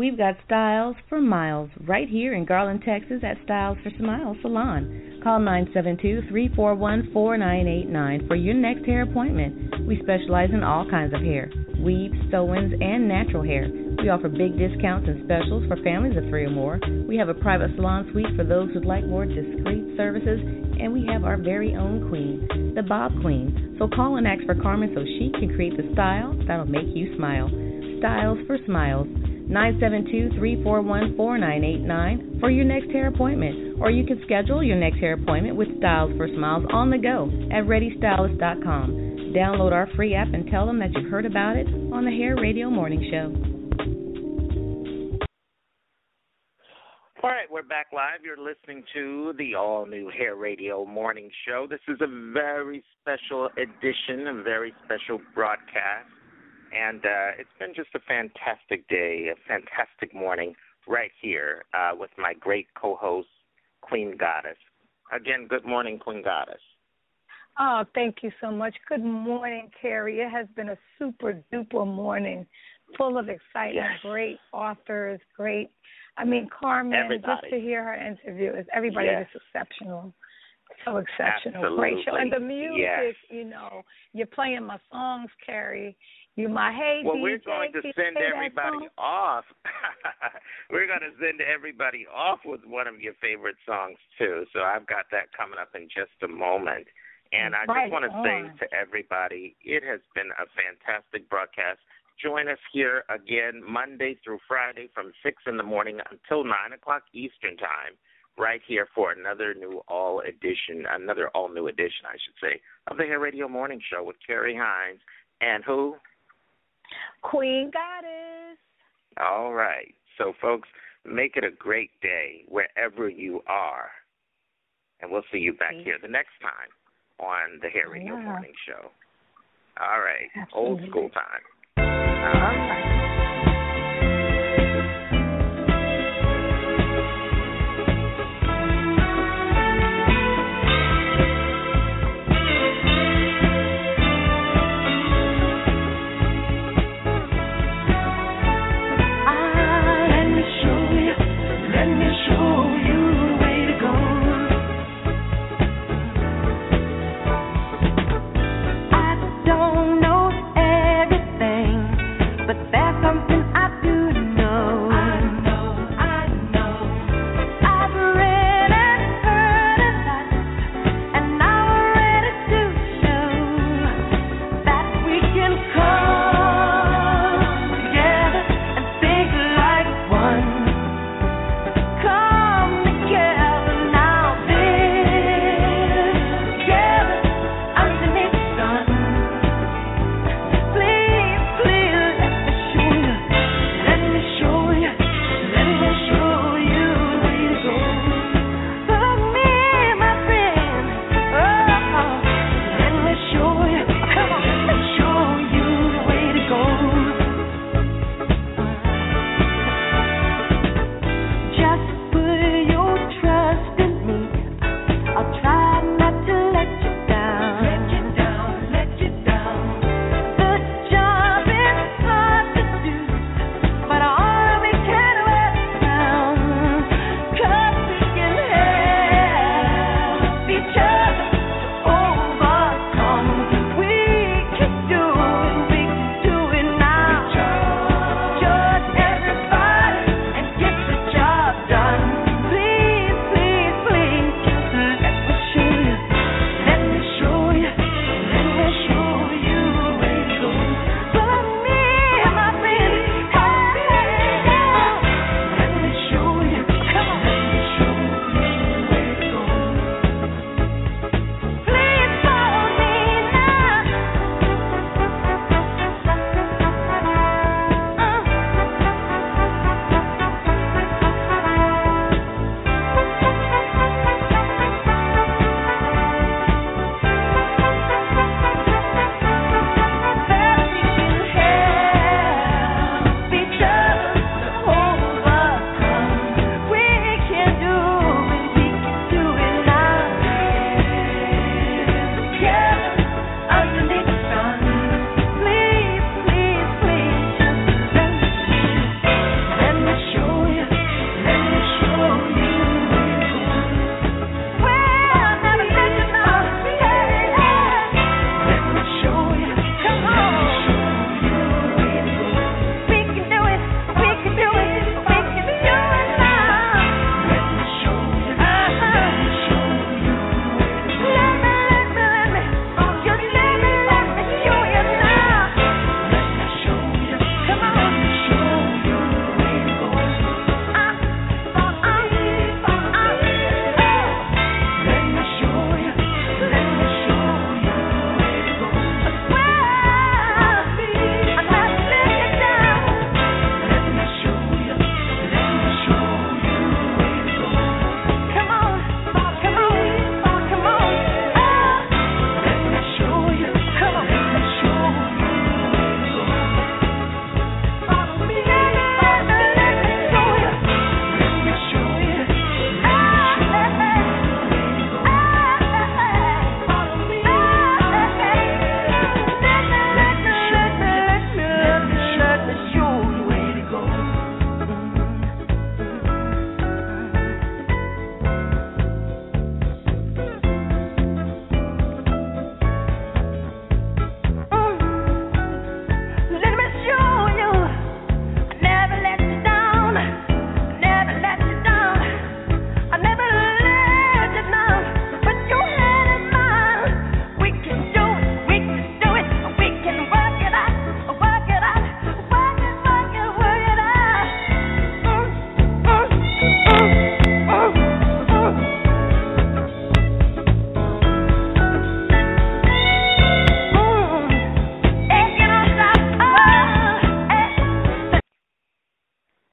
We've got Styles for Smiles right here in Garland, Texas at Styles for Smiles Salon. Call 972-341-4989 for your next hair appointment. We specialize in all kinds of hair, weaves, sew-ins, and natural hair. We offer big discounts and specials for families of three or more. We have a private salon suite for those who'd like more discreet services, and we have our very own queen, the Bob Queen. So call and ask for Carmen so she can create the style that'll make you smile. Styles for Smiles. 972-341-4989 for your next hair appointment. Or you can schedule your next hair appointment with Styles for Smiles on the go at ReadyStylist.com. Download our free app and tell them that you've heard about it on the Hair Radio Morning Show. All right, we're back live. You're listening to the all new Hair Radio Morning Show. This is a very special edition, a very special broadcast. And uh, it's been just a fantastic day, a fantastic morning right here uh, with my great co host, Queen Goddess. Again, good morning, Queen Goddess. Oh, thank you so much. Good morning, Kerry. It has been a super duper morning, full of excitement, Yes. great authors, great. I mean, Carmen, Everybody. just to hear her interview is everybody Yes. is exceptional. So exceptional. Great show. And the music, Yes. you know, you're playing my songs, Kerry. You my hey Well, DJ, we're going to send everybody off. we're going to send everybody off with one of your favorite songs too. So I've got that coming up in just a moment. And I Right just want to on. say to everybody, it has been a fantastic broadcast. Join us here again Monday through Friday from six in the morning until nine o'clock Eastern time, right here for another new all edition, another all new edition, I should say, of the Hair Radio Morning Show with Kerry Hines and who? Queen Goddess. All right. So, folks, make it a great day wherever you are. And we'll see you back here the next time on the Hair Radio Yeah. Morning Show. All right. Old school time. All right.